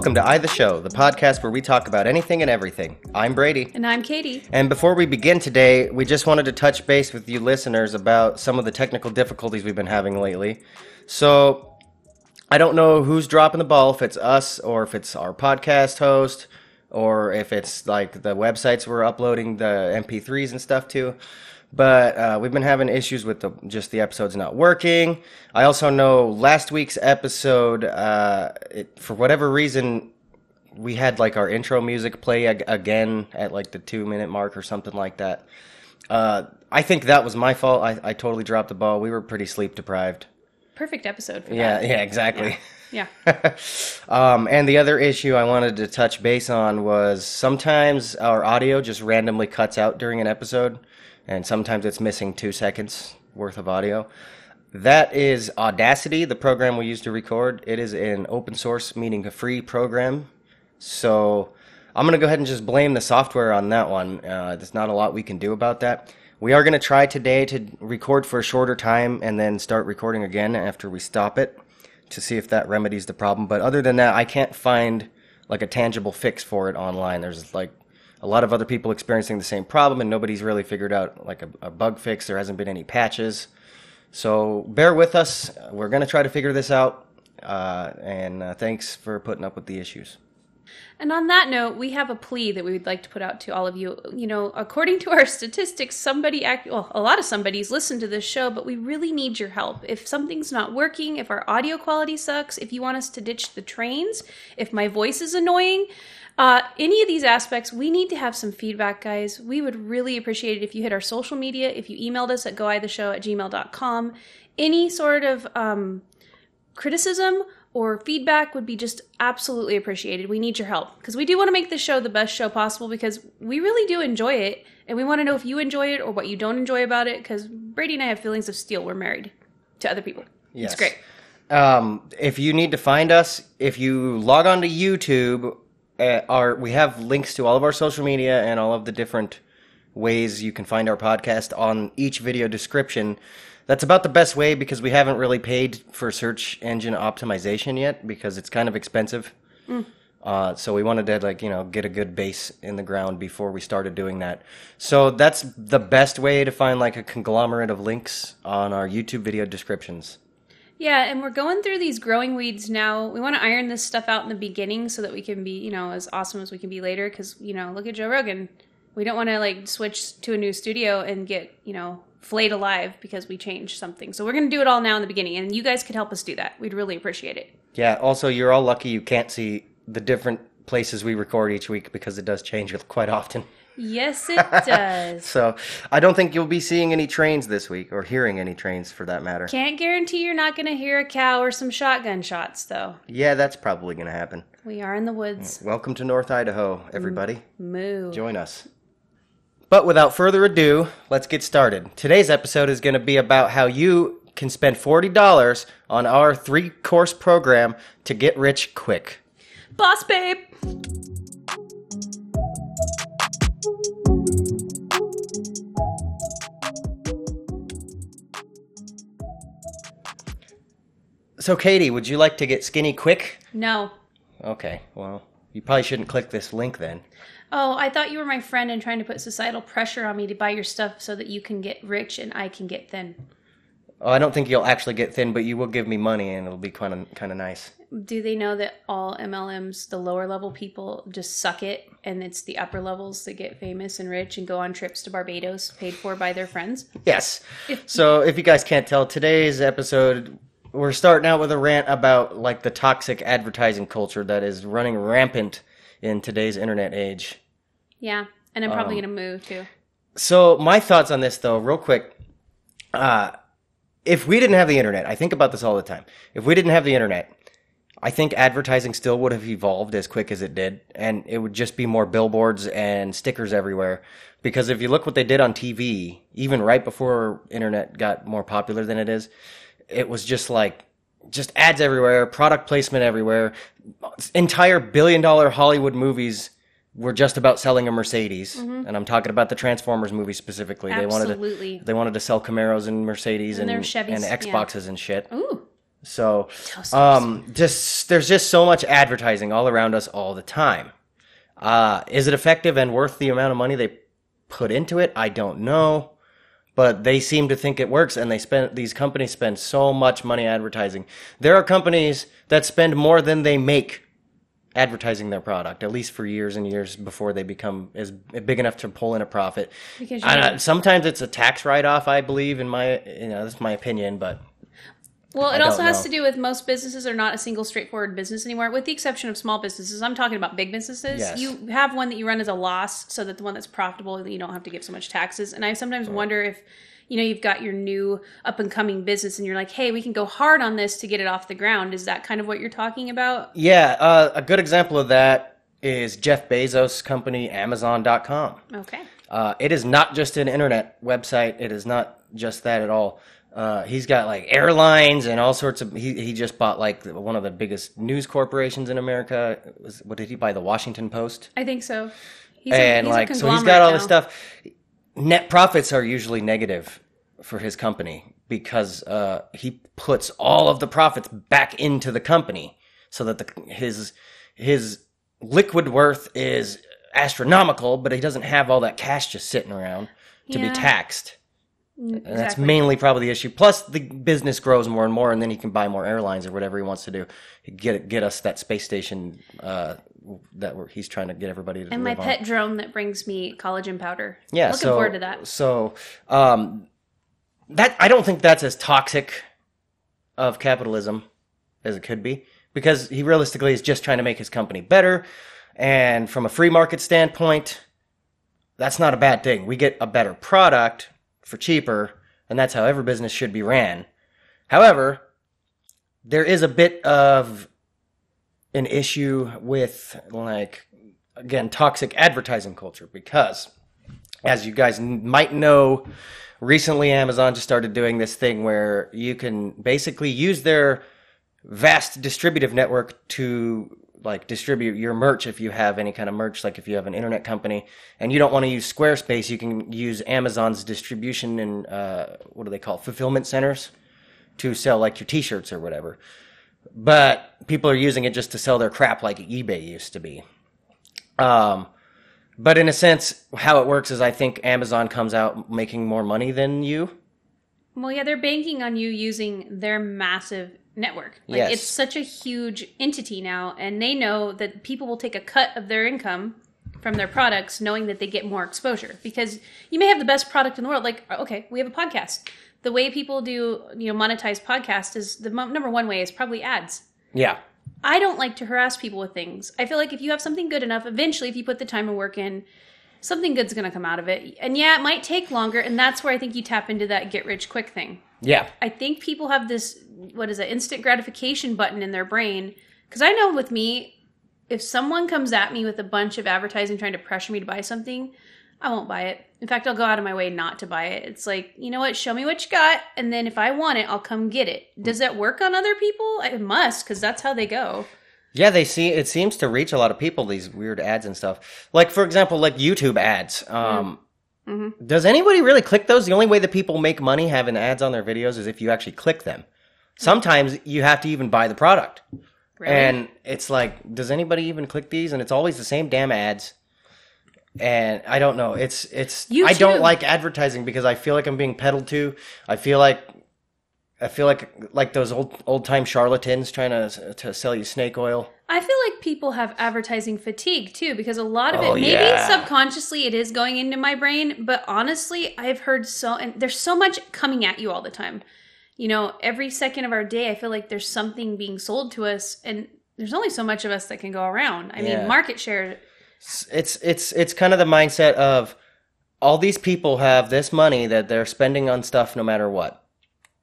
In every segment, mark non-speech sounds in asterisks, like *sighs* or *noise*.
Welcome to I the Show, the podcast where we talk about anything and everything. I'm Brady. And I'm Katie. And before we begin today, we just wanted to touch base with you listeners about some of the technical difficulties we've been having lately. So, I don't know who's dropping the ball, if it's us or if it's our podcast host or if it's like the websites we're uploading the MP3s and stuff to. But uh, we've been having issues with the, just the episodes not working. I also know last week's episode, uh, it, for whatever reason, we had like our intro music play ag- again at like the two minute mark or something like that. Uh, I think that was my fault. I, I totally dropped the ball. We were pretty sleep deprived. Perfect episode for Yeah, that. yeah, exactly. Yeah. *laughs* um, and the other issue I wanted to touch base on was sometimes our audio just randomly cuts out during an episode, and sometimes it's missing two seconds worth of audio. That is Audacity, the program we use to record. It is an open source, meaning a free program. So I'm going to go ahead and just blame the software on that one. Uh, there's not a lot we can do about that. We are going to try today to record for a shorter time and then start recording again after we stop it to see if that remedies the problem. But other than that, I can't find like a tangible fix for it online. There's like a lot of other people experiencing the same problem and nobody's really figured out like a, a bug fix. There hasn't been any patches. So bear with us. We're going to try to figure this out. Uh, and uh, thanks for putting up with the issues. And on that note, we have a plea that we would like to put out to all of you. You know, according to our statistics, somebody, act- well, a lot of somebody's listened to this show, but we really need your help. If something's not working, if our audio quality sucks, if you want us to ditch the trains, if my voice is annoying, uh, any of these aspects, we need to have some feedback, guys. We would really appreciate it if you hit our social media, if you emailed us at goitheshow at gmail.com. Any sort of um, criticism or feedback would be just absolutely appreciated. We need your help because we do want to make this show the best show possible because we really do enjoy it and we want to know if you enjoy it or what you don't enjoy about it because Brady and I have feelings of steel. We're married to other people. Yes. It's great. Um, if you need to find us, if you log on to YouTube, uh, our we have links to all of our social media and all of the different ways you can find our podcast on each video description. That's about the best way because we haven't really paid for search engine optimization yet because it's kind of expensive. Uh, so we wanted to like you know get a good base in the ground before we started doing that. So that's the best way to find like a conglomerate of links on our YouTube video descriptions. Yeah, and we're going through these growing weeds now. We want to iron this stuff out in the beginning so that we can be, you know, as awesome as we can be later. Because you know, look at Joe Rogan. We don't want to like switch to a new studio and get, you know, flayed alive because we changed something. So we're going to do it all now in the beginning, and you guys could help us do that. We'd really appreciate it. Yeah. Also, you're all lucky you can't see the different places we record each week because it does change *laughs* quite often. Yes, it *laughs* does. So I don't think you'll be seeing any trains this week or hearing any trains for that matter. Can't guarantee you're not going to hear a cow or some shotgun shots, though. Yeah, that's probably going to happen. We are in the woods. Mm, welcome to North Idaho, everybody. Moo. Join us. But without further ado, let's get started. Today's episode is going to be about how you can spend $40 on our three course program to get rich quick. Boss babe. So, Katie, would you like to get skinny quick? No. Okay, well, you probably shouldn't click this link then. Oh, I thought you were my friend and trying to put societal pressure on me to buy your stuff so that you can get rich and I can get thin. Oh, I don't think you'll actually get thin, but you will give me money, and it'll be kind of kind of nice. Do they know that all MLMs, the lower level people, just suck it, and it's the upper levels that get famous and rich and go on trips to Barbados paid for by their friends? Yes. So, if you guys can't tell, today's episode we're starting out with a rant about like the toxic advertising culture that is running rampant in today's internet age. Yeah, and I'm probably gonna move too. So, my thoughts on this, though, real quick. Uh, if we didn't have the internet, I think about this all the time. If we didn't have the internet, I think advertising still would have evolved as quick as it did, and it would just be more billboards and stickers everywhere. Because if you look what they did on TV, even right before internet got more popular than it is, it was just like just ads everywhere, product placement everywhere. Entire billion dollar Hollywood movies were just about selling a Mercedes, and I'm talking about the Transformers movie specifically. They wanted Absolutely. to they wanted to sell Camaros and Mercedes and their Chevys, and yeah. Xboxes and shit. Ooh, So, um, just there's just so much advertising all around us all the time. Uh, is it effective and worth the amount of money they put into it? I don't know, but they seem to think it works, and they spend these companies spend so much money advertising. There are companies that spend more than they make advertising their product, at least for years and years before they become as big enough to pull in a profit. Because I uh, sometimes it's a tax write-off, I believe, in my you know that's my opinion, but Well, it also has know. to do with most businesses are not a single straightforward business anymore, with the exception of small businesses. I'm talking about big businesses. Yes. You have one that you run as a loss so that the one that's profitable, you don't have to give so much taxes. And I sometimes wonder if, you know, you've got your new up and coming business and you're like, hey, we can go hard on this to get it off the ground. Is that kind of what you're talking about? Yeah, uh, a good example of that is Jeff Bezos' company, Amazon.com. Okay. Uh, it is not just an internet website. It is not just that at all. Uh, he's got like airlines and all sorts of. He, he just bought like one of the biggest news corporations in America. Was, what did he buy? The Washington Post. I think so. He's and he's like so he's got all now. this stuff. Net profits are usually negative for his company because uh, he puts all of the profits back into the company so that the his his liquid worth is astronomical, but he doesn't have all that cash just sitting around to Yeah. be taxed. And that's mainly probably the issue. Plus, the business grows more and more, and then he can buy more airlines or whatever he wants to do. Get get us that space station uh, that we're, he's trying to get everybody to And my live on. pet drone that brings me collagen powder. Yeah, Looking so, forward to that. So, um, that I don't think that's as toxic of capitalism as it could be because he realistically is just trying to make his company better, and from a free market standpoint, that's not a bad thing. We get a better product for cheaper, and that's how every business should be ran. However, there is a bit of an issue with like again toxic advertising culture because as you guys might know recently amazon just started doing this thing where you can basically use their vast distributive network to like distribute your merch if you have any kind of merch like if you have an internet company. And you don't want to use squarespace you can use amazon's distribution and uh, what do they call fulfillment centers to sell like your t-shirts or whatever. But people are using it just to sell their crap like ebay used to be. Um, but in a sense, how it works is I think Amazon comes out making more money than you. Well, yeah, they're banking on you using their massive network. Like Yes. it's such a huge entity now, and they know that people will take a cut of their income from their products, knowing that they get more exposure. Because you may have the best product in the world. Like, okay, we have a podcast. The way people do, you know, monetize podcasts is the mo- number one way is probably ads. Yeah. I don't like to harass people with things. I feel like if you have something good enough, eventually, if you put the time and work in, something good's going to come out of it. And yeah, it might take longer, and that's where I think you tap into that get rich quick thing. Yeah. I think people have this what is it instant gratification button in their brain because I know with me, if someone comes at me with a bunch of advertising trying to pressure me to buy something, I won't buy it. In fact, I'll go out of my way not to buy it. It's like you know what, show me what you got, and then if I want it, I'll come get it. Does that work on other people? It must because that's how they go. Yeah, they see it seems to reach a lot of people these weird ads and stuff. Like for example, like YouTube ads. Um Mhm. does anybody really click those? The only way that people make money having ads on their videos is if you actually click them. Sometimes you have to even buy the product. Really? And it's like, does anybody even click these? And it's always the same damn ads. And I don't know. It's it's I YouTube. don't like advertising because I feel like I'm being peddled to. I feel like I feel like like those old old time charlatans trying to to sell you snake oil. I feel like people have advertising fatigue too because a lot of Oh, it maybe yeah. subconsciously it is going into my brain, but honestly, I've heard so and there's so much coming at you all the time. You know, every second of our day I feel like there's something being sold to us and there's only so much of us that can go around. I Yeah. mean, market share It's it's it's kind of the mindset of all these people have this money that they're spending on stuff no matter what.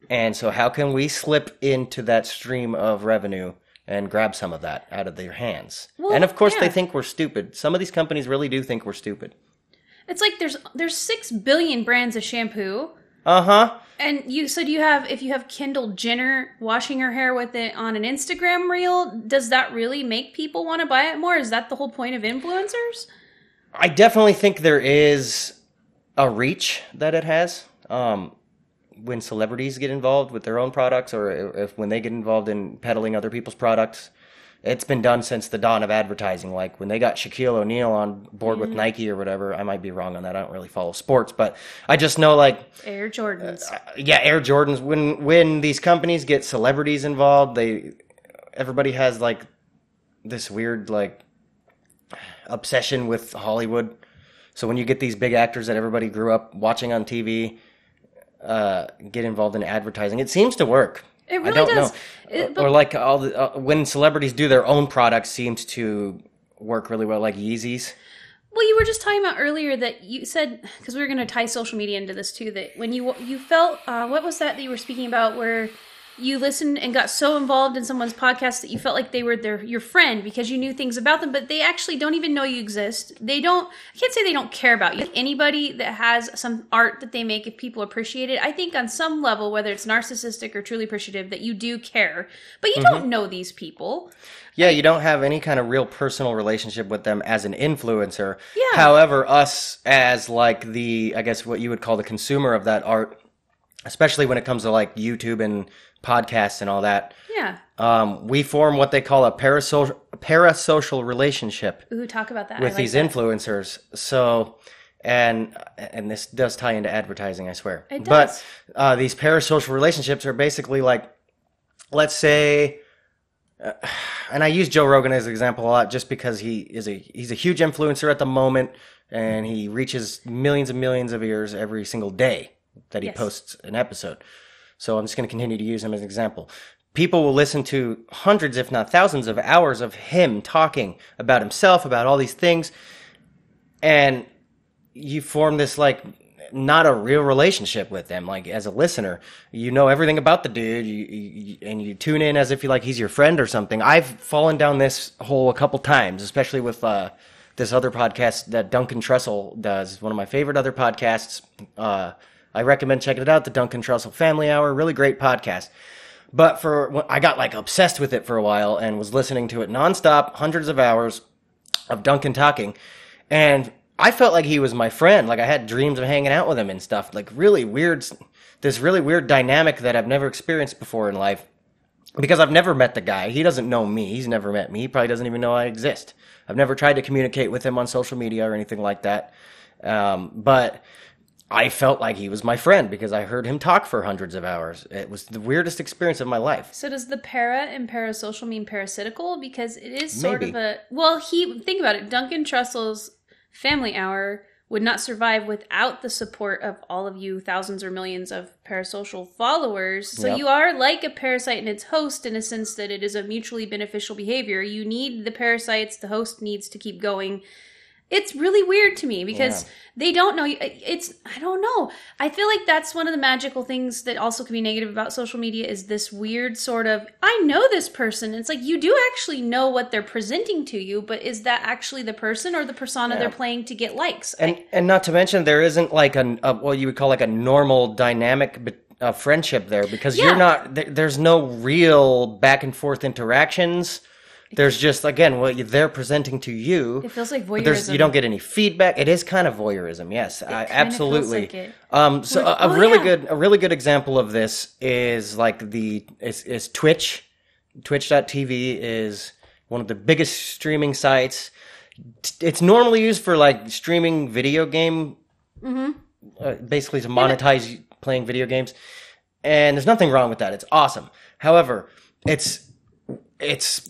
And so how can we slip into that stream of revenue and grab some of that out of their hands? Well, and of course they think we're stupid. Some of these companies really do think we're stupid. it's like there's there's 6 billion brands of shampoo. Uh-huh. And you so do you have if you have Kendall Jenner washing her hair with it on an Instagram reel, does that really make people want to buy it more? Is that the whole point of influencers? I definitely think there is a reach that it has. Um, when celebrities get involved with their own products or if when they get involved in peddling other people's products. It's been done since the dawn of advertising. Like when they got Shaquille O'Neal on board with Nike or whatever. I might be wrong on that. I don't really follow sports, but I just know like Air Jordans. yeah, Air Jordans. When when these companies get celebrities involved, they everybody has like this weird like obsession with Hollywood. So when you get these big actors that everybody grew up watching on TV uh, get involved in advertising, it seems to work. It really does. It- or like all the uh, when celebrities do their own products, seems to work really well, like Yeezys. Well, you were just talking about earlier that you said because we were going to tie social media into this too. That when you you felt uh, what was that that you were speaking about where you listened and got so involved in someone's podcast that you felt like they were their your friend because you knew things about them, but they actually don't even know you exist. They don't. I can't say they don't care about you. Anybody that has some art that they make, if people appreciate it, I think on some level, whether it's narcissistic or truly appreciative, that you do care. But you don't mm-hmm. know these people. Yeah, you don't have any kind of real personal relationship with them as an influencer. Yeah. However, us as like the, I guess what you would call the consumer of that art, especially when it comes to like YouTube and podcasts and all that, Yeah. um, we form what they call a parasocial parasocial relationship Ooh, talk about that. With like these that. influencers. So, and and this does tie into advertising, I swear. It But does. uh, these parasocial relationships are basically like, let's say, uh, and I use Joe Rogan as an example a lot, just because he is a he's a huge influencer at the moment, and he reaches millions and millions of ears every single day that he Yes. posts an episode. So I'm just going to continue to use him as an example. People will listen to hundreds, if not thousands, of hours of him talking about himself, about all these things, and you form this like not a real relationship with them. Like as a listener, you know everything about the dude, you, you, and you tune in as if you like he's your friend or something. I've fallen down this hole a couple times, especially with uh, this other podcast that Duncan Trussell does. One of my favorite other podcasts. Uh, I recommend checking it out. The Duncan Trussell Family Hour, really great podcast. But for I got like obsessed with it for a while and was listening to it nonstop, hundreds of hours of Duncan talking, and I felt like he was my friend. Like I had dreams of hanging out with him and stuff. Like really weird, this really weird dynamic that I've never experienced before in life. Because I've never met the guy. He doesn't know me. He's never met me. He probably doesn't even know I exist. I've never tried to communicate with him on social media or anything like that. Um, but I felt like he was my friend because I heard him talk for hundreds of hours. It was the weirdest experience of my life. So does the para and parasocial mean parasitical? Because it is sort Maybe. of a well. He think about it. Duncan Trussell's Family Hour would not survive without the support of all of you thousands or millions of parasocial followers. So Yep. you are like a parasite and its host in a sense that it is a mutually beneficial behavior. You need the parasites. The host needs to keep going. It's really weird to me because Yeah. they don't know. It's I don't know. I feel like that's one of the magical things that also can be negative about social media is this weird sort of I know this person. It's like you do actually know what they're presenting to you, but is that actually the person or the persona Yeah. they're playing to get likes? And and not to mention there isn't like a, a what you would call like a normal dynamic be- uh, friendship there because Yeah. you're not there, there's no real back and forth interactions. There's just again what you- they're presenting to you. it feels like voyeurism. you don't get any feedback. It is kind of voyeurism, yes, I, absolutely. like it. Um, so Like, a, a oh, really yeah. good a really good example of this is like the is, is Twitch. Twitch.tv is one of the biggest streaming sites. It's normally used for like streaming video game, uh, basically to monetize playing video games. And there's nothing wrong with that. It's awesome. However, it's it's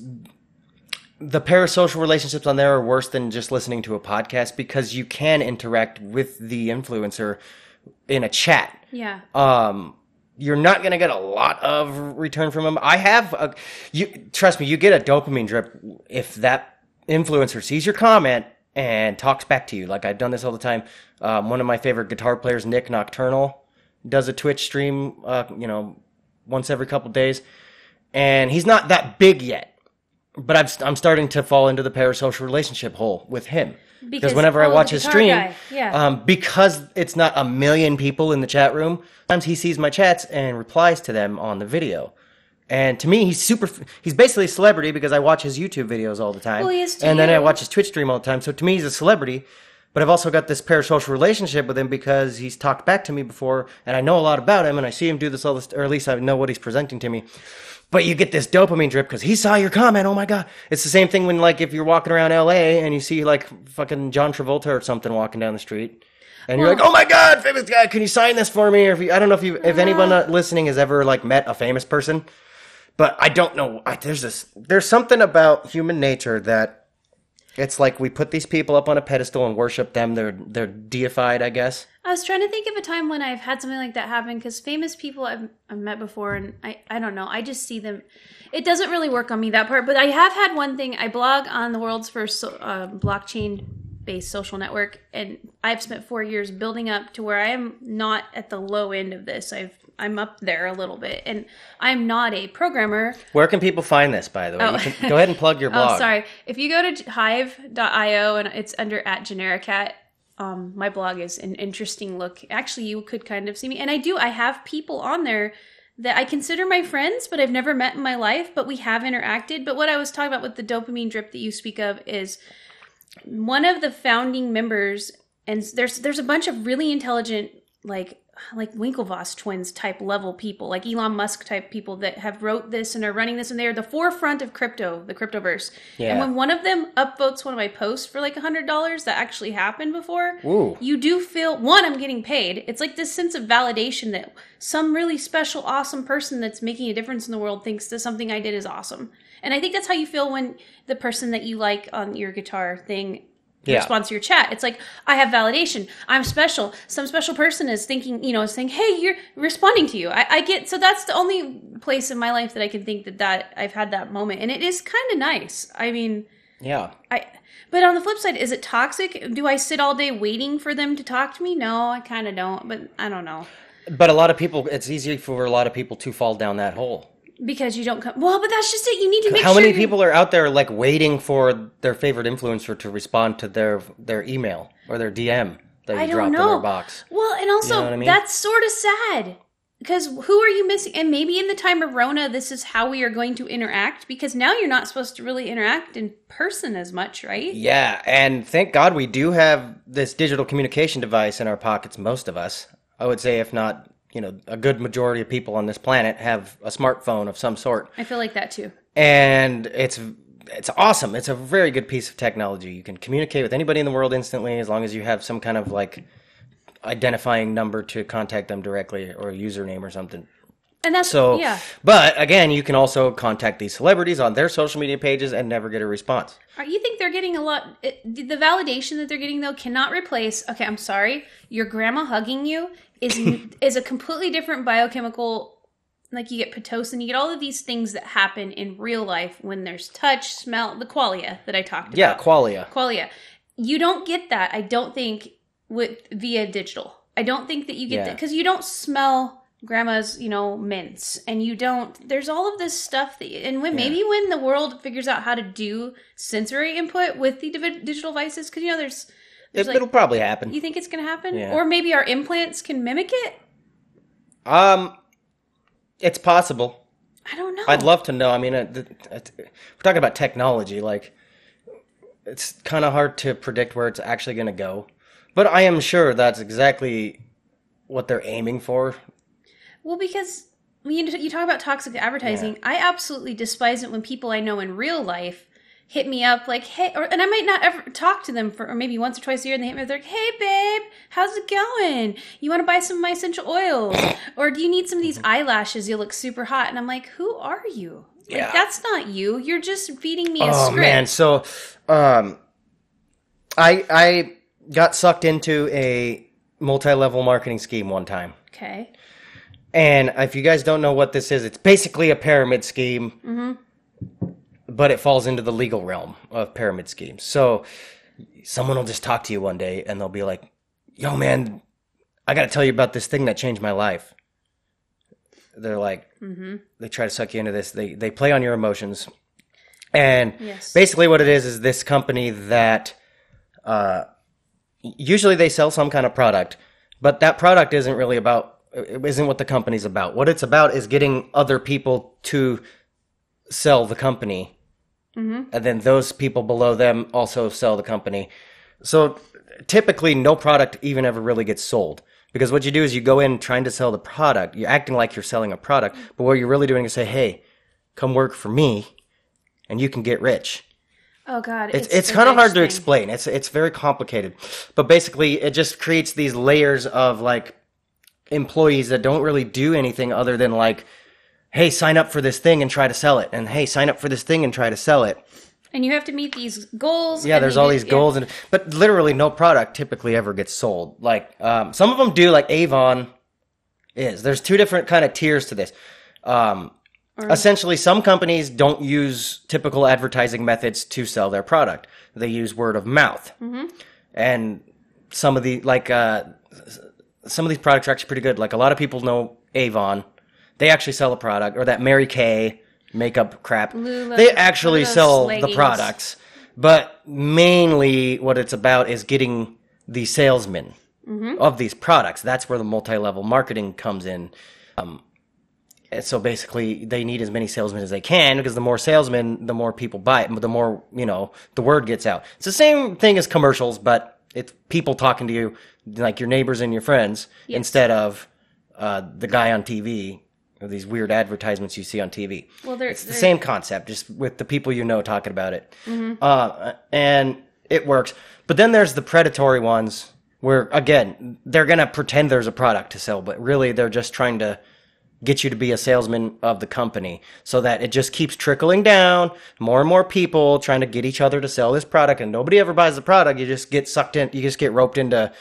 the parasocial relationships on there are worse than just listening to a podcast because you can interact with the influencer in a chat Yeah. um you're not going to get a lot of return from them. I have a, you trust me, you get a dopamine drip if that influencer sees your comment and talks back to you. Like I've done this all the time. Um, one of my favorite guitar players, Nik Nocturnal, does a Twitch stream, uh, you know, once every couple days, and he's not that big yet. But I'm, I'm starting to fall into the parasocial relationship hole with him. Because- whenever I watch his stream. Yeah. um, because it's not a million people in the chat room, sometimes he sees my chats and replies to them on the video. And to me, he's super. He's basically a celebrity because I watch his YouTube videos all the time, Well, he is to and then I watch his Twitch stream all the time. So to me, he's a celebrity. but I've also got this parasocial relationship with him because he's talked back to me before, and I know a lot about him, and I see him do this all this, or at least I know what he's presenting to me. But you get this dopamine drip because he saw your comment. Oh my god! It's the same thing when like if you're walking around L.A. and you see like fucking John Travolta or something walking down the street. And you're like, oh my god, famous guy, can you sign this for me? Or if you, I don't know if you, if anyone uh, listening has ever like met a famous person, but I don't know. I, there's this, there's something about human nature that it's like we put these people up on a pedestal and worship them. They're they're deified, I guess. I was trying to think of a time when I've had something like that happen because famous people I've, I've met before, and I, I don't know, I just see them. It doesn't really work on me that part, but I have had one thing. I blog on the world's first uh, blockchain based social network, and I've spent four years building up to where I am not at the low end of this. I've I'm up there a little bit, and I'm not a programmer. Where can people find this, by the way? Oh. Can, go ahead and plug your *laughs* blog. Oh, sorry. If you go to hive.io and it's under at genericat, um, my blog is an interesting look. Actually, you could kind of see me, and I do. I have people on there that I consider my friends, but I've never met in my life, but we have interacted. But what I was talking about with the dopamine drip that you speak of is one of the founding members, and there's there's a bunch of really intelligent like like Winklevoss twins type level people, like Elon Musk type people that have wrote this and are running this, and they are the forefront of crypto, the cryptoverse. Yeah. And when one of them upvotes one of my posts for like a hundred dollars, that actually happened before. Ooh. You do feel one, I'm getting paid. It's like this sense of validation that some really special, awesome person that's making a difference in the world thinks that something I did is awesome. And I think that's how you feel when the person that you like on your guitar thing Yeah. to your chat. It's like I have validation. I'm special. Some special person is thinking, you know, saying, "Hey, you're responding to you." I, I get so that's the only place in my life that I can think that that I've had that moment, and it is kind of nice. I mean, Yeah. I. But on the flip side, is it toxic? Do I sit all day waiting for them to talk to me? No, I kind of don't. But I don't know But a lot of people, it's easy for a lot of people to fall down that hole. Because you don't come. Well, but that's just it. You need to make How sure many you're- people are out there like waiting for their favorite influencer to respond to their their email or their DM that you I dropped in their box? Well, and also know I mean? that's sort of sad because who are you missing? And maybe in the time of Rona, this is how we are going to interact because now you're not supposed to really interact in person as much, right? Yeah, and thank God we do have this digital communication device in our pockets. Most of us, I would say, if not, you know, a good majority of people on this planet have a smartphone of some sort, I feel like that too. and it's it's awesome. It's a very good piece of technology. You can communicate with anybody in the world instantly as long as you have some kind of like identifying number to contact them directly or a username or something. And that's So, yeah. but again, you can also contact these celebrities on their social media pages and never get a response. Are you think they're getting a lot? It, the validation that they're getting though cannot replace. Okay, I'm sorry. Your grandma hugging you is is a completely different biochemical. Like you get pitocin, you get all of these things that happen in real life when there's touch, smell, the qualia that I talked about. Yeah, qualia. qualia. You don't get that. I don't think with via digital. I don't think that you get Yeah. that because you don't smell grandma's, you know, mints, and you don't. There's all of this stuff that, and when maybe when the world figures out how to do sensory input with the digital devices, because you know, there's, It, like, it'll probably happen. you think it's going to happen, Yeah. or maybe our implants can mimic it. Um, it's possible. I don't know. I'd love to know. I mean, uh, th- it- we're talking about technology. Like, it's kind of hard to predict where it's actually going to go. But I am sure that's exactly what they're aiming for. Well, because when you, you talk about toxic advertising, I absolutely despise it when people I know in real life hit me up like, "Hey," or, and I might not ever talk to them for or maybe once or twice a year, and they hit me up, they're like, "Hey, babe, how's it going? You want to buy some of my essential oils, *laughs* or do you need some of these eyelashes? You look super hot." And I'm like, "Who are you? Like, Yeah. that's not you. You're just feeding me a Oh script." man, so um, I I got sucked into a multi-level marketing scheme one time. Okay. And if you guys don't know what this is, it's basically a pyramid scheme, but it falls into the legal realm of pyramid schemes. So someone will just talk to you one day and they'll be like, yo, man, I got to tell you about this thing that changed my life. They're like, they try to suck you into this. They, they play on your emotions. And Yes. basically, what it is is this company that uh, usually they sell some kind of product, but that product isn't really about, it isn't what the company's about. What it's about is getting other people to sell the company. Mm-hmm. And then those people below them also sell the company. So typically, no product even ever really gets sold because what you do is you go in trying to sell the product. You're acting like you're selling a product, but what you're really doing is say, "Hey, come work for me, and you can get rich." Oh God, It's it's the kind of hard to explain. It's it's very complicated, but basically, it just creates these layers of like employees that don't really do anything other than like, "Hey, sign up for this thing and try to sell it," and "Hey, sign up for this thing and try to sell it." And you have to meet these goals. Yeah, there's all these yeah. goals, and but literally no product typically ever gets sold. Like um, some of them do, like Avon is. There's two different kind of tiers to this. Um, essentially, some companies don't use typical advertising methods to sell their product. They use word of mouth, and some of the like uh, some of these products are actually pretty good. Like a lot of people know Avon. They actually sell a product, or that Mary Kay makeup crap. Lula- they actually Lula's sell the products, but mainly what it's about is getting the salesmen of these products. That's where the multi-level marketing comes in. Um, so basically, they need as many salesmen as they can because the more salesmen, the more people buy it, the more you know the word gets out. It's the same thing as commercials, but it's people talking to you like your neighbors and your friends instead of uh, the guy on TV or these weird advertisements you see on TV. Well, they're, It's the same concept, just with the people you know talking about it. Uh, and it works. But then there's the predatory ones where, again, they're going to pretend there's a product to sell, but really they're just trying to get you to be a salesman of the company so that it just keeps trickling down. More and more people trying to get each other to sell this product, and nobody ever buys the product. You just get sucked in, you just get roped into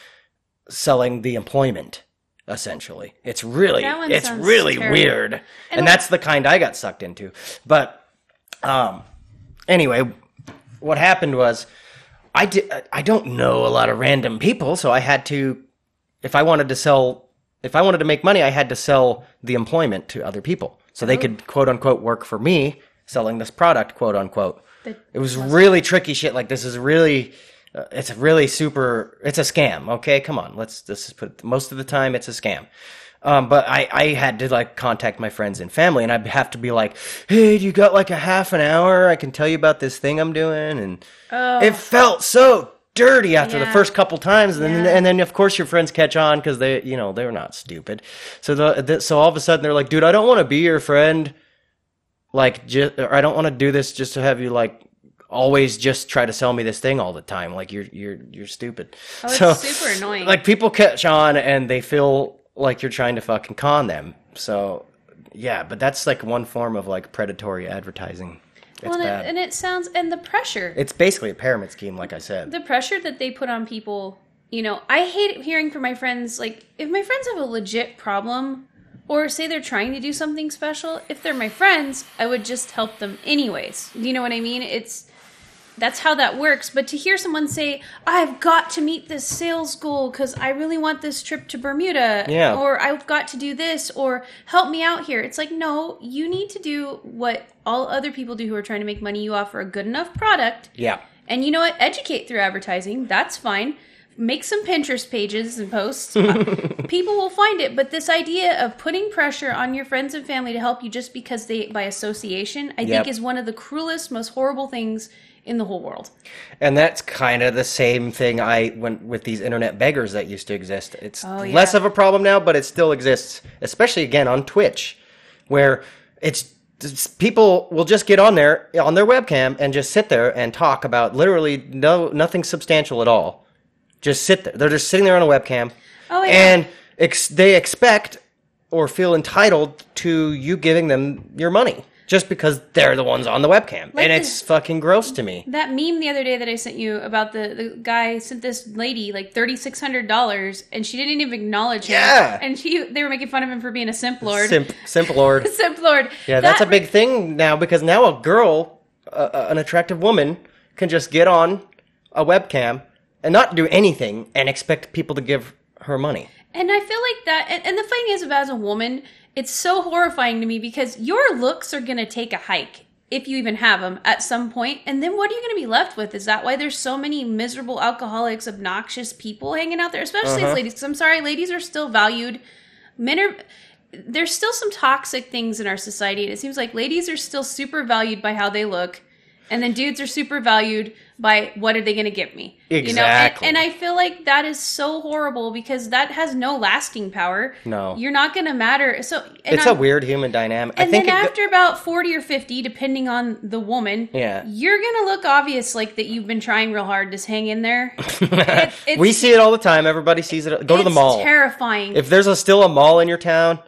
selling the employment. Essentially, it's really, it's really terrible. weird, and, And that's the kind I got sucked into. But um, anyway, what happened was I did. I don't know a lot of random people, so I had to. If I wanted to sell, if I wanted to make money, I had to sell the employment to other people, so they could quote unquote work for me selling this product, quote unquote. It was really tricky shit. Like this is really, uh, it's really super. It's a scam. Okay, come on. Let's let's put. Most of the time, it's a scam. Um, but I, I had to like contact my friends and family, and I'd have to be like, "Hey, do you got like a half an hour? I can tell you about this thing I'm doing." And it felt so dirty after the first couple times, and then and then of course your friends catch on because they, you know, they're not stupid. So the, the so all of a sudden they're like, "Dude, I don't want to be your friend." Like, just, or I don't want to do this just to have you like always just try to sell me this thing all the time. Like you're you're you're stupid. Oh, it's super annoying. Like people catch on and they feel like you're trying to fucking con them. So yeah, but that's like one form of like predatory advertising. It's well, and it, and it sounds and the pressure. it's basically a pyramid scheme, like I said. the pressure that they put on people you know i hate hearing from my friends like if my friends have a legit problem or say they're trying to do something special if they're my friends i would just help them anyways you know what i mean it's that's how that works but to hear someone say i've got to meet this sales goal because i really want this trip to bermuda Yeah. or i've got to do this or help me out here it's like no you need to do what all other people do who are trying to make money you offer a good enough product yeah. and you know what? Educate through advertising. That's fine. Make some Pinterest pages and posts. *laughs* People will find it. But this idea of putting pressure on your friends and family to help you just because they, by association, I Yep. think is one of the cruelest, most horrible things in the whole world. And that's kind of the same thing I went with these internet beggars that used to exist. It's Oh, yeah. less of a problem now, but it still exists, especially again on Twitch, where it's, people will just get on there on their webcam and just sit there and talk about literally no nothing substantial at all. Just sit there. They're just sitting there on a webcam, Oh, yeah. and ex- they expect or feel entitled to you giving them your money just because they're the ones on the webcam, Like and the- it's fucking gross to me. That meme the other day that I sent you about the, the guy sent this lady like thirty six hundred dollars and she didn't even acknowledge him. Yeah. And she they were making fun of him for being a simp lord. Simp, simp lord. *laughs* simp lord. Yeah, that's That a big thing now because now a girl, uh, an attractive woman, can just get on a webcam and not do anything and expect people to give her money. And I feel like that, and, and the thing is, about as a woman, it's so horrifying to me because your looks are going to take a hike if you even have them at some point, and then what are you going to be left with? Is that why there's so many miserable alcoholics, obnoxious people hanging out there, especially Uh-huh. as ladies? Because I'm sorry, ladies are still valued. Men are. There's still some toxic things in our society, and it seems like ladies are still super valued by how they look. And then dudes are super valued by what are they going to give me? Exactly. You know? and, and I feel like that is so horrible because that has no lasting power. No. You're not going to matter. So and it's I'm- a weird human dynamic. I and think then go- after about 40 or 50, depending on the woman, Yeah. you're going to look obvious like that you've been trying real hard to hang in there. *laughs* It- it's- we see it all the time. Everybody sees it. Go to the mall. terrifying. if there's a, still a mall in your town,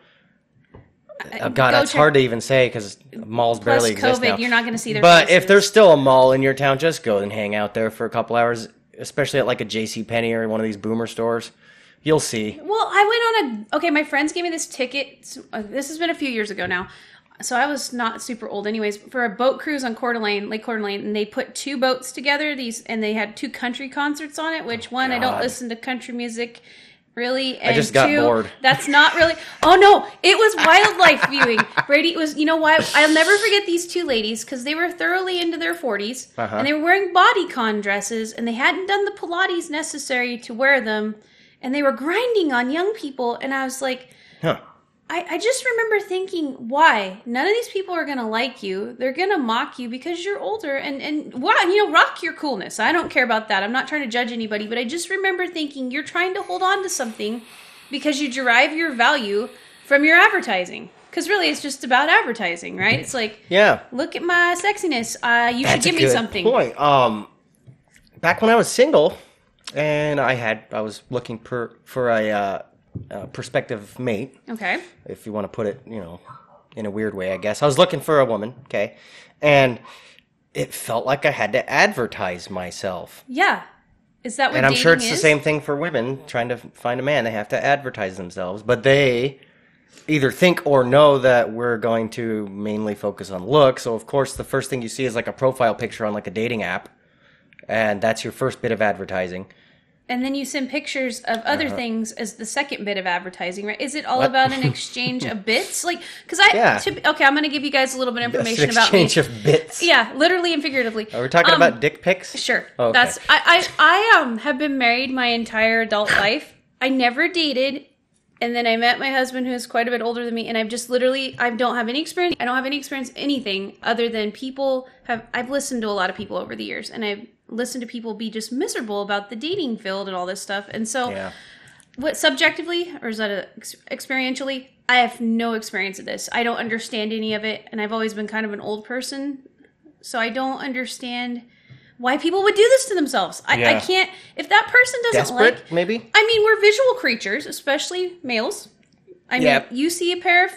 oh God, Go that's check- hardly to even say because malls Plus barely exist COVID, now. you're not going to see their But if there's still a mall in your town, just go and hang out there for a couple hours, especially at like a J.C. Penney or one of these boomer stores. You'll see. Well, I went on a okay. My friends gave me this ticket. uh, This has been a few years ago now, so I was not super old, anyways. For a boat cruise on Coeur d'Alene, Lake Coeur d'Alene, and they put two boats together. These and they had two country concerts on it. Which one? I don't listen to country music. Really, and just got two, bored. That's not really. Oh no, it was wildlife *laughs* viewing. Brady was. You know why? I'll never forget these two ladies because they were thoroughly into their 40s Uh-huh. and they were wearing bodycon dresses and they hadn't done the Pilates necessary to wear them and they were grinding on young people and i was like Huh. I, I just remember thinking why? None of these people are gonna like you. They're gonna mock you because you're older and and wow you know rock your coolness. I don't care about that. I'm not trying to judge anybody but i just remember thinking you're trying to hold on to something because you derive your value from your advertising. Because really it's just about advertising right? It's like Yeah. look at my sexiness. Uh you That's should give me something. Point. Um, back when I was single, and I had I was looking per, for a uh, uh, prospective mate, okay if you want to put it, you know, in a weird way, I guess. I was looking for a woman, okay, and it felt like I had to advertise myself. yeah is that what And I'm sure it's dating the same thing for women trying to find a man. They have to advertise themselves, but they either think or know that we're going to mainly focus on looks. So of course, the first thing you see is like a profile picture on like a dating app, and that's your first bit of advertising. And then you send pictures of other Uh-huh. things as the second bit of advertising, right? Is it all about an exchange of *laughs* bits? Like, because I, Yeah. to, okay, I'm going to give you guys a little bit of information about me. exchange of bits. yeah, literally and figuratively. Are we talking Um, about dick pics? Sure. Oh, okay. That's I, I I um have been married my entire adult *laughs* life. I never dated and then I met my husband who is quite a bit older than me and I've just literally I don't have any experience I don't have any experience anything other than people have I've listened to a lot of people over the years and I've listened to people be just miserable about the dating field and all this stuff. And so Yeah. what subjectively or is that a, experientially i have no experience of this i don't understand any of it and i've always been kind of an old person so i don't understand why people would do this to themselves i, I can't if that person doesn't Desperate, like maybe. i mean we're visual creatures especially males i mean Yep. you see a pair of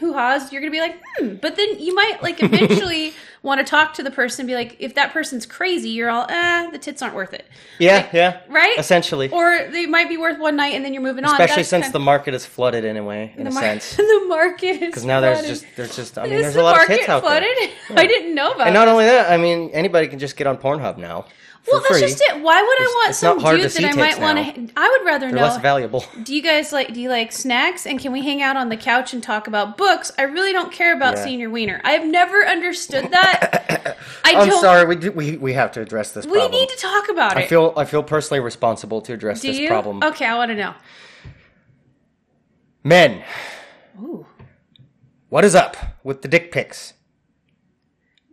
hoo-ha's you're gonna be like hmm but then you might like eventually *laughs* want to talk to the person and be like if that person's crazy you're all ah the tits aren't worth it Yeah, Like, yeah. right Essentially. or they might be worth one night and then you're moving on. Especially since the market is flooded anyway, in a mar- sense. *laughs* the market is Because now there's just there's just I mean Is there's the a lot of tits out flooded? there. *laughs* I didn't know about. And not that. only that, I mean anybody can just get on Pornhub now. For well, that's just it. Why would I want some dude that I might want to? I would rather They're know. less valuable. Do you guys like? Do you like snacks? And can we hang out on the couch and talk about books? I really don't care about Yeah. seeing your wiener. I have never understood that. *coughs* I I'm sorry, we, do, we we have to address this Problem. We need to talk about I it. feel I feel personally responsible to address Do this you? problem. Okay, I want to know. Men, Ooh. what is up with the dick pics?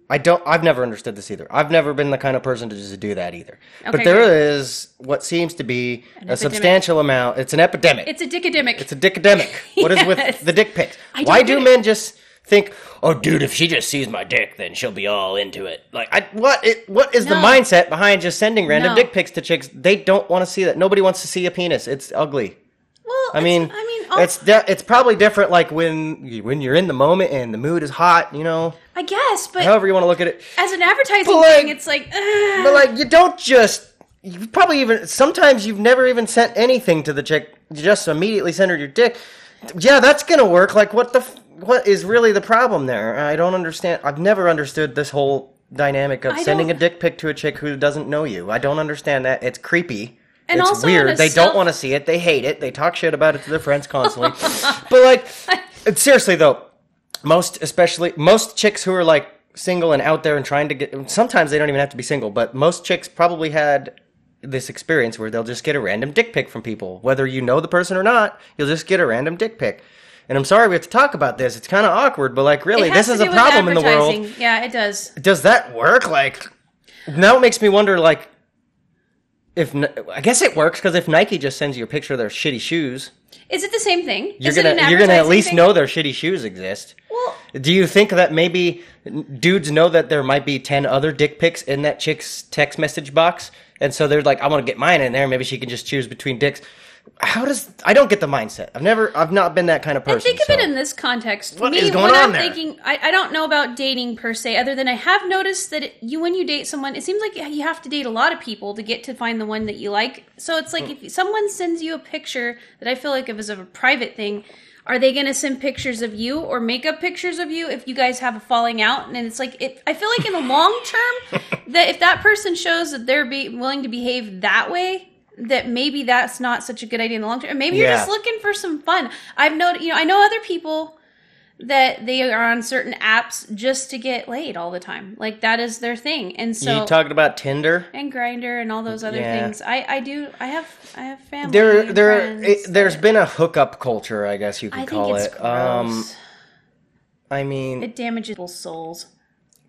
I don't. I've never understood this either. I've never been the kind of person to just do that either. but Okay, there good. is what seems to be a epidemic. substantial amount. It's an epidemic. It's a dickademic. It's a dickademic. *laughs* What is Yes. with the dick pics? I Why do men just think, "Oh, dude, if she just sees my dick, then she'll be all into it"? Like, I, what? It, what is the mindset behind just sending random No. dick pics to chicks? They don't want to see that. Nobody wants to see a penis. It's ugly. well, I mean, I mean, it's de- it's probably different. Like when when you're in the moment and the mood is hot, you know. I guess, but However you want to look at it, as an advertising like- thing, it's like, uh, but like you don't just. You probably even sometimes you've never even sent anything to the chick. You just immediately send her your dick. Yeah, that's gonna work. Like what the f- what is really the problem there? I don't understand. I've never understood this whole dynamic of I sending a don't- dick pic to a chick who doesn't know you. I don't understand that. It's creepy. And it's weird. They self- don't want to see it. They hate it. They talk shit about it to their friends constantly. *laughs* but like, *laughs* seriously though, most especially most chicks who are like single and out there and trying to get. Sometimes they don't even have to be single, but most chicks probably had this experience where they'll just get a random dick pic from people, whether you know the person or not. You'll just get a random dick pic. And I'm sorry we have to talk about this. It's kind of awkward, but like, really, this is a problem in the world. Yeah, it does. Does that work? Like, now it makes me wonder, like, if I guess it works because if Nike just sends you a picture of their shitty shoes, Is it the same thing? you're Is gonna you're gonna at least thing? know their shitty shoes exist. Well, Do you think that maybe dudes know that there might be 10 other dick pics in that chick's text message box? And so they're like, I want to get mine in there. Maybe she can just choose between dicks. How does, I don't get the mindset. I've never, I've not been that kind of person. And think of so- it in this context. What Me, is going when on I'm there? thinking, I, I don't know about dating per se, other than I have noticed that it, you, when you date someone, it seems like you have to date a lot of people to get to find the one that you like. So it's like Hmm. if someone sends you a picture that I feel like it was of a private thing, are they going to send pictures of you or make up pictures of you if you guys have a falling out? And it's like, it, I feel like in the long term, *laughs* that if that person shows that they're be, willing to behave that way, that maybe that's not such a good idea in the long term. Maybe you're just looking for some fun. I've noted, you know, I know other people that they are on certain apps just to get laid all the time. Like that is their thing. And so you talking about Tinder? and Grindr and all those other Yeah. things. I I do. I have I have family. There, there, it, there's that- been a hookup culture, I guess you could I call it. gross. Um, I mean, it damages people's souls.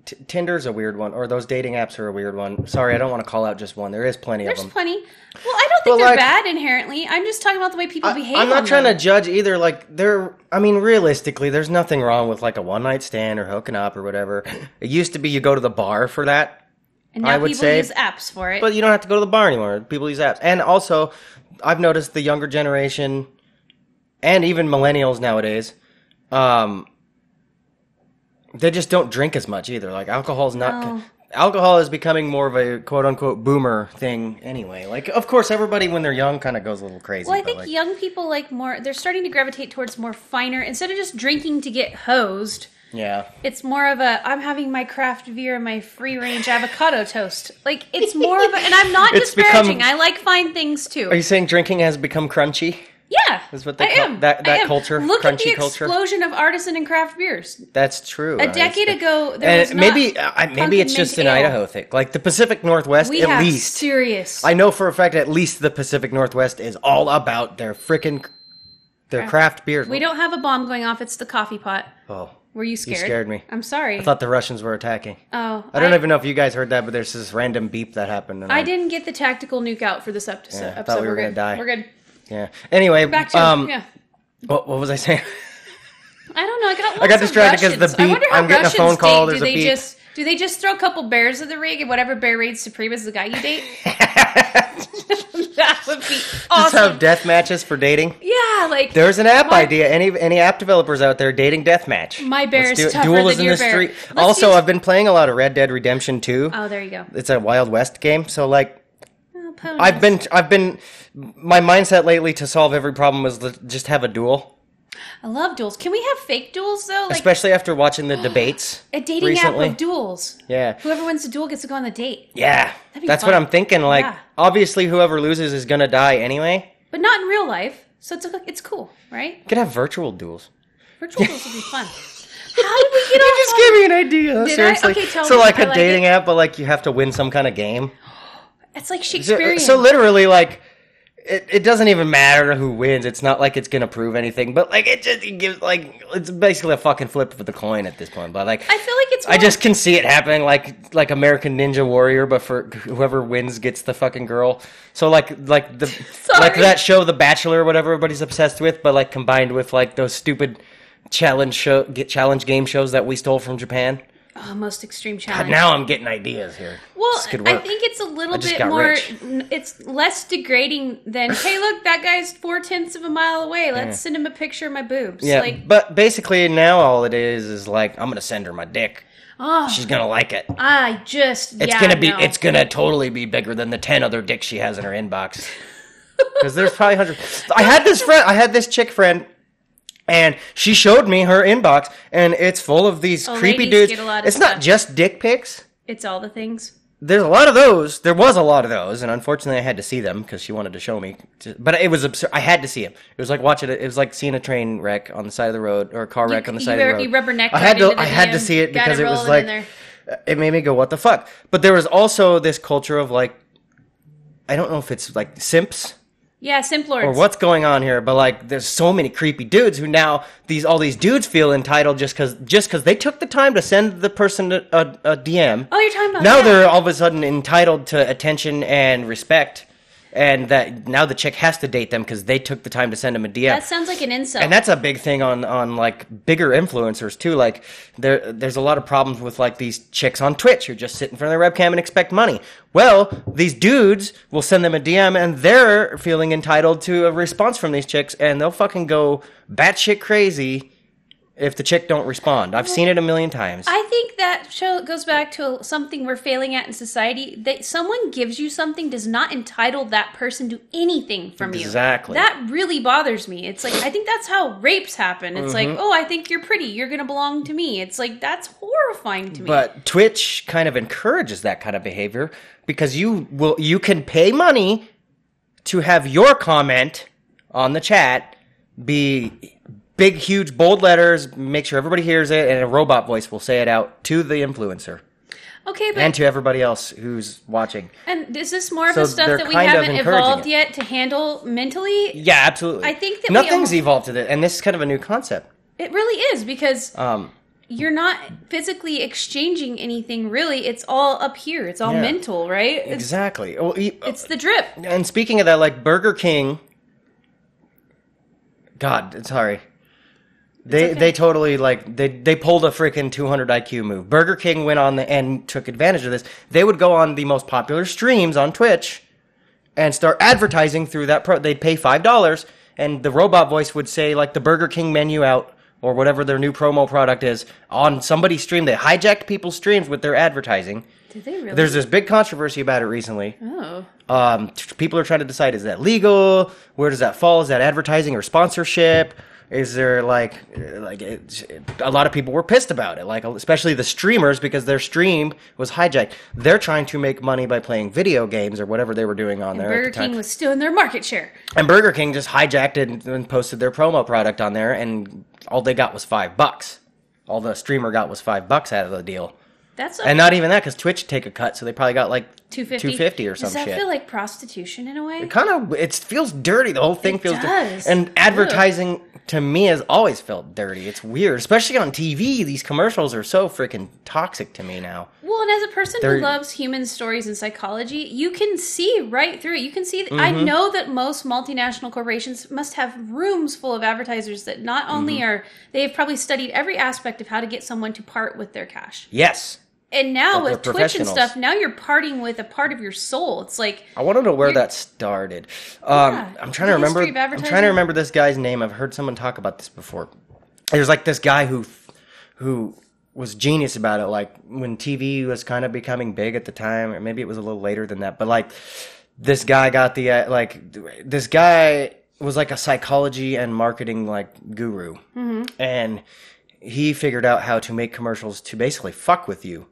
T- Tinder's a weird one, or those dating apps are a weird one. Sorry, I don't want to call out just one. There is plenty There's of them. There's plenty. Well, I don't think But, they're like- bad inherently. I'm just talking about the way people behave. I'm not on trying them. to judge either. Like, there. I mean, realistically, there's nothing wrong with like a one night stand or hooking up or whatever. It used to be you go to the bar for that, And now I would people say- use apps for it. but you don't have to go to the bar anymore. People use apps, and also, I've noticed the younger generation, and even millennials nowadays, um, they just don't drink as much either. Like, alcohol's not. Oh. No. Alcohol is becoming more of a quote unquote boomer thing anyway. Like, of course, everybody when they're young kind of goes a little crazy. Well, I think like, young people like more. They're starting to gravitate towards more finer. Instead of just drinking to get hosed, yeah. it's more of a. I'm having my craft beer and my free range avocado toast. Like it's more of a. And I'm not *laughs* disparaging. become- I like fine things too. Are you saying drinking has become crunchy? Yeah, Is what they I call- am. that- I that culture, Look at crunchy the culture? explosion of artisan and craft beers. That's true. A decade ago, there was maybe uh, maybe it's just an ale. Idaho thing. Like the Pacific Northwest, We at least. serious. I know for a fact at least the Pacific Northwest is all about their frickin' their craft beer. we don't have a bomb going off. It's the coffee pot. Oh, Were you scared? scared me. I'm sorry. I thought the Russians were attacking. oh, I don't even know if you guys heard that, but there's this random beep that happened. And I didn't get the tactical nuke out for this episode. Yeah, I thought we were We're gonna die. We're good. Yeah. Anyway, Back to um, yeah. what, what was I saying? I don't know. I got. I got lots because the. I beep- wonder how I'm getting a phone call, Date. there's do a they beep. just do they just throw a couple bears at the rig and whatever bear raid supreme is the guy you date? *laughs* that would be awesome. Just have death matches for dating. yeah, like There's an app My- idea. Any any app developers out there dating deathmatch? My bear Let's is do tougher Duel than is in your the bear. street. Let's also, use- I've been playing a lot of Red Dead Redemption 2. oh, there you go. It's a Wild West game, so like ponies. I've been I've been my mindset lately to solve every problem is just have a duel, I love duels. Can we have fake duels though? Like especially after watching the *gasps* debates a dating recently. app of duels. Yeah. Whoever wins the duel gets to go on the date, Yeah. That'd be That's fun. what I'm thinking like Yeah. obviously whoever loses is going to die anyway. but not in real life. So it's it's cool, right? You could have virtual duels. Virtual duels would be fun. *laughs* How did we get off? Just on- give me an idea. Did I? seriously. Okay, tell so me. like I a like dating it. app, but like you have to win some kind of game. It's like So, Shakespearean. so literally, like, it, it doesn't even matter who wins. It's not like it's gonna prove anything, but like it just it gives like it's basically a fucking flip of the coin at this point. But like, I feel like it's. I just can see it happening, like like American Ninja Warrior, but for whoever wins gets the fucking girl. So like like the *laughs* like that show, The Bachelor, or whatever everybody's obsessed with, but like combined with like those stupid challenge show get challenge game shows that we stole from Japan. Oh, most extreme God, challenge. now I'm getting ideas here. well, I think it's a little bit more. rich. It's less degrading than *laughs* hey, look, that guy's four tenths of a mile away. Let's send him a picture of my boobs. Yeah, like but basically now all it is is like I'm gonna send her my dick. oh, She's gonna like it. I just It's yeah, gonna be no. it's gonna totally be bigger than the ten other dicks she has in her inbox. *laughs* Because there's probably hundreds. I had this friend. I had this chick friend. And she showed me her inbox, and it's full of these Oh, creepy dudes. get a lot of It's not stuff. just dick pics. It's all the things. There's a lot of those. There was a lot of those, and unfortunately, I had to see them because she wanted to show me. But it was absurd. I had to see them. It was like watching it. It was like seeing a train wreck on the side of the road or a car wreck on the side of the road. you rubberneck I had to. I had to see it because it was like it made me go, "What the fuck?" But there was also this culture of like, I don't know if it's like simps, Yeah, Simplords. or what's going on here but like there's so many creepy dudes who now these all these dudes feel entitled just because just because they took the time to send the person a, a, a dm Oh, you're talking about now that. they're all of a sudden entitled to attention and respect and that now the chick has to date them because they took the time to send them a dm That sounds like an insult. and that's a big thing on on like bigger influencers too. Like there there's a lot of problems with like these chicks on twitch who just sit in front of their webcam and expect money. Well these dudes will send them a dm and they're feeling entitled to a response from these chicks and they'll fucking go batshit crazy if the chick don't respond i've seen it a million times I think that show goes back to something we're failing at in society. That someone gives you something does not entitle that person to anything from you. Exactly. That really bothers me. It's like I think that's how rapes happen. It's Mm-hmm. like, oh, I think you're pretty. You're gonna belong to me. It's like that's horrifying to me. But Twitch kind of encourages that kind of behavior because you will you can pay money to have your comment on the chat be big huge bold letters, make sure everybody hears it and a robot voice will say it out to the influencer okay, but and to everybody else who's watching. and is this more of So the stuff they're that we kind of haven't encouraging evolved it. yet to handle mentally? Yeah, absolutely. I think that we nothing's almost- evolved to this and this is kind of a new concept. It really is because Um you're not physically exchanging anything really it's all up here it's all Yeah. mental right it's, exactly. Well, e- it's the drip And speaking of that, like Burger King, God, sorry, they okay. they totally like they they pulled a freaking 200 IQ move. Burger King went on the and took advantage of this. They would go on the most popular streams on Twitch and start advertising through that. Pro- they'd pay five dollars, and the robot voice would say like the Burger King menu out. Or whatever their new promo product is on somebody's stream. They hijacked people's streams with their advertising. did they really There's this big controversy about it recently. oh Um, t- people are trying to decide: is that legal? Where does that fall? Is that advertising or sponsorship? Is there like, like it's a lot of people were pissed about it, like especially the streamers because their stream was hijacked. They're trying to make money by playing video games or whatever they were doing on there burger the king was still in their market share and Burger King just hijacked it and, and posted their promo product on there, and all they got was five bucks. All the streamer got was five bucks out of the deal, that's and not even that because Twitch take a cut, so they probably got like 250 two fifty or some does that shit. feel like prostitution in a way? It kind of it feels dirty the whole thing It feels dirty does. and advertising to me has always felt dirty. It's weird especially on tv these commercials are so freaking toxic to me now. Well and as a person They're- who loves human stories and psychology you can see right through it. You can see i Mm-hmm. know that most multinational corporations must have rooms full of advertisers that not only Mm-hmm. are they have probably studied every aspect of how to get someone to part with their cash. Yes And now with Twitch and stuff, now you're parting with a part of your soul. It's like i want to know where that started. Um, Yeah, i'm trying to remember i'm trying to remember this guy's name. I've heard someone talk about this before. There's like this guy who who was genius about it like when tv was kind of becoming big at the time or maybe it was a little later than that but like this guy got the uh, like this guy was like a psychology and marketing like guru. And he figured out how to make commercials to basically fuck with you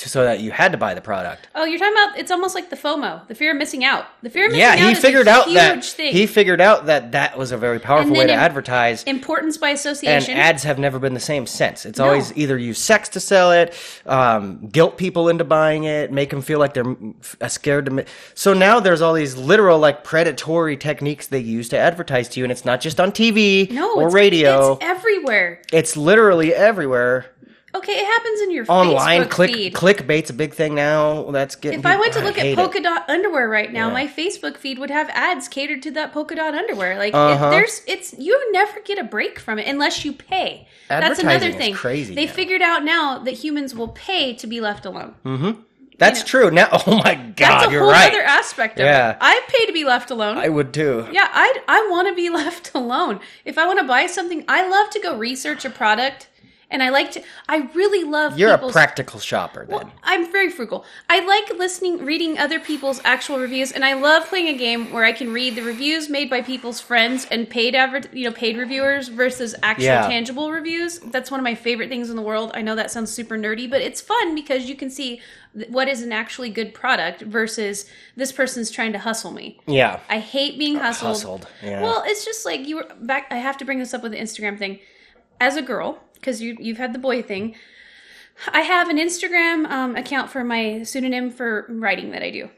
to, so that you had to buy the product oh, you're talking about it's almost like the FOMO, the fear of missing out. The fear of missing yeah out he is a figured out huge that thing. he figured out that that was a very powerful way to im- advertise Importance by association. and ads have never been the same since. It's No. always either use sex to sell it, um, guilt people into buying it, make them feel like they're mm, scared to. Ma- so now there's all these literal like predatory techniques they use to advertise to you, and it's not just on TV no, or it's, radio. It's everywhere. It's literally everywhere. Okay, it happens in your Online, Facebook click feed. clickbait's a big thing now. That's getting. If I went to look at polka it. dot underwear right now, Yeah. my Facebook feed would have ads catered to that polka dot underwear. Like Uh-huh. there's, it's you never get a break from it unless you pay. That's another thing. crazy They now. figured out now that humans will pay to be left alone. Mhm. That's you know. true. Now, *laughs* oh my That's god, a you're whole right. other aspect of Yeah. it. I pay to be left alone. I would too. yeah, I I want to be *laughs* left alone. If I want to buy something, I love to go research a product, and I like to. I really love. You're a practical shopper then. Well, I'm very frugal. I like listening, reading other people's actual reviews, and I love playing a game where I can read the reviews made by people's friends and paid adver- you know, paid reviewers versus actual Yeah. tangible reviews. That's one of my favorite things in the world. I know that sounds super nerdy, but it's fun because you can see what is an actually good product versus this person's trying to hustle me. yeah. I hate being uh, hustled. hustled, yeah. Well, it's just like you were back. I have to bring this up with the Instagram thing. As a girl, because you you've had the boy thing, I have an Instagram um, account for my pseudonym for writing that I do,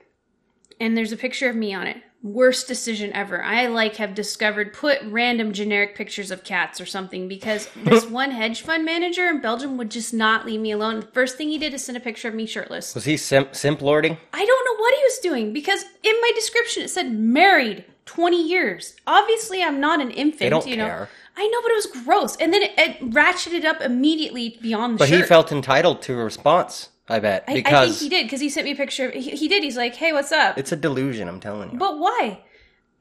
and there's a picture of me on it. worst decision ever. I like have discovered put random generic pictures of cats or something because *laughs* this one hedge fund manager in Belgium would just not leave me alone. The first thing he did is send a picture of me shirtless. Was he simp, simp lording? I don't know what he was doing because in my description it said married 20 years. Obviously, I'm not an infant. They don't you know. care. I know, but it was gross. And then it, it ratcheted up immediately beyond the But shirt. he felt entitled to a response. I bet I, because I think he did because he sent me a picture. Of, he, he did. He's like, "Hey, what's up?" it's a delusion. I'm telling you. But why?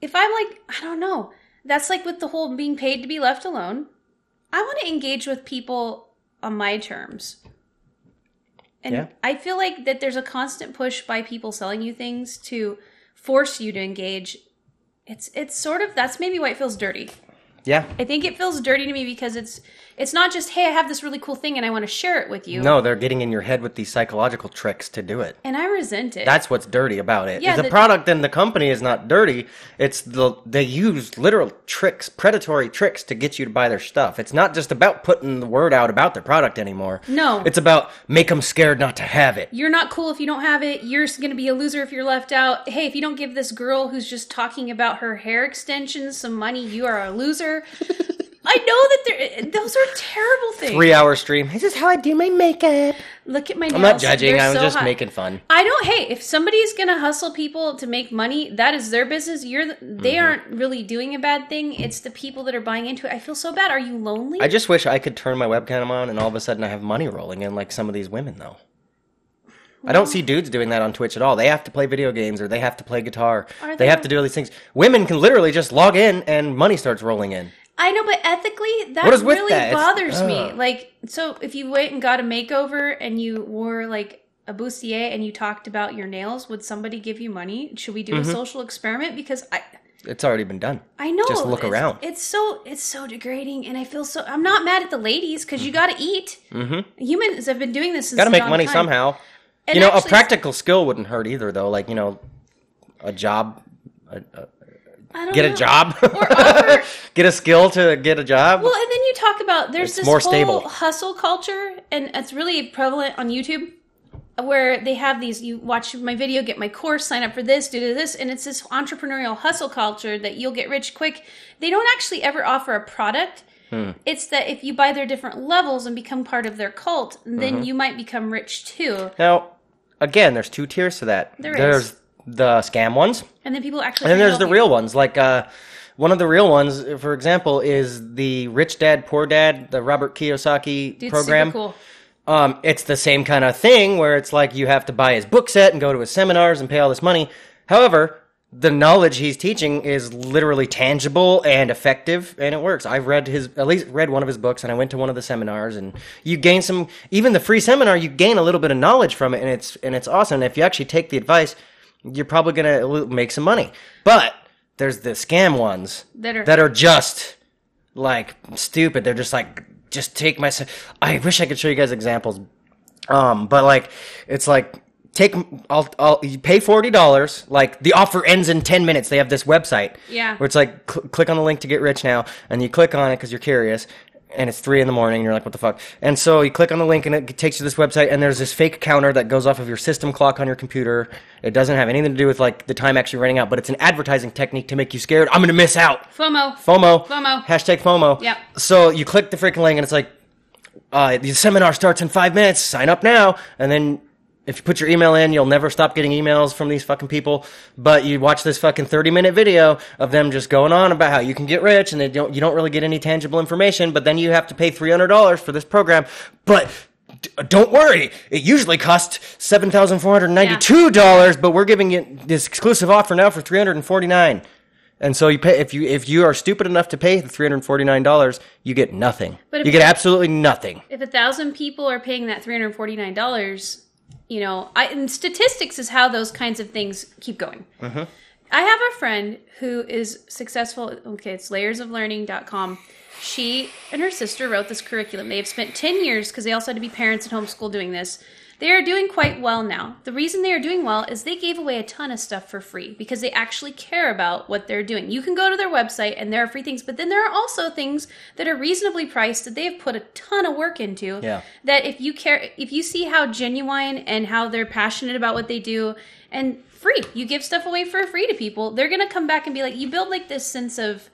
If I'm like, I don't know. That's like with the whole being paid to be left alone. I want to engage with people on my terms. And Yeah. I feel like that there's a constant push by people selling you things to force you to engage. It's it's sort of that's maybe why it feels dirty. Yeah. I think it feels dirty to me because it's it's not just hey I have this really cool thing and I want to share it with you. No, they're getting in your head with these psychological tricks to do it. And I resent it. That's what's dirty about it. Yeah, the, the- product and the company is not dirty. It's the they use literal tricks, predatory tricks to get you to buy their stuff. It's not just about putting the word out about their product anymore. No. It's about make them scared not to have it. you're not cool if you don't have it. You're going to be a loser if you're left out. Hey, if you don't give this girl who's just talking about her hair extensions some money, you are a loser. *laughs* I know that there, those are terrible things. Three hour stream. This is how I do my makeup. Look at my nails. I'm not judging. They're I'm so just hot. making fun. I don't. Hey, if somebody's gonna hustle people to make money, that is their business. You're. The, they Mm-hmm. aren't really doing a bad thing. It's the people that are buying into it. I feel so bad. Are you lonely? I just wish I could turn my webcam on and all of a sudden I have money rolling in like some of these women though. I don't see dudes doing that on Twitch at all. They have to play video games or they have to play guitar. They they? have to do all these things. Women can literally just log in and money starts rolling in. I know, but ethically, that What is with really that? It's- bothers me. Like, so if you went and got a makeover and you wore like a bustier and you talked about your nails, would somebody give you money? Should we do Mm-hmm. a social experiment? Because I, It's already been done. I know. Just look it's- around. It's so it's so degrading, and I feel so. I'm not mad at the ladies because you got to eat. Mm-hmm. Humans have been doing this. Since Got to make money time. somehow. And you know, a practical skill wouldn't hurt either though. Like, you know, a job, a, a, I don't get a know. job, offer- *laughs* get a skill to get a job. Well, and then you talk about there's It's this more whole stable. hustle culture, and it's really prevalent on YouTube, where they have these. You watch my video, get my course, sign up for this, do this, and it's this entrepreneurial hustle culture that you'll get rich quick. They don't actually ever offer a product. Hmm. It's that if you buy their different levels and become part of their cult, then Mm-hmm. you might become rich too. now, again, there's two tiers to that. There is. The scam ones. And then people actually. And then there's the help real ones. Like uh, one of the real ones, for example, is the Rich Dad Poor Dad, the Robert Kiyosaki. Dude, program. Cool. Um, it's the same kind of thing where it's like you have to buy his book set and go to his seminars and pay all this money. However, the knowledge he's teaching is literally tangible and effective, and it works. I've read his, at least read one of his books, and I went to one of the seminars, and you gain some. Even the free seminar, you gain a little bit of knowledge from it, and it's and it's awesome. And if you actually take the advice, you're probably gonna make some money. But there's the scam ones That are- that are just like stupid. They're just like, just take my. I wish I could show you guys examples. Um, but like, it's like take. I'll. I'll. You pay forty dollars. Like the offer ends in ten minutes. They have this website. Yeah. Where it's like, cl- click on the link to get rich now, and you click on it because you're curious. And it's three in the morning, and you're like, "What the fuck?" And so you click on the link, and it takes you to this website, and there's this fake counter that goes off of your system clock on your computer. It doesn't have anything to do with like the time actually running out, but it's an advertising technique to make you scared. I'm gonna miss out. FOMO. FOMO. FOMO. Hashtag FOMO. Yep. So you click the freaking link and it's like, uh, the seminar starts in five minutes. Sign up now. And then if you put your email in, you'll never stop getting emails from these fucking people. But you watch this fucking 30 minute video of them just going on about how you can get rich and they don't, you don't really get any tangible information. But then you have to pay $300 for this program. But d- don't worry. It usually costs $7,492, but we're giving you this exclusive offer now for 349 and so you pay if you if you are stupid enough to pay the three hundred forty nine dollars, you get nothing. But you get absolutely nothing. if a thousand people are paying that three hundred forty nine dollars, you know, I, and statistics is how those kinds of things keep going. Mm-hmm. I have a friend who is successful. Okay, it's layersoflearning.com. She and her sister wrote this curriculum. They have spent 10 years because they also had to be parents at home school doing this. They are doing quite well now. The reason they are doing well is they gave away a ton of stuff for free because they actually care about what they're doing. You can go to their website and there are free things, but then there are also things that are reasonably priced that they have put a ton of work into. Yeah. That if you care, if you see how genuine and how they're passionate about what they do, and free. You give stuff away for free to people. They're going to come back and be like, you build like this sense of,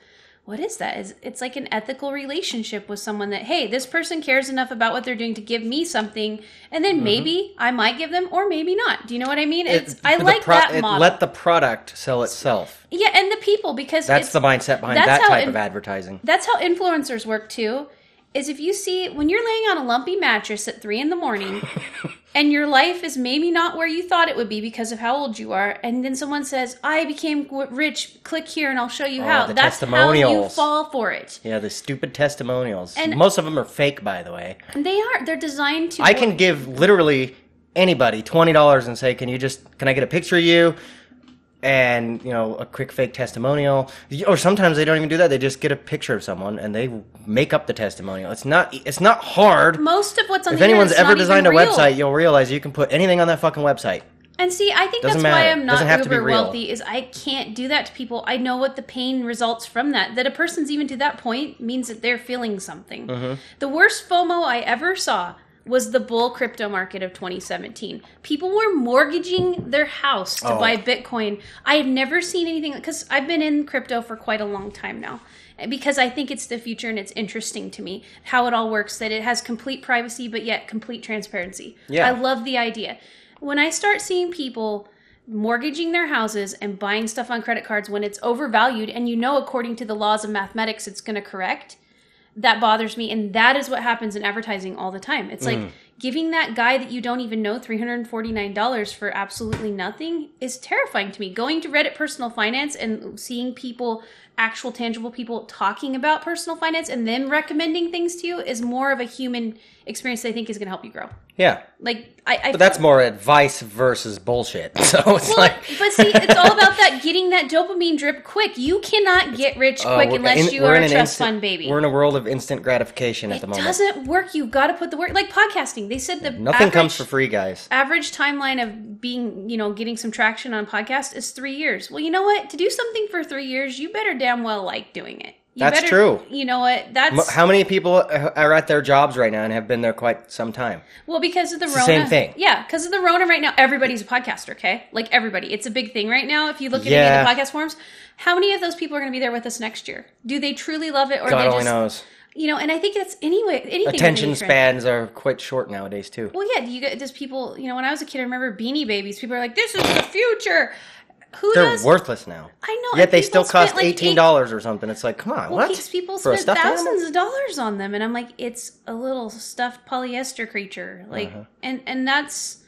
what is that? Is it's like an ethical relationship with someone that hey, this person cares enough about what they're doing to give me something, and then mm-hmm. maybe I might give them, or maybe not. Do you know what I mean? It's It- I like pro- that it model. Let the product sell itself. yeah, and the people because That's the mindset behind that type in- of advertising. that's how influencers work too. Is if you see when you're laying on a lumpy mattress at three in the morning, *laughs* and your life is maybe not where you thought it would be because of how old you are, and then someone says, "I became rich. Click here, and I'll show you Oh, how." the That's how you fall for it. Yeah, the stupid testimonials. And- Most of them are fake, by the way. They are. They're designed to. I can give literally anybody twenty dollars and say, "Can you just can I get a picture of you?" And you know, a quick fake testimonial. Or sometimes they don't even do that. They just get a picture of someone and they make up the testimonial. It's not. It's not hard. Most of what's on the. If the anyone's ever designed a real. website, you'll realize you can put anything on that fucking website. And see, I think Doesn't that's why. I'm not Doesn't have to be uber wealthy. Is I can't do that to people. I know what the pain results from that. That a person's even to that point means that they're feeling something. Mm-hmm. The worst FOMO I ever saw was the bull crypto market of 2017. People were mortgaging their house to Oh. buy Bitcoin. I have never seen anything because I've been in crypto for quite a long time now. Because I think it's the future and it's interesting to me how it all works. That it has complete privacy but yet complete transparency. Yeah. I love the idea. When I start seeing people mortgaging their houses and buying stuff on credit cards when it's overvalued and you know according to the laws of mathematics it's going to correct, that bothers me and that is what happens in advertising all the time. It's like mm. giving that guy that you don't even know $349 for absolutely nothing is terrifying to me. Going to Reddit personal finance and seeing people actual tangible people talking about personal finance and them recommending things to you is more of a human experience I think is going to help you grow. Yeah, Like I, I but that's more advice versus bullshit. *laughs* So it's well, like. but see, it's all about that *laughs* getting that dopamine drip quick. You cannot get rich uh, quick we're unless in- you in a trust instant- fund baby. We're in a world of instant gratification at the moment. it doesn't work. You've got to put the work. Like podcasting, they said the Nothing comes for free, guys. Average timeline of being, you know, getting some traction on podcast is three years. Well, you know what? To do something for three years, you better damn well like doing it. That's better- true. You know what? That's How many people are at their jobs right now and have been there quite some time? Well, because of the the Rona. same thing. Yeah, because of the Rona right now, everybody's a podcaster, okay? Like everybody. It's a big thing right now. If you look at Yeah. any of the podcast forums, how many of those people are going to be there with us next year? Do they truly love it or God they only just knows. you know, and I think it's anyway anything Attention spans are quite short nowadays too. Well, yeah, do you get does people, you know, when I was a kid I remember beanie babies, people are like, This is the future. Who They're does worthless now. I know. Yet they still cost like, eighteen dollars or something. It's like, come on, Well, what? people For a spent thousands animal? of dollars on them, and I'm like, it's a little stuffed polyester creature, like, Uh-huh. and and that's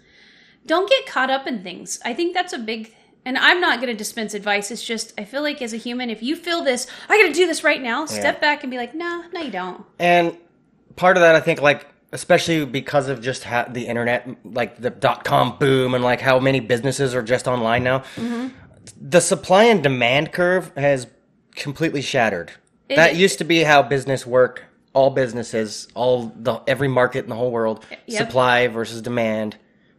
don't get caught up in things. I think that's a big. And I'm not going to dispense advice. It's just I feel like as a human, if you feel this, I got to do this right now. Step back and be like, nah, no, you don't. And part of that, I think, like especially because of just how the internet, like the dot com boom, and like how many businesses are just online now. Mm-hmm. The supply and demand curve has completely shattered. It- that used to be how business worked. All businesses, all the every market in the whole world, Yep. supply versus demand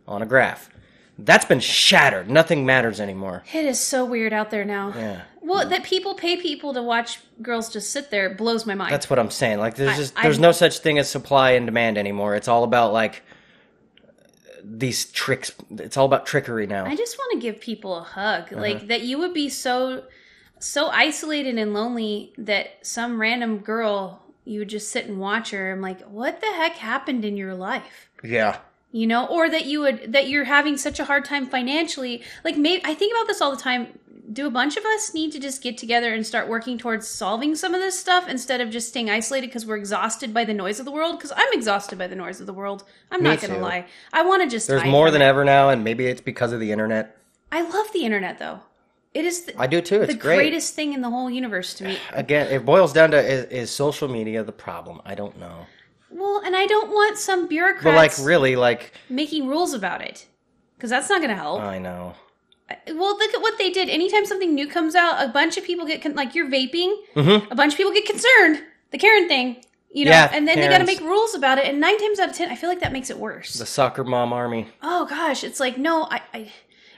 on a graph. That's been shattered. Nothing matters anymore. It is so weird out there now. Yeah. Well, that people pay people to watch girls just sit there blows my mind. That's what I'm saying. Like there's I- just I- there's no such thing as supply and demand anymore. It's all about like these tricks. It's all about trickery now. I just want to give people a hug. Uh-huh. Like that you would be so so isolated and lonely that some random girl you would just sit and watch her. I'm like, what the heck happened in your life? yeah. You know, or that you would that you're having such a hard time financially. Like maybe I think about this all the time. Do a bunch of us need to just get together and start working towards solving some of this stuff instead of just staying isolated because we're exhausted by the noise of the world? Because I'm exhausted by the noise of the world. I'm Me not going to lie. I want to just. There's more than it. ever now, and maybe it's because of the internet. I love the internet though. It is the, I do too. It's the great. greatest thing in the whole universe to me. *sighs* Again, it boils down to is, is social media the problem? I don't know. Well, and I don't want some bureaucrats But like really, like making rules about it because that's not going to help. I know. Well, look at what they did. Anytime something new comes out, a bunch of people get con- like you're vaping. Mhm. A bunch of people get concerned. The Karen thing, you know, Yeah, and then they got to make rules about it. And nine times out of ten, I feel like that makes it worse. The soccer mom army. oh gosh, it's like no, I. I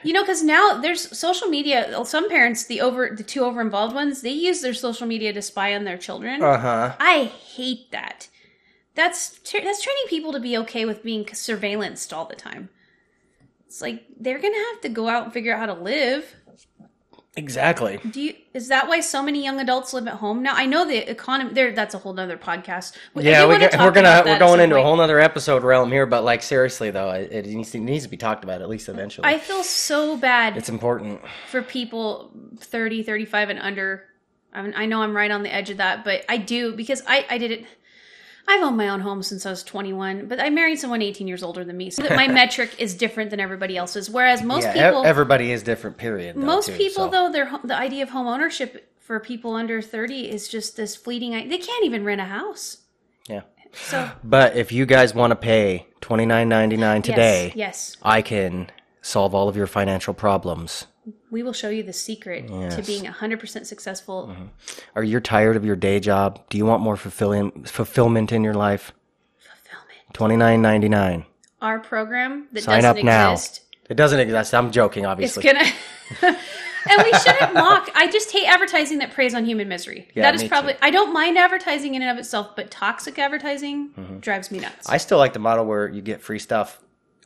you know, because now there's social media. Some parents, the over, the two over involved ones, they use their social media to spy on their children. Uh huh. I hate that. That's that's training people to be okay with being surveillanced all the time. It's like they're gonna have to go out and figure out how to live. Exactly. Do you? Is that why so many young adults live at home now? I know the economy. There, that's a whole nother podcast. Yeah, we we're gonna we're going into a whole nother episode realm here, but like seriously though, it, it needs to, needs to be talked about at least eventually. I feel so bad it's important. for people 30, 35 and under. I, mean, I know I'm right on the edge of that, but I do because I, I did it. I've owned my own home since I was 21, but I married someone 18 years older than me, so that my *laughs* metric is different than everybody else's. Whereas most yeah, people, everybody is different. Period. though, most too, people so. though, their the idea of home ownership for people under 30 is just this fleeting. They can't even rent a house. Yeah. So But if you guys want to pay twenty nine ninety nine today, yes, yes, I can solve all of your financial problems. we will show you the secret to Yes. Mm-hmm. being 100% successful. Are you tired of your day job? Do you want more fulfilling fulfillment in your life? Fulfillment. Twenty nine ninety nine. Our program that Sign doesn't up now. exist. It doesn't exist. I'm joking, obviously. It's gonna. *laughs* and we shouldn't mock. I just hate advertising that preys on human misery. Yeah, that is me probably. too. I don't mind advertising in and of itself, but toxic advertising drives me nuts. Mm-hmm. I still like the model where you get free stuff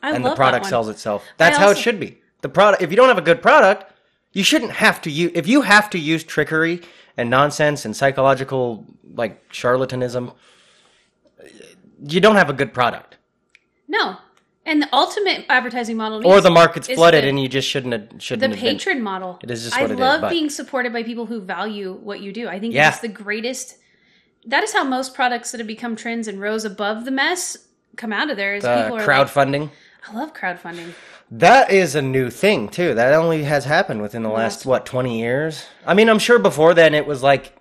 I and the product sells itself. That's how it should be. The product. If you don't have a good product, you shouldn't have to use. If you have to use trickery and nonsense and psychological like charlatanism, you don't have a good product. No, and the ultimate advertising model, Or the market's flooded the- and you just shouldn't have, shouldn't the have been- patron model. It is just I what it is, love but- being supported by people who value what you do. I think Yeah. it's the greatest. That is how most products that have become trends and rose above the mess come out of there. Is uh, people are like, crowdfunding. I love crowdfunding. That is a new thing too. That only has happened within the last what twenty years. I mean, I'm sure before then it was like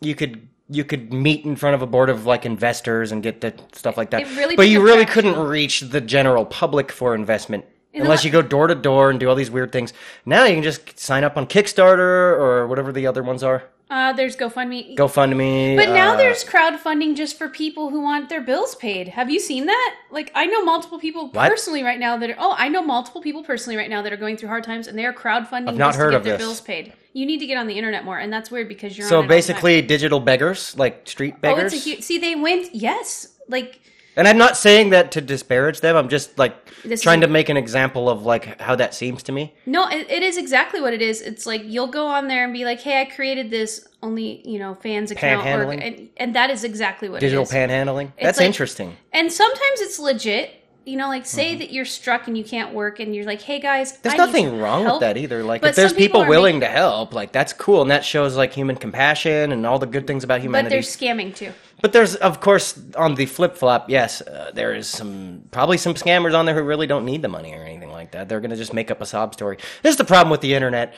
you could you could meet in front of a board of like investors and get the stuff like that. It really but you really couldn't reach the general public for investment In unless la- you go door to door and do all these weird things. Now you can just sign up on Kickstarter or whatever the other ones are. Uh, there's GoFundMe. GoFundMe. But now uh, there's crowdfunding just for people who want their bills paid. Have you seen that? Like I know multiple people What? personally right now that are oh, I know multiple people personally right now that are going through hard times and they are crowdfunding I've not just heard to get of their this. bills paid. You need to get on the internet more, and that's weird because you're so all basically digital beggars, like street beggars. Oh, it's a huge see they went yes. Like And I'm not saying that to disparage them. I'm just like This is- trying to make an example of like how that seems to me. no, it, it is exactly what it is. It's like you'll go on there and be like, "Hey, I created this only you know fans account," or, and, and that is exactly what Digital it is. panhandling. That's like- interesting. And sometimes it's legit. You know, like say that you're struck and you can't work, and you're like, "Hey guys, Mm-hmm. There's I nothing wrong help." with that either. Like But if there's people people, willing to help, like that's cool, and that shows like human compassion and all the good things about humanity. But they're scamming too. But there's, of course, on the flip flop, yes, uh, there is some probably some scammers on there who really don't need the money or anything like that. They're going to just make up a sob story. This is the problem with the internet.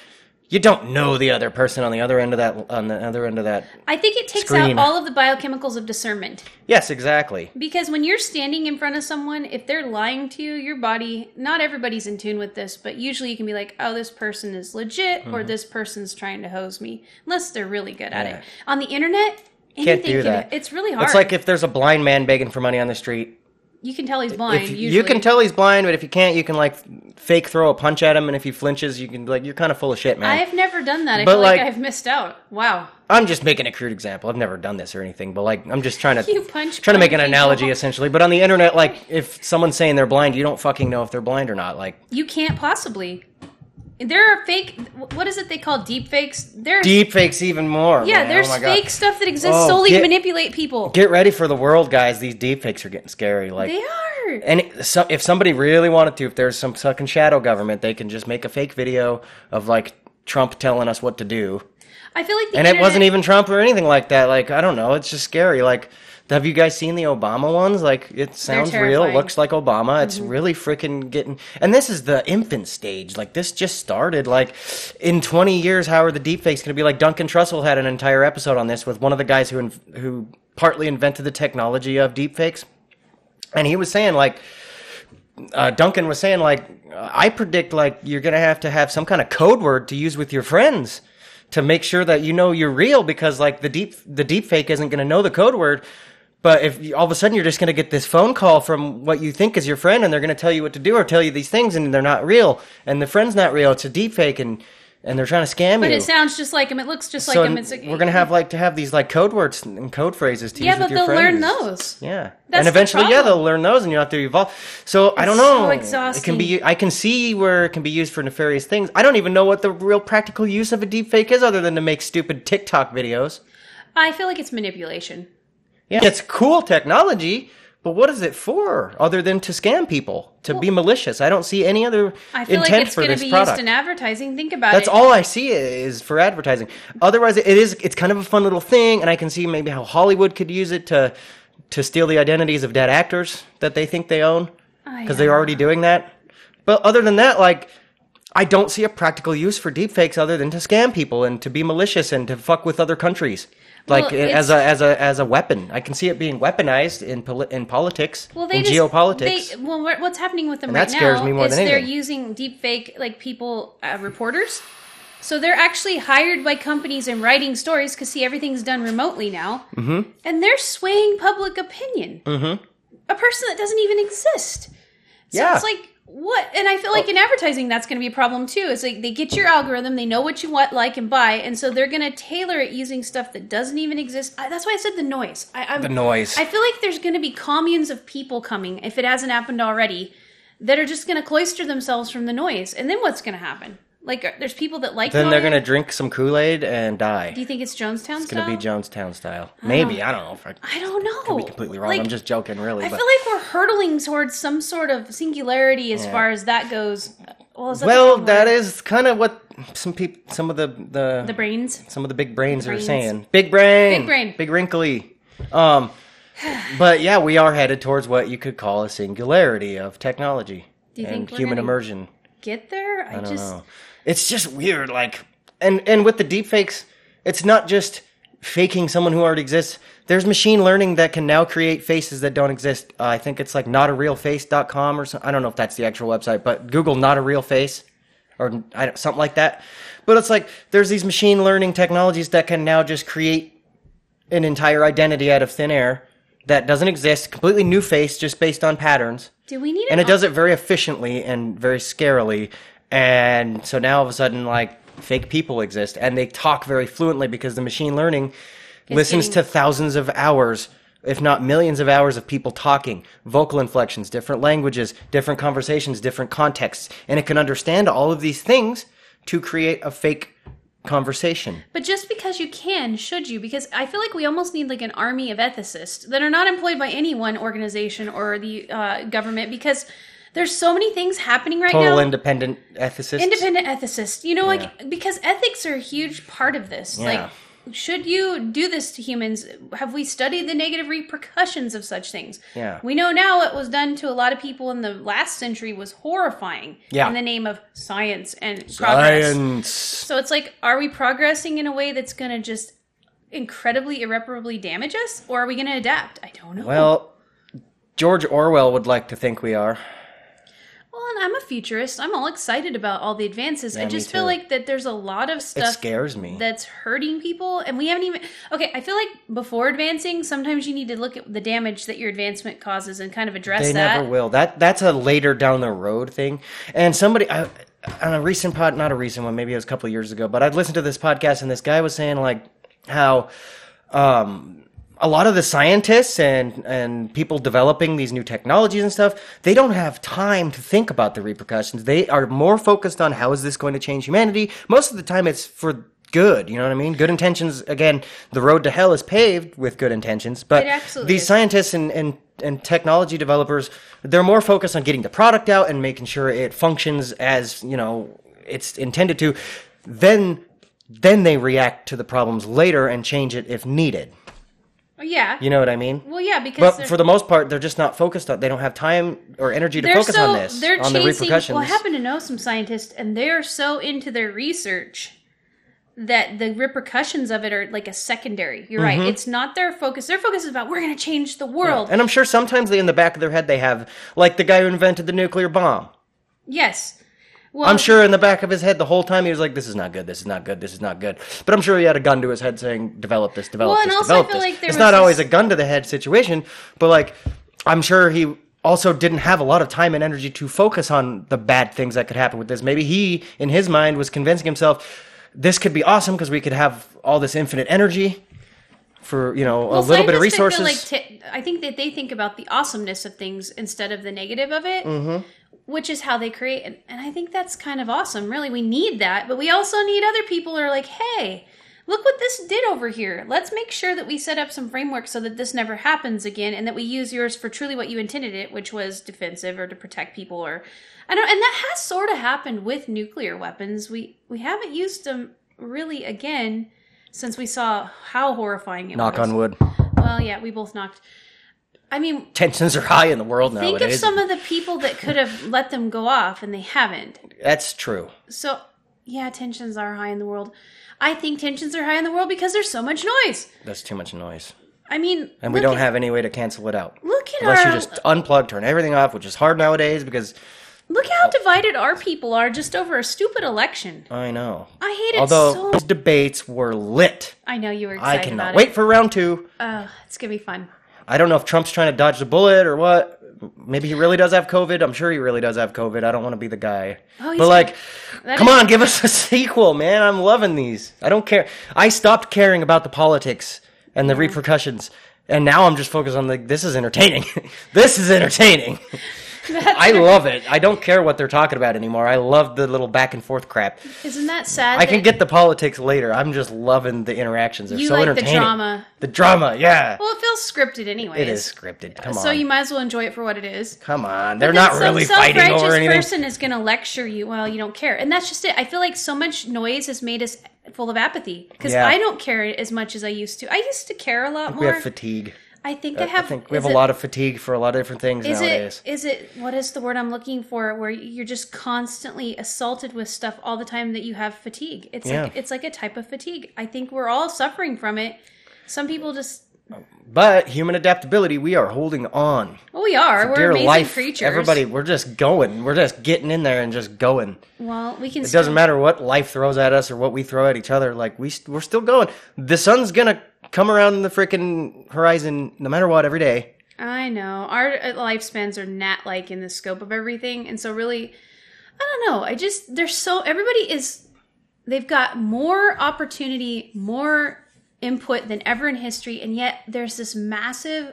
You don't know the other person on the other end of that on the other end of that. I think it takes Screen. out all of the biochemicals of discernment. Yes, exactly. Because when you're standing in front of someone, if they're lying to you, your body, not everybody's in tune with this, but usually you can be like, oh, this person is legit or this person's trying to hose me, unless they're really good at Mm-hmm. It. On the internet, Can't anything do can, that. it's really hard. It's like if there's a blind man begging for money on the street. you can tell he's blind. If you can tell he's blind, but if you can't, you can like fake throw a punch at him, and if he flinches, you can like you're kind of full of shit, man. I've never done that. I But, feel like, like- I've missed out. Wow. I'm just making a crude example. I've never done this or anything, but like I'm just trying *laughs* to You punch trying to make an blind analogy people. essentially. But on the internet, like if someone's saying they're blind, you don't fucking know if they're blind or not. Like You can't possibly. There are fake. What is it they call deep fakes? There's deep fakes even more. yeah. man. There's Oh my God. fake stuff that exists Oh, solely get- to manipulate people. Get ready for the world, guys. These deep fakes are getting scary. Like they are. And it- so, if somebody really wanted to, if there's some fucking shadow government, they can just make a fake video of like Trump telling us what to do. I feel like the And it wasn't even Trump or anything like that. Like, I don't know. It's just scary. Like, have you guys seen the Obama ones? Like, it sounds real. Mm-hmm. Looks like Obama. It's really freaking getting. And this is the infant stage. Like, this just started. Like, in 20 years, how are the deepfakes going to be? Like, Duncan Trussell had an entire episode on this with one of the guys who who partly invented the technology of deepfakes. And he was saying, like, uh, Duncan was saying, like, I predict, like, you're going to have to have some kind of code word to use with your friends to make sure that you know you're real because, like, the deep the deep fake isn't going to know the code word. But if you, all of a sudden you're just going to get this phone call from what you think is your friend, and they're going to tell you what to do or tell you these things, and they're not real, and the friend's not real, it's a deep fake, and and they're trying to scam But you. But it sounds just like him. It looks just like so him. It's we're gonna have like to have these like code words and code phrases to yeah, use but with your they'll learn friends. those. Yeah, That's and the eventually, yeah, they'll learn those, and you're have to evolve. So I don't It's so know. exhausting. It can be. I can see where it can be used for nefarious things. I don't even know what the real practical use of a deepfake is, other than to make stupid TikTok videos. I feel like it's manipulation. Yeah, it's cool technology, but what is it for, other than to scam people, to be malicious? I don't see any other I feel intent like it's for going to this be product. used in advertising. Think about That's it. That's all I see is for advertising. Otherwise, it is it's kind of a fun little thing, and I can see maybe how Hollywood could use it to to steal the identities of dead actors that they think they own Oh, because yeah. they're already uh, doing that. But other than that, like. I don't see a practical use for deepfakes other than to scam people and to be malicious and to fuck with other countries, like Well, as a as a as a weapon. I can see it being weaponized in poli- in politics, Well, they in just, geopolitics. They, well, what's happening with them And right that scares now me more is than they're anything. using deep fake like people uh, reporters. So they're actually hired by companies and writing stories because see everything's done remotely now, mm-hmm. and they're swaying public opinion. Mm-hmm. A person that doesn't even exist. So Yeah. it's like what? And I feel like in oh. advertising that's going to be a problem too. It's like they get your algorithm, they know what you want, like, and buy, and so they're going to tailor it using stuff that doesn't even exist. I, that's why I said the noise. I, I'm, the noise. I feel like there's going to be communes of people coming, if it hasn't happened already, that are just going to cloister themselves from the noise. And then what's going to happen? Like, there's people that like then they're gonna drink some Kool Aid and die. Do you think it's Jonestown style? It's gonna be? Jonestown style. Maybe I don't know. If I I don't know. Could be completely wrong. Like, I'm just joking, really. I but feel like we're hurtling towards some sort of singularity as Yeah. far as that goes. Well, is that well, that is kind of what some people, some of the the, the brains. some of the big brains, brains. are saying. Big brain, Big brain. big wrinkly. Um, but yeah, we are headed towards what you could call a singularity of technology Do you and human immersion. Get there? I, I don't just. know. It's just weird, like, and and with the deepfakes, it's not just faking someone who already exists. There's machine learning that can now create faces that don't exist. Uh, I think it's like notarealface.com or something. I don't know if that's the actual website, but Google not a real face or something like that. But it's like there's these machine learning technologies that can now just create an entire identity out of thin air that doesn't exist, completely new face just based on patterns Do we need and an it does it very efficiently and very scarily and so now all of a sudden like fake people exist and they talk very fluently because the machine learning listens getting- to thousands of hours if not millions of hours of people talking. Vocal inflections different languages different conversations different contexts. And it can understand all of these things to create a fake conversation. But just because you can, should you? Because I feel like we almost need like an army of ethicists that are not employed by any one organization or the uh, government because there's so many things happening right total now. Total independent ethicists Independent ethicists, you know, like because ethics are a huge part of this. Yeah. Like, should you do this to humans? Have we studied the negative repercussions of such things? Yeah. We know now what was done to a lot of people in the last century was horrifying. Yeah. In the name of science and progress. science So it's like, are we progressing in a way that's going to just incredibly irreparably damage us, or are we going to adapt? I don't know. well george orwell would like to think we are Well, and I'm a futurist. I'm all excited about all the advances. I Yeah, me just feel like that there's a lot of it stuff scares me that's hurting people, and we haven't even. Okay, I feel like before advancing, sometimes you need to look at the damage that your advancement causes and kind of address They that. never will. That that's a later down the road thing. And somebody I, on a recent pod, not a recent one, maybe it was a couple of years ago, but I'd listened to this podcast and this guy was saying like how um a lot of the scientists and and people developing these new technologies and stuff, they don't have time to think about the repercussions. They are more focused on how is this going to change humanity. Most of the time it's for good, you know what I mean? Good intentions again, the road to hell is paved with good intentions, but these is. scientists and, and and technology developers they're more focused on getting the product out and making sure it functions as you know it's intended to then then they react to the problems later and change it if needed yeah. you know what i mean well, yeah, because but for the most part they're just not focused on they don't have time or energy to focus so on this they're on the chasing. repercussions Well, I happen to know some scientists, and they're so into their research that the repercussions of it are like a secondary. You're Mm-hmm. right. It's not their focus. Their focus is about we're going to change the world. and i'm sure sometimes they in the back of their head they have like the guy who invented the nuclear bomb Yes. Well, I'm sure in the back of his head the whole time he was like, "This is not good. This is not good. This is not good." But I'm sure he had a gun to his head saying, "Develop this. Develop Well, and this. also I develop feel this." like there it's not this- always a gun to the head situation, but like I'm sure he also didn't have a lot of time and energy to focus on the bad things that could happen with this. Maybe he, in his mind, was convincing himself this could be awesome because we could have all this infinite energy for you know a little bit of resources. like t- I think that they think about the awesomeness of things instead of the negative of it, Mm-hmm. which is how they create. And, and I think that's kind of awesome. Really, we need that, but we also need other people who are like, hey. Look what this did over here. Let's make sure that we set up some framework so that this never happens again and that we use yours for truly what you intended it, which was defensive or to protect people or I don't and that has sort of happened with nuclear weapons. We we haven't used them really again since we saw how horrifying it was. Knock was. on wood. Well, yeah, we both knocked. I mean, Tensions are high in the world now. think nowadays. of some of the people that could have let them go off and they haven't. That's true. So, yeah, tensions are high in the world. I think tensions are high in the world because there's so much noise. That's too much noise, I mean, and we look don't at- have any way to cancel it out. Look at Unless our you just unplug, turn everything off, which is hard nowadays because look how oh. divided our people are just over a stupid election. I know. I hate it Although so. those debates were lit. I know you were excited. I excited cannot about wait for round two. Oh, it's gonna be fun. I don't know if Trump's trying to dodge the bullet or what. Maybe he really does have COVID. I'm sure he really does have COVID. I don't want to be the guy. Oh, he's but like, That come is- on, give us a *laughs* sequel, man. I'm loving these. I don't care. I stopped caring about the politics and the repercussions, and now I'm just focused on the. This is entertaining. *laughs* this is entertaining. *laughs* I love it. I don't care what they're talking about anymore. I love the little back and forth crap. Isn't that sad? I can get the politics later. I'm just loving the interactions. They're You so like the drama. The drama, yeah. Well, it feels scripted anyways. it is scripted. Come on. So you might as well enjoy it for what it is. Come on. They're not really fighting over anything. person is going to lecture you. Well, you don't care, and that's just it. I feel like so much noise has made us full of apathy because Yeah. I don't care as much as I used to. I used to care a lot more. We have fatigue. I think uh, I I have. think we have a it- lot of fatigue for a lot of different things Is nowadays. it? Is it? What is the word I'm looking for? Where you're just constantly assaulted with stuff all the time that you have fatigue. It's Yeah. like it's like a type of fatigue. I think we're all suffering from it. Some people just. But human adaptability, we are holding on. Well, we are. We're amazing life, creatures. everybody, we're just going. We're just getting in there and just going. Well, we can. It doesn't matter what life throws at us or what we throw at each other. Like we, we're still going. The sun's gonna come around the freaking horizon no matter what every day. I know. Our uh, lifespans are not like in the scope of everything. And so, really, I don't know. I just, there's so, everybody is, they've got more opportunity, more input than ever in history. And yet, there's this massive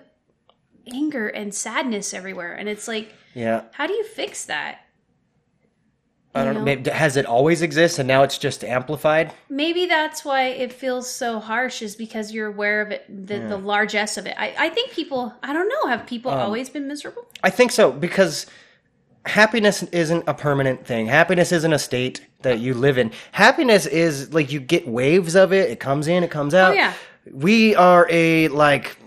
anger and sadness everywhere. And it's like, Yeah, how do you fix that? I don't know. Maybe, has it always exist and now it's just amplified? Maybe that's why it feels so harsh, is because you're aware of it, the, the hmm. largesse of it. I, I think people, I don't know, have people um, always been miserable? I think so because happiness isn't a permanent thing. Happiness isn't a state that you live in. Happiness is like you get waves of it. It comes in, it comes oh, out. Oh, yeah. We are a like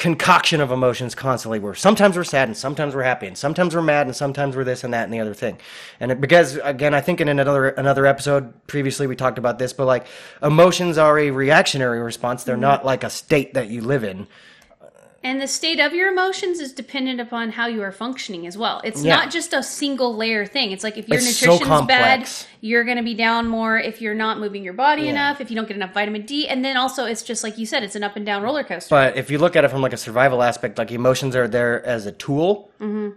concoction of emotions constantly. We're sometimes we're sad and sometimes we're happy and sometimes we're mad and sometimes we're this and that and the other thing. And it, because again, I think in another another episode previously we talked about this, but like emotions are a reactionary response. Mm-hmm. They're not like a state that you live in. And the state of your emotions is dependent upon how you are functioning as well. It's Yeah. not just a single layer thing. It's like if your It's so nutrition's bad, you're going to be down more if you're not moving your body enough, if you don't get enough vitamin D. And then also, it's just like you said, it's an up and down roller coaster. But if you look at it from like a survival aspect, like emotions are there as a tool, mm-hmm.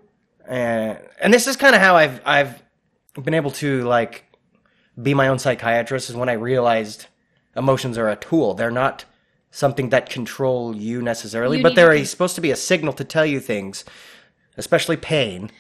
and and this is kind of how I've I've been able to like be my own psychiatrist is when I realized emotions are a tool. They're not something that control you necessarily, You but they're a, supposed to be a signal to tell you things, especially pain.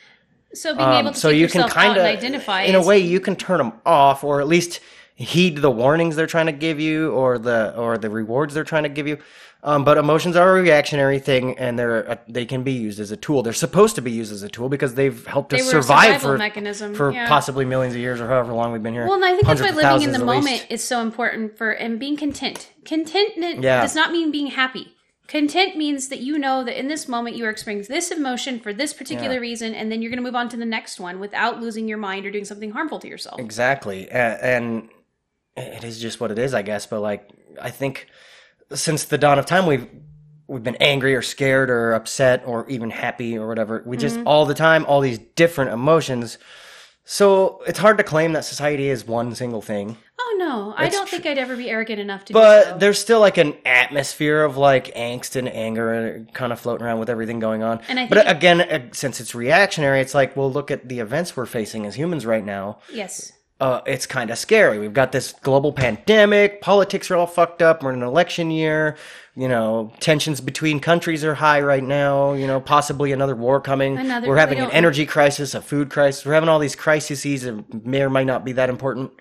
so being able Um, to so you can kind of identify in a way you can turn them off or at least heed the warnings they're trying to give you or the or the rewards they're trying to give you um, but emotions are a reactionary thing and they're uh, they can be used as a tool they're supposed to be used as a tool because they've helped us They a survive for mechanism, for yeah. possibly millions of years or however long we've been here Well, and I think that's why living in the moment least. is so important for and being content. Contentment Yeah. does not mean being happy. Content means that you know that in this moment you are experiencing this emotion for this particular Yeah. reason, and then you're going to move on to the next one without losing your mind or doing something harmful to yourself. Exactly. A- And it is just what it is, I guess. But like, I think since the dawn of time, we've we've been angry or scared or upset or even happy or whatever. We just all the time, all these different emotions. So it's hard to claim that society is one single thing. Oh no, I It's don't tr- think I'd ever be arrogant enough to. But do so. there's still like an atmosphere of like angst and anger kind of floating around with everything going on. And I but again, uh, since it's reactionary, it's like, well, look at the events we're facing as humans right now. yes, Uh, it's kind of scary. We've got this global pandemic. Politics are all fucked up. We're in an election year. You know, tensions between countries are high right now. You know, possibly another war coming. Another- We're having an energy crisis, a food crisis. We're having all these crises that may or might not be that important.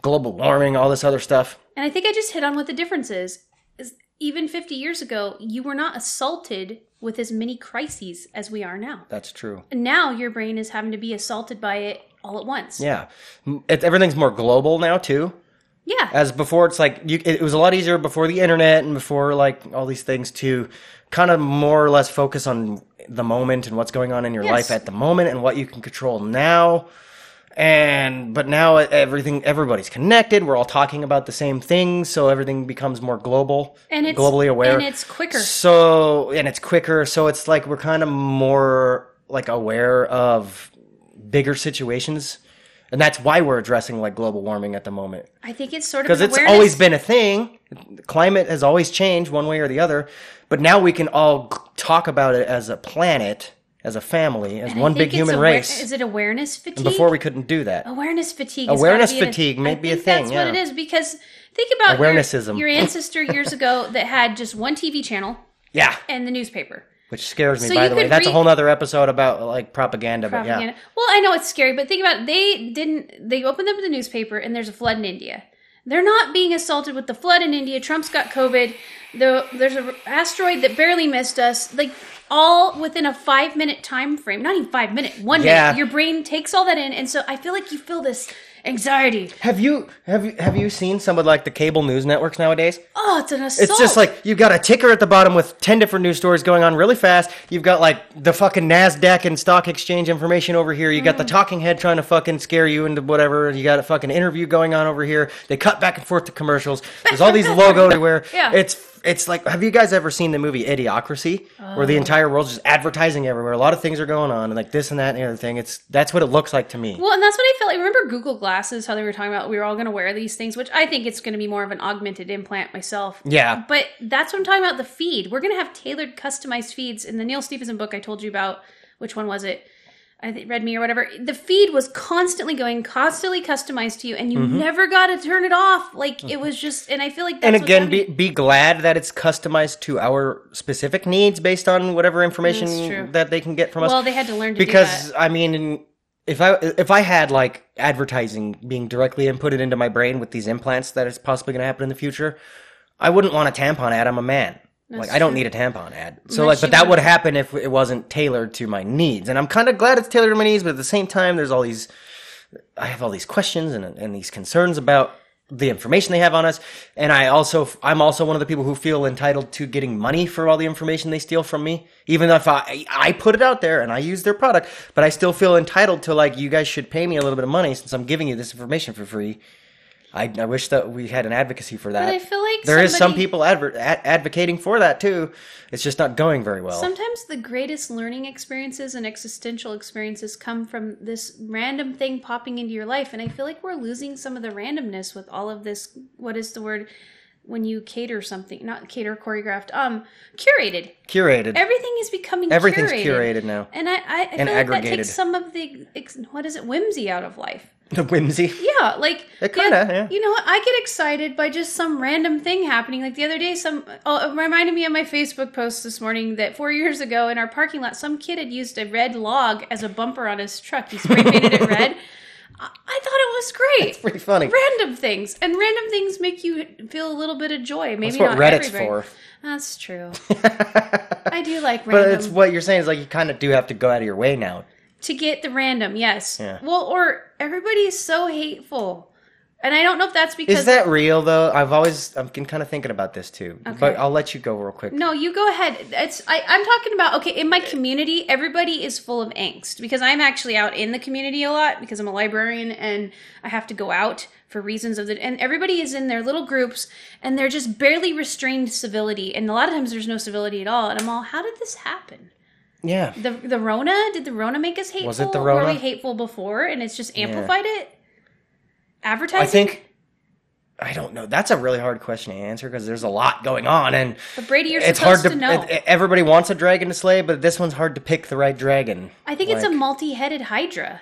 Global warming, all this other stuff. and I think I just hit on what the difference is. Is even 50 years ago, you were not assaulted with as many crises as we are now. That's true. And now your brain is having to be assaulted by it all at once. Yeah, it, everything's more global now too. Yeah. As before, it's like you, it was a lot easier before the internet and before like all these things to kind of more or less focus on the moment and what's going on in your Yes. life at the moment and what you can control now. And but now everything, everybody's connected. We're all talking about the same things, so everything becomes more global and it's globally aware. and it's quicker. So and it's quicker. So it's like we're kind of more like aware of bigger situations, and that's why we're addressing like global warming at the moment I think it's sort of because it's awareness. always been a thing. Climate has always changed one way or the other, but now we can all talk about it as a planet, as a family, as And one big human aware- race. Is it awareness fatigue? Before we couldn't do that. awareness fatigue. Awareness fatigue may I be a think That's thing, what yeah. it is because think about your- Your, ancestor years ago that had just one TV channel Yeah, and the newspaper. Which scares me. So by the way, that's a whole other episode about like propaganda. But yeah, propaganda. Well, I know it's scary, but think about it. They didn't. They opened up the newspaper and there's a flood in India. They're not being assaulted with the flood in India. Trump's got COVID. The, there's an asteroid that barely missed us. Like all within a five minute time frame. Not even five minute. One Yeah. minute. Your brain takes all that in, and so I feel like you feel this anxiety. Have you have you have you seen some of like the cable news networks nowadays? Oh, it's an assault. It's just like you've got a ticker at the bottom with 10 different news stories going on really fast. You've got like the fucking NASDAQ and stock exchange information over here. You got Mm. the talking head trying to fucking scare you into whatever. You got a fucking interview going on over here. They cut back and forth to commercials. There's all these logos everywhere. *laughs* Yeah. It's it's like have you guys ever seen the movie Idiocracy where the oh. entire world's just advertising everywhere. A lot of things are going on and like this and that and the other thing. It's that's what it looks like to me. Well, and that's what I felt like. Remember Google Glasses, how they were talking about we were all going to wear these things, which I think it's going to be more of an augmented implant myself. Yeah. But that's what I'm talking about the feed. We're going to have tailored, customized feeds. In the Neal Stephenson book I told you about, which one was it? I think Read Me or whatever. The feed was constantly going, constantly customized to you, and you mm-hmm. never got to turn it off. Like it mm-hmm. was just, and I feel like that's and again, be, be glad that it's customized to our specific needs based on whatever information that they can get from us. well, they had to learn to because do that. I mean, if I if I had like advertising being directly inputted into my brain with these implants that is possibly going to happen in the future, I wouldn't want a tampon ad. I'm a man. Like I don't need a tampon ad. So Unless like, but that want- would happen if it wasn't tailored to my needs. And I'm kind of glad it's tailored to my needs, but at the same time, there's all these. I have all these questions and and these concerns about the information they have on us and i also i'm also one of the people who feel entitled to getting money for all the information they steal from me even if i i put it out there and i use their product but i still feel entitled to like you guys should pay me a little bit of money since i'm giving you this information for free i, I wish that we had an advocacy for that But I feel like there is some people adver- ad- advocating for that too it's just not going very well Sometimes the greatest learning experiences and existential experiences come from this random thing popping into your life. And I feel like we're losing some of the randomness with all of this. What is the word? When you cater something, not cater choreographed, um, curated. curated Everything is becoming everything's curated. curated now And I, I, I And feel like that takes some of the ex- what is it, whimsy out of life. The *laughs* whimsy Yeah, like It kinda, yeah. You know what? I get excited by just some random thing happening. Like the other day, some oh, it reminded me of my Facebook post this morning that four years ago in our parking lot, some kid had used a red log as a bumper on his truck. He spray painted it red. I, I thought it was great. It's pretty funny Random things, and random things make you feel a little bit of joy. Maybe that's what not reddit's everybody. for That's true. *laughs* I do like random. but it's what you're saying is like you kind of do have to go out of your way now to get the random. Yes. Yeah. Well, or everybody is so hateful, and I don't know if that's because Is that real though? I've always I've been kind of thinking about this too. Okay. But I'll let you go real quick. No, you go ahead. It's I, I'm talking about okay. In my community, everybody is full of angst because I'm actually out in the community a lot because I'm a librarian and I have to go out for reasons of the and everybody is in their little groups and they're just barely restrained civility and a lot of times there's no civility at all and I'm all how did this happen? Yeah. The the Rona did the Rona make us hateful? Was it the Rona? Were we hateful before and it's just amplified it? Advertising. I think I don't know. That's a really hard question to answer because there's a lot going on, and But Brady, you're it's hard to. to know. everybody wants a dragon to slay, but this one's hard to pick the right dragon. I think it's a multi-headed Hydra.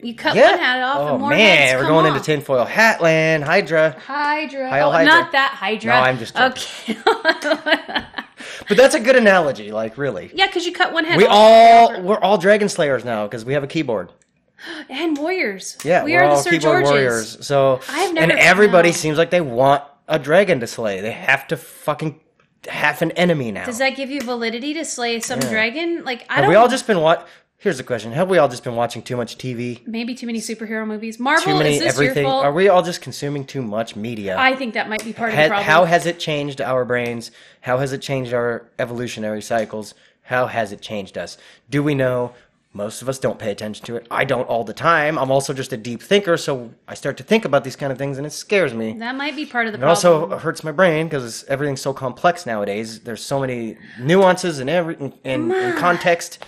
You cut Yeah. one head off, oh and more man, heads we're going off. into tinfoil hatland, Hydra. Hydra. Heil oh, Hydra. not that Hydra. No, I'm just joking. okay. *laughs* *laughs* But that's a good analogy. Like really, yeah, because you cut one head. we off. all we're all dragon slayers now because we have a keyboard. *gasps* and warriors. Yeah, we are the all Sir keyboard Georges. warriors. So I have and everybody seems like they want a dragon to slay. They have to fucking have an enemy now. Does that give you validity to slay some Yeah. dragon? Like I have don't. we all just been what? Here's the question: Have we all just been watching too much TV? maybe too many superhero movies. Marvel, Too many is this everything? your fault? Are we all just consuming too much media? I think that might be part of the problem. how has it changed our brains? How has it changed our evolutionary cycles? How has it changed us? Do we know? Most of us don't pay attention to it. I don't all the time. I'm also just a deep thinker, so I start to think about these kind of things and it scares me. that might be part of the It problem. It also hurts my brain because everything's so complex nowadays. There's so many nuances and every in, in, in context.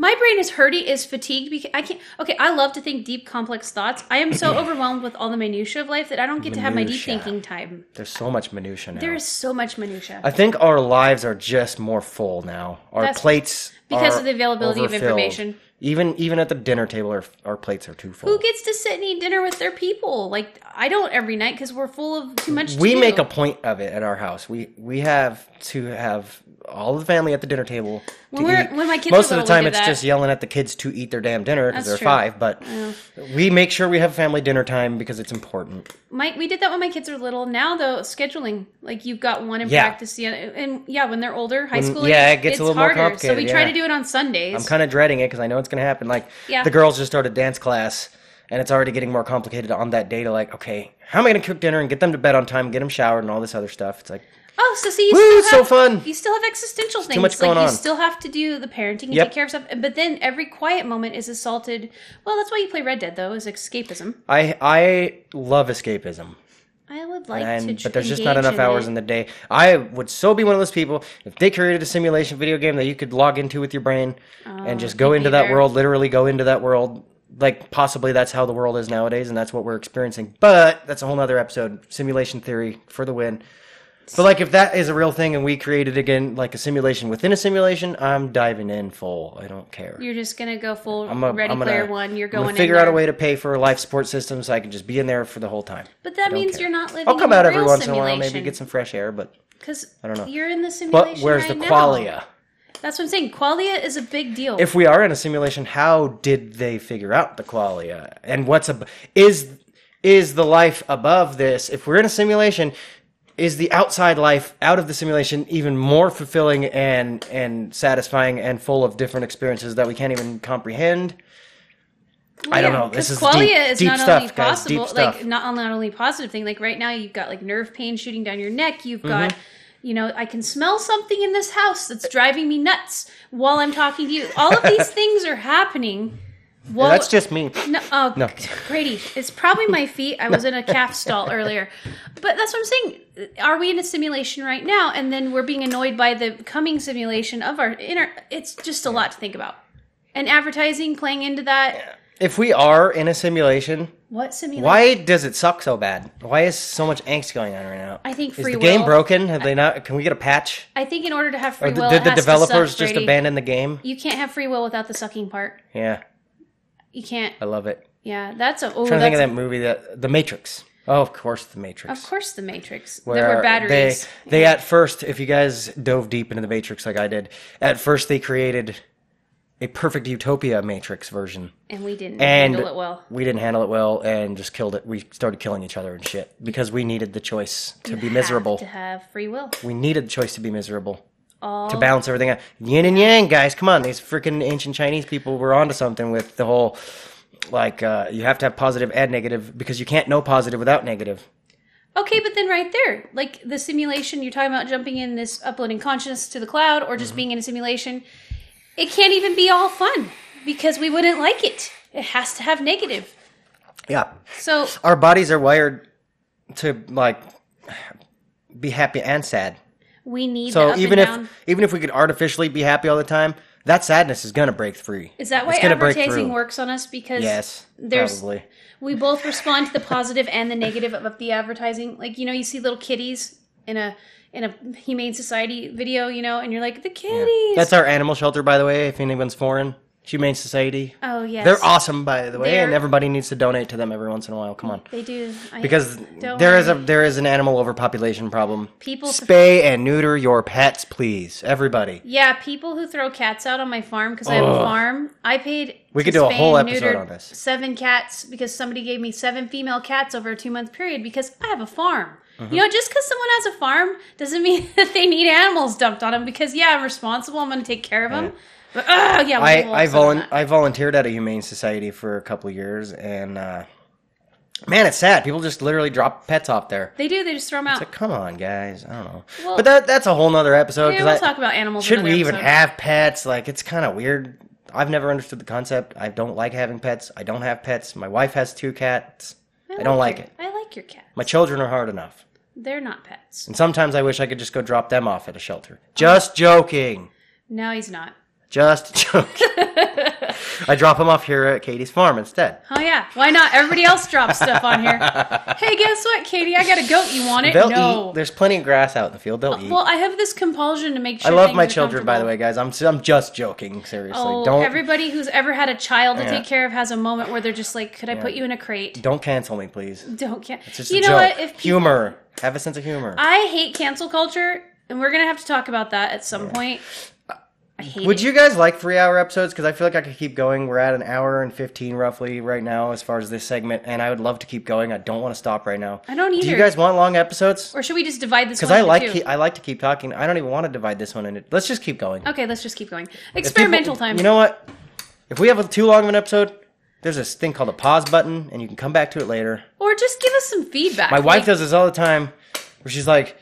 My brain is hurting, is fatigued because I can't. Okay, I love to think deep, complex thoughts. I am so *clears throat* overwhelmed with all the minutia of life that I don't get to have my deep Minutia. thinking time. There's so much minutia now. There is so much minutia. I think our lives are just more full now. Our That's plates because of the availability of information. Even even at the dinner table, our, our plates are too full. Who gets to sit and eat dinner with their people? Like I don't every night because we're full of too much. To we do. make a point of it at our house. We we have to have all the family at the dinner table. to When when my kids most of the time it's that. just yelling at the kids to eat their damn dinner because they're true. five. But we make sure we have family dinner time because it's important. My, we did that when my kids are little. Now though, scheduling like you've got one in Yeah. practice, yeah, and yeah, when they're older, high school, yeah, it gets a little more harder. So we complicated, try yeah. to do it on Sundays. I'm kind of dreading it because I know it's going to happen. Like Yeah. the girls just started dance class, and it's already getting more complicated on that day. To like, okay, how am I going to cook dinner and get them to bed on time, get them showered, and all this other stuff? It's like, oh, so see, you Woo, still it's so fun. You still have existential things. Too much like going you on. still have to do the parenting and Yep. take care of stuff. But then every quiet moment is assaulted. Well, that's why you play Red Dead though, is escapism. I I love escapism. I would like and to. tr- but there's just not enough hours it. in the day. I would so be one of those people if they created a simulation video game that you could log into with your brain and oh, just go into that world, literally go into that world. Like possibly that's how the world is nowadays, and that's what we're experiencing. But that's a whole nother episode. Simulation theory for the win. But like if that is a real thing and we created again like a simulation within a simulation, I'm diving in full. I don't care. You're just gonna go full I'm a, Ready I'm gonna, Player One. You're I'm gonna figure in out a way to pay for a life support system so I can just be in there for the whole time. But that means care. you're not living. I'll come in out every once in a while, maybe get some fresh air, but Because I don't know. you're in the simulation. but where's right the now. qualia? That's what I'm saying. Qualia is a big deal. If we are in a simulation, how did they figure out the qualia? And what's a is is the life above this? If we're in a simulation, is the outside life out of the simulation even more fulfilling and and satisfying and full of different experiences that we can't even comprehend? I don't Yeah, know. This is qualia deep, is deep not stuff, only possible, stuff. like not not only positive thing. Like right now, you've got like nerve pain shooting down your neck. You've Mm-hmm. got, you know, I can smell something in this house that's driving me nuts while I'm talking to you. All of these *laughs* things are happening. Well, That's just me. no, oh, No. Brady, it's probably my feet. I *laughs* was in a calf stall earlier, but that's what I'm saying. Are we in a simulation right now? And then we're being annoyed by the coming simulation of our inner. It's just a lot to think about. And advertising playing into that. If we are in a simulation, What simulation? why does it suck so bad? Why is so much angst going on right now? I think free is the game broken? Have they not? Can we get a patch? I think in order to have free Or will, did the developers suck, just Brady. abandon the game? You can't have free will without the sucking part. Yeah, You can't. I love it. Yeah, that's a. Oh, I'm trying to think of that movie, that The Matrix. Oh, of course, The Matrix. Of course, the Matrix. Where there were batteries. They, they at first, if you guys dove deep into the Matrix like I did, at first they created a perfect utopia Matrix version, and we didn't and handle it well. we didn't handle it well and just killed it. We started killing each other and shit because we needed the choice to be Have miserable. To have free will. We needed the choice to be miserable. All to balance everything out. Yin and yang, guys. Come on, these freaking ancient Chinese people were onto something with the whole like uh, you have to have positive and negative because you can't know positive without negative. Okay, but then right there, like the simulation, you're talking about jumping in this uploading consciousness to the cloud or Mm-hmm. just being in a simulation. It can't even be all fun because we wouldn't like it. It has to have negative. Yeah, So our bodies are wired to like be happy and sad. We need So even if even if we could artificially be happy all the time, that sadness is gonna break free. Is that why It's advertising works on us? Because Yes, there's probably. we both respond to the positive and the negative of the advertising. Like you know, you see little kitties in a in a humane society video, you know, and you're like the kitties. That's our animal shelter, by the way. If anyone's foreign, Humane Society. oh yes, They're awesome, by the way, and They're- everybody needs to donate to them every once in a while. Come on, They do I, because there is a there is an animal overpopulation problem. People- spay and neuter your pets, please, everybody. Yeah, people who throw cats out on my farm because I have a farm. I paid. We could do a whole and episode on this. Seven cats because somebody gave me seven female cats over a two month period because I have a farm. Mm-hmm. You know, just because someone has a farm doesn't *laughs* mean that they need animals dumped on them. Because yeah, I'm responsible. I'm going to take care of them. But yeah, I I, volun- I volunteered at a humane society for a couple years, and uh, man, it's sad. People just literally drop pets off there. They do. They just throw them out. Like, come on, guys. I don't know. Well- but that that's a whole nother episode. yeah, 'cause we'll I- talk about animals. should another we even episode. have pets? Like, it's kind of weird. I've never understood the concept. I don't like having pets. I don't have pets. My wife has two cats. I, don't like your- it. I like your cat. My children are hard enough. They're not pets. And sometimes I wish I could just go drop them off at a shelter. Just joking. No, he's not. Just joking. *laughs* I drop them off here at Katie's farm instead. Oh yeah, why not? Everybody else drops stuff on here. Hey, guess what, Katie? I got a goat. You want it? They'll no. eat. There's plenty of grass out in the field. They'll uh, eat. Well, I have this compulsion to make sure. I love things my are children, by the way, guys. I'm I'm just joking. Seriously, Oh, don't everybody who's ever had a child to Yeah. take care of has a moment where they're just like, "Could I put you in a crate?" don't cancel me, please. Don't. It's just you a know joke. what? If people, humor, have a sense of humor. I hate cancel culture, and we're gonna have to talk about that at some point. Would it. you guys like three hour episodes? Because I feel like I could keep going. We're at an hour and 15 roughly right now as far as this segment, and I would love to keep going. I don't want to stop right now. I don't either. Do you guys want long episodes? Or should we just divide this? Because I like ke- I like to keep talking. I don't even want to divide this one into. Let's just keep going. Okay, let's just keep going. Experimental people- time. You know what? If we have a too long of an episode, there's this thing called a pause button, and you can come back to it later. or just give us some feedback. My wife Like, does this all the time, where she's like,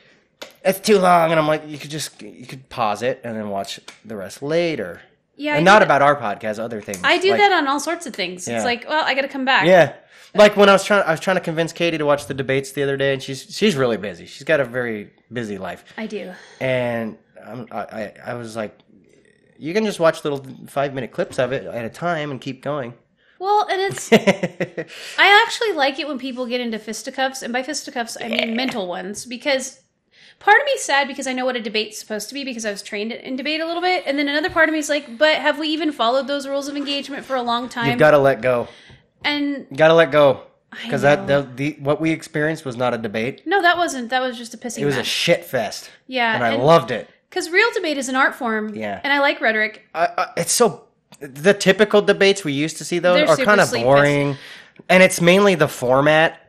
"It's too long," and I'm like, "You could just you could pause it and then watch the rest later." Yeah, and not about our podcast, other things. I do Like- that on all sorts of things. Yeah. It's like, well, I got to come back. Yeah. Like when I was trying, I was trying to convince Katie to watch the debates the other day, and she's she's really busy. She's got a very busy life, I do. and um, I, I I was like, you can just watch little five minute clips of it at a time and keep going. Well, and it's *laughs* I actually like it when people get into fisticuffs, and by fisticuffs I mean mental ones, because part of me sad because I know what a debate's supposed to be because I was trained in debate a little bit, and then another part of me is like, but have we even followed those rules of engagement for a long time? You've got to let go. and You got to let go because that the, the what we experienced was not a debate. no, that wasn't. That was just a pissing It was a match. shit fest, yeah, and I loved it. because real debate is an art form. Yeah. and I like rhetoric. I, I, it's so the typical debates we used to see though They're are kind of boring, and it's mainly the format.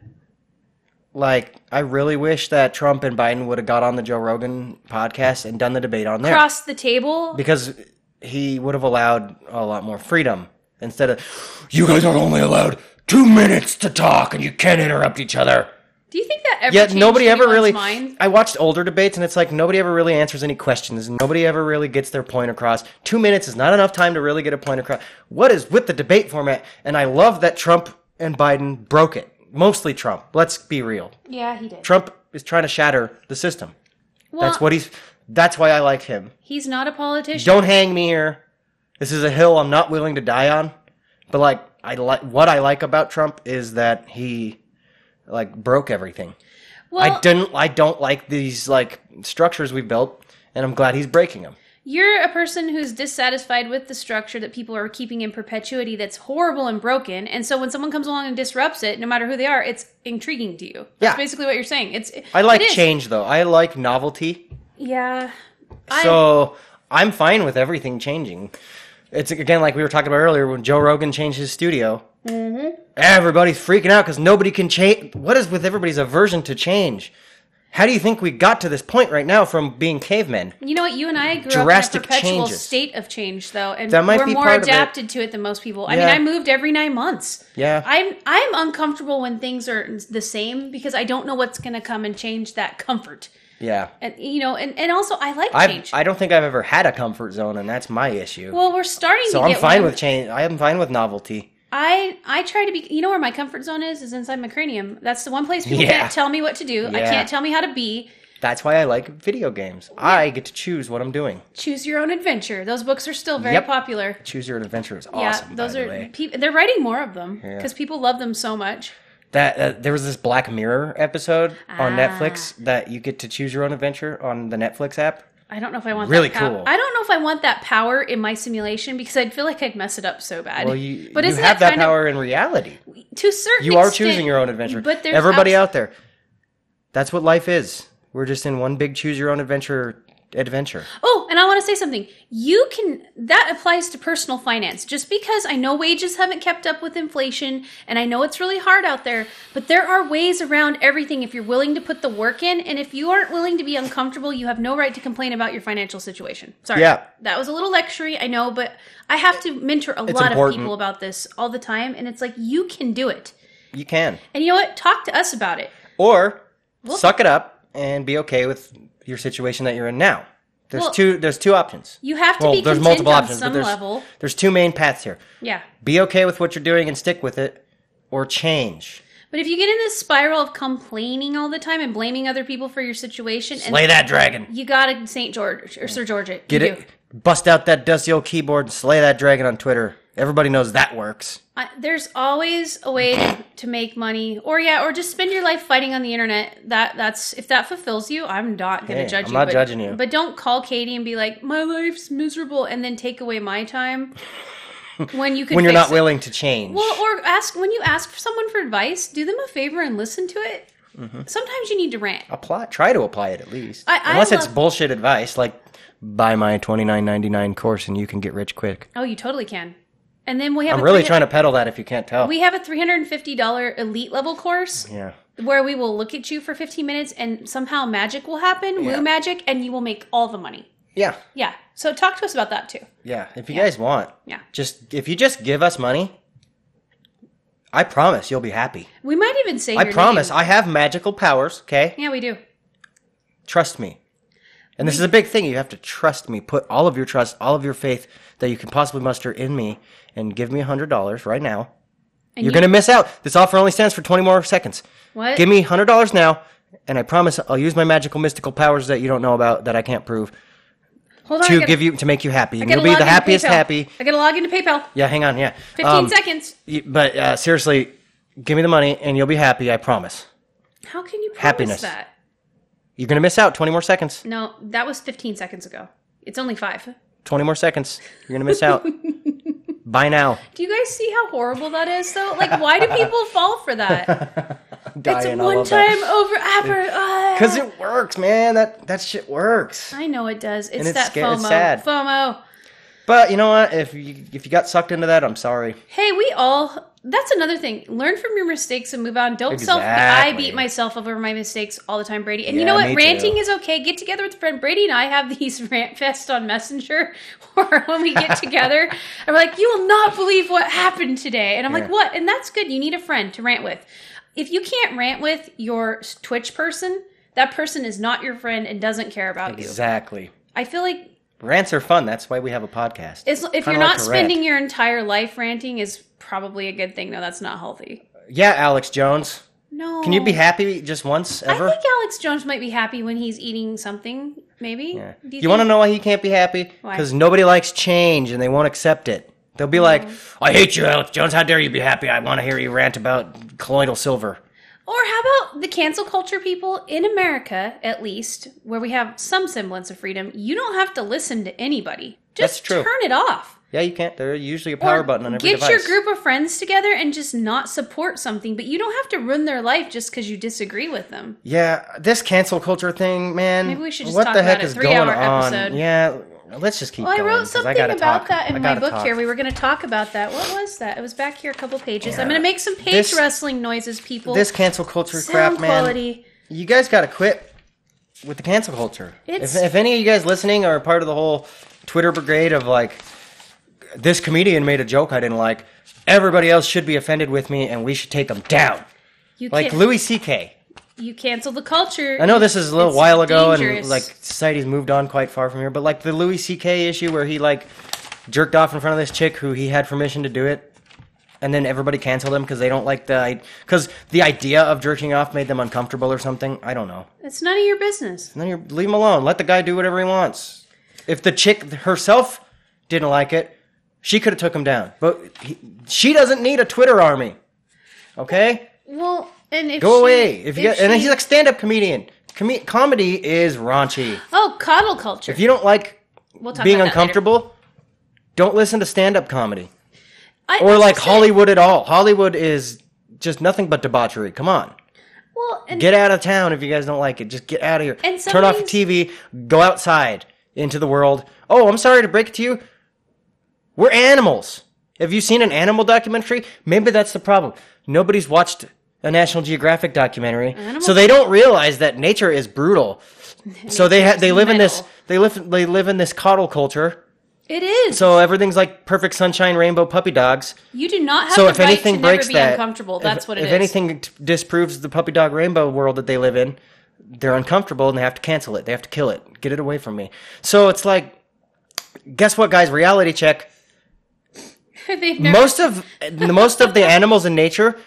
Like, I really wish that Trump and Biden would have got on the Joe Rogan podcast and done the debate on there Across the table, because he would have allowed a lot more freedom instead of you guys are only allowed two minutes to talk and you can't interrupt each other. do you think that ever? Yeah, changed nobody ever anyone's really. Mind? I watched older debates, and it's like nobody ever really answers any questions, and nobody ever really gets their point across. Two minutes is not enough time to really get a point across. What is with the debate format? And I love that Trump and Biden broke it. Mostly Trump. Let's be real. Yeah, he did. Trump is trying to shatter the system. Well, That's what he's. That's why I like him. he's not a politician. Don't hang me here. This is a hill I'm not willing to die on. But like, I like what I like about Trump is that he like broke everything. well, I didn't. I don't like these like structures we built, and I'm glad he's breaking them. You're a person who's dissatisfied with the structure that people are keeping in perpetuity that's horrible and broken. And so when someone comes along and disrupts it, no matter who they are, it's intriguing to you. That's Yeah. basically what you're saying. It's I like it change though. I like novelty. Yeah. So I'm fine with everything changing. It's again like we were talking about earlier when Joe Rogan changed his studio. Mm-hmm. Everybody's freaking out because nobody can change. What is with everybody's aversion to change? How do you think we got to this point right now from being cavemen? You know what? You and I grew Drastic up in a perpetual changes. state of change, though, and That might we're be more part of it. adapted to it than most people. I Yeah. mean, I moved every nine months. Yeah. I'm I'm uncomfortable when things are the same because I don't know what's going to come and change that comfort. Yeah. And you know, and, and also I like I change. I don't think I've ever had a comfort zone, and that's my issue. well, we're starting so to I'm get fine one. with change. I am fine with novelty. I I try to be. You know where my comfort zone is? Is inside my cranium. That's the one place people Yeah. can't tell me what to do. I can't tell me how to be. That's why I like video games. I get to choose what I'm doing. Choose your own adventure. Those books are still very Yep. popular. Choose your own adventure is awesome. yeah, those by the are way. pe- they're writing more of them Yeah. because people love them so much. that. Uh, there was this Black Mirror episode on Ah. Netflix that you get to choose your own adventure on the Netflix app. I don't know if I want Really that pow- cool. I don't know if I want that power in my simulation because I'd feel like I'd mess it up so bad. Well, you, but you have that of- power in reality. to a certain You are extent, choosing your own adventure. But there's everybody abs- out there. That's what life is. We're just in one big choose your own adventure adventure. Oh, and I want to say something. You can that applies to personal finance. Just because I know wages haven't kept up with inflation and I know it's really hard out there, but there are ways around everything if you're willing to put the work in and if you aren't willing to be uncomfortable, you have no right to complain about your financial situation. Sorry. Yeah. That was a little lectury, I know, but I have to mentor a lot important. of people about this all the time and it's like you can do it. You can. And you know what? Talk to us about it. Or suck it up and be okay with your situation that you're in now. There's Well, two there's two options. You have to Well, be there's multiple on options, some but there's level. there's two main paths here. Yeah. Be okay with what you're doing and stick with it or change. But if you get in this spiral of complaining all the time and blaming other people for your situation, Slay and that dragon. you gotta St. George or Sir George it. Get You it do. bust out that dusty old keyboard and slay that dragon on Twitter. Everybody knows that works. I, there's always a way to, to make money, or yeah, or just spend your life fighting on the internet. That that's if that fulfills you, I'm not gonna Hey, judge I'm you. not but, judging you. But don't call Katie and be like, my life's miserable, and then take away my time when you *laughs* can. when you're fix not it. willing to change. Well, or ask when you ask someone for advice, do them a favor and listen to it. Mm-hmm. Sometimes you need to rant. apply try to apply it at least. I- I Unless it's love- bullshit advice like buy my twenty nine ninety nine course and you can get rich quick. Oh, you totally can. And then we have I'm a really trying to peddle that if you can't tell. We have a $350 elite level course yeah. where we will look at you for 15 minutes and somehow magic will happen, Yeah. woo magic, and you will make all the money. Yeah. Yeah. So talk to us about that too. Yeah. If you guys want. Yeah. Just if you just give us money, I promise you'll be happy. We might even say I promise name. I have magical powers, okay? Yeah, we do. Trust me. And this is a big thing. You have to trust me. Put all of your trust, all of your faith that you can possibly muster in me and give me a $100 right now. And You're you- going to miss out. This offer only stands for 20 more seconds. What? Give me $100 now, and I promise I'll use my magical mystical powers that you don't know about that I can't prove Hold on. I to gotta- give you to make you happy. And you'll be the happiest happy. I got to log into PayPal. Yeah, hang on, yeah. 15 Um, seconds. y- But uh, seriously, give me the money and you'll be happy, I promise. How can you promise Happiness. that? You're to miss out 20 more seconds. No, that was 15 seconds ago. It's only five. 20 more seconds. You're going to miss out. *laughs* Buy now. Do you guys see how horrible that is, though? Like, why do people *laughs* fall for that? *laughs* It's Dying, a I love one time over. Uh, Because it works, man. That that shit works. I know it does. It's it's that sca- it's FOMO. sad. FOMO. But you know what? If you if you got sucked into that, I'm sorry. Hey, we all. That's another thing. Learn from your mistakes and move on. Don't self. I beat myself over my mistakes all the time, Brady. And Yeah, you know what? Ranting too. is okay. Get together with a friend. Brady and I have these *laughs* rant fest on Messenger, *laughs* or when we get together, *laughs* I'm like, "You will not believe what happened today," and I'm like, "What?" And that's good. You need a friend to rant with. If you can't rant with your Twitch person, that person is not your friend and doesn't care about you. Exactly. I feel like Rants are fun. That's why we have a podcast. It's, if Kinda you're not to spending rant. your entire life ranting, is probably a good thing. No, that's not healthy. Yeah, Alex Jones. No. Can you be happy just once ever? I think Alex Jones might be happy when he's eating something. Maybe. Yeah. Do You, want to know why he can't be happy? Because nobody likes change and they won't accept it. They'll be like. "I hate you, Alex Jones. How dare you be happy? I want to hear you rant about colloidal silver." Or how about the cancel culture people in America, at least, where we have some semblance of freedom? You don't have to listen to anybody. Just That's true. turn it off. Yeah, you can't. There's usually a power Or button on every get device. Get your group of friends together and just not support something, but you don't have to ruin their life just because you disagree with them. Yeah, this cancel culture thing, man. Maybe we should just what talk the heck about is going on? episode. Yeah, let's just keep Well, I going. wrote I something gotta about talk. that in my book talk. here. We were going to talk about that. What was that? It was back here, a couple pages. I'm going to make some page This- wrestling noises, people. This cancel culture Sound crap, man. quality. You guys got to quit with the cancel culture. It's- If, if any of you guys listening are part of the whole Twitter brigade of like, this comedian made a joke I didn't like, everybody else should be offended with me and we should take them down. You Like can't, Louis C.K. you cancel the culture. I know this is a little It's while ago dangerous. and like society's moved on quite far from here, but like the Louis C.K. issue where he like jerked off in front of this chick who he had permission to do it. and then everybody cancel them because they don't like the because the idea of jerking off made them uncomfortable or something. I don't know. It's none of your business. Then you leave him alone. Let the guy do whatever he wants. If the chick herself didn't like it, she could have took him down. But he, she doesn't need a Twitter army. Okay, Well, and if go she- away. If you get, and she- he's like stand-up comedian. Com- comedy is raunchy. oh coddle culture. If you don't like we'll being that later. uncomfortable, don't listen to stand-up comedy I, or like. Hollywood at all. Hollywood is just nothing but debauchery. Come on. Well, and Get out of town if you guys don't like it. Just get out of here. And Turn off the TV. Go outside into the world. Oh, I'm sorry to break it to you. We're animals. Have you seen an animal documentary? Maybe that's the problem. Nobody's watched a National Geographic documentary, Animals- so they don't realize that nature is brutal. *laughs* so they ha- they live in this metal. they live they live in this coddle culture. it is. So everything's like perfect sunshine, rainbow puppy dogs. you do not have So the if right anything to breaks never be that, uncomfortable. if- That's what it if is. anything t- disproves the puppy dog rainbow world that they live in, they're uncomfortable and they have to cancel it. They have to kill it. Get it away from me. So it's like, guess what, guys? Reality check. *laughs* They've never, Most of the *laughs* most of the animals in nature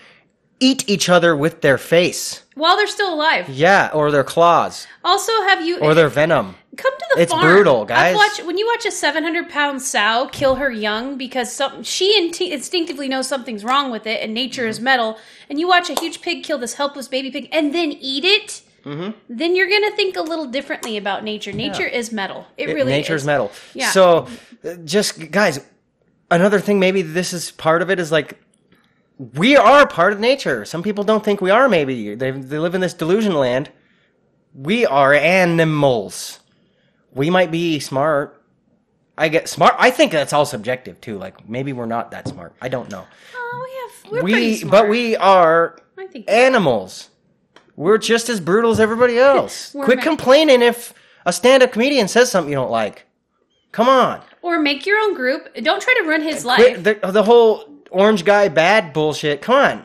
eat each other with their face. while they're still alive. Yeah, or their claws, Also, have you or their venom. come to the It's farm? brutal, guys. I've when you watch a 700 pound sow kill her young because some, she inti- instinctively knows something's wrong with it and nature Mm-hmm. is metal, and you watch a huge pig kill this helpless baby pig and then eat it. Mm-hmm. Then you're gonna think a little differently about nature. Nature is metal. It It- really nature's is. metal. Yeah. So, just guys, another thing. Maybe this is part of it. Is like we are part of nature. Some people don't think we are. Maybe they they live in this delusion land. We are animals. We might be smart. I get smart. I think that's all subjective too. Like maybe we're not that smart. I don't know. Oh, we have. We're we smart. but we are I think. animals. We're just as brutal as everybody *laughs* else. Quit ma- complaining if a stand-up comedian says something you don't like. Come on. Or make your own group. Don't try to run his life. The, the whole orange guy bad bullshit. Come on.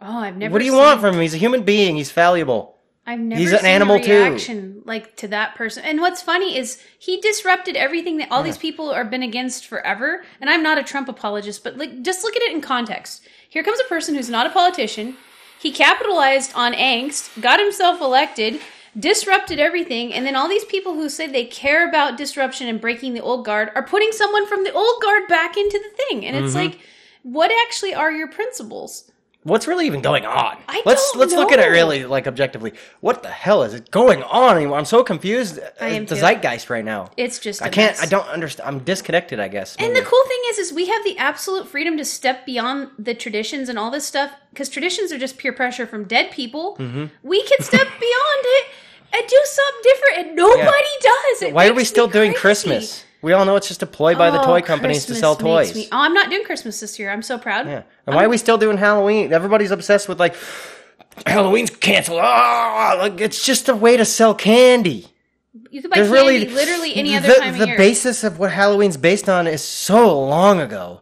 oh, I've never. What do you want from him? He's a human being. He's fallible. I've never He's an animal, a too. reaction like to that person. And what's funny is he disrupted everything that all these people are been against forever. And I'm not a Trump apologist, but like just look at it in context. Here comes a person who's not a politician. He capitalized on angst, got himself elected, disrupted everything, and then all these people who say they care about disruption and breaking the old guard are putting someone from the old guard back into the thing. And Mm-hmm. it's like, what actually are your principles? What's really even going on? I let's let's look at it really like objectively. What the hell is it going on? I'm so confused. I am the too. zeitgeist right now. It's just I can't. I don't understand. I'm disconnected. I guess. And the cool thing is, is we have the absolute freedom to step beyond the traditions and all this stuff because traditions are just peer pressure from dead people. Mm-hmm. We can step *laughs* beyond it and do something different, and nobody does. It Why are we still doing crazy. Christmas? We all know it's just a ploy by the Oh, toy companies to sell toys. me- oh, I'm not doing Christmas this year. I'm so proud. Yeah. And why are we still doing Halloween? Everybody's obsessed with like *sniffs* Halloween's canceled. Ah, like it's just a way to sell candy. You could buy There's candy really literally any other the, time the year. basis of what Halloween's based on is so long ago.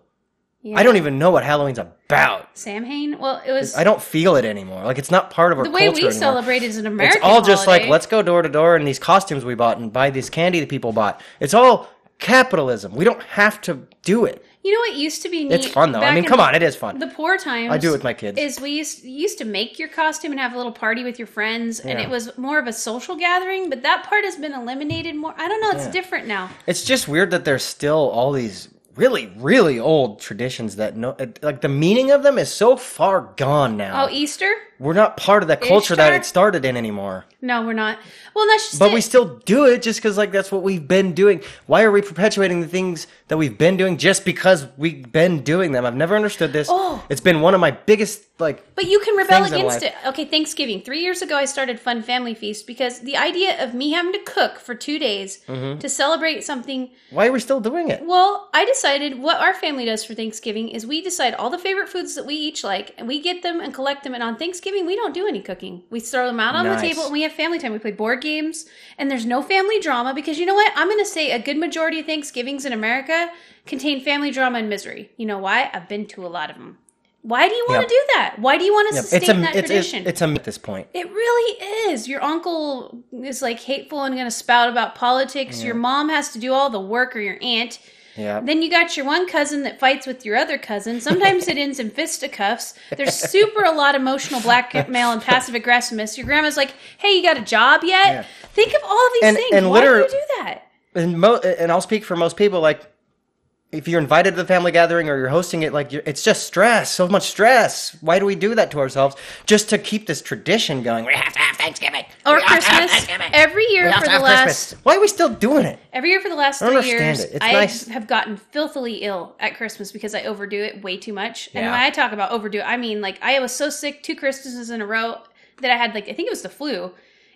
Yeah. I don't even know what Halloween's about. Samhain. Well, it was I don't feel it anymore. Like it's not part of our the way culture we anymore. celebrate is an American. It's all just like let's go door to door and these costumes we bought and buy this candy that people bought. It's all capitalism. We don't have to do it. You know what used to be neat? It's fun though. I mean, come the- on, it is fun. The poor times I do it with my kids. Is we used used to make your costume and have a little party with your friends, and it was more of a social gathering. But that part has been eliminated. More, I don't know. It's Yeah. different now. It's just weird that there's still all these really, really old traditions that no, like the meaning of them is so far gone now. Oh, Easter? We're not part of that culture that it started in anymore. No, we're not. Well, that's just But it. we still do it just because like that's what we've been doing. Why are we perpetuating the things that we've been doing just because we've been doing them? I've never understood this. Oh. It's been one of my biggest like But you can rebel against it. Okay, Thanksgiving. Three years ago, I started Fun Family Feast because the idea of me having to cook for two days Mm-hmm. to celebrate something why are we still doing it? Well, I decided what our family does for Thanksgiving is we decide all the favorite foods that we each like, and we get them and collect them. And on Thanksgiving, we don't do any cooking. We throw them out on Nice. the table and we have family time. We play board games, and there's no family drama because you know what? I'm going to say a good majority of Thanksgivings in America contain family drama and misery. You know why? I've been to a lot of them. Why do you want Yep. to do that? Why do you want to Yep, sustain It's a that it's, it's, tradition? it's a myth at this point. It really is. Your uncle is like hateful and going to spout about politics. Your mom has to do all the work, or your aunt. Yeah. Then you got your one cousin that fights with your other cousin. Sometimes it ends in *laughs* fisticuffs. There's super a lot of emotional blackmail and passive aggressiveness. Your grandma's like, "Hey, you got a job yet?" Yeah. Think of all these And- things. and Why do liter- you do that? and mo- and I'll speak for most people. Like, if you're invited to the family gathering or you're hosting it, like you're, it's just stress, so much stress. Why do we do that to ourselves just to keep this tradition going? We have to have Thanksgiving Or We have have Christmas. Thanksgiving. Every year We for the have last Christmas. Why are we still doing it? Every year for the last I don't three understand years, it. It's I nice. have gotten filthily ill at Christmas because I overdo it way too much. And Yeah. when I talk about overdo I mean like I was so sick two Christmases in a row that I had like I think it was the flu,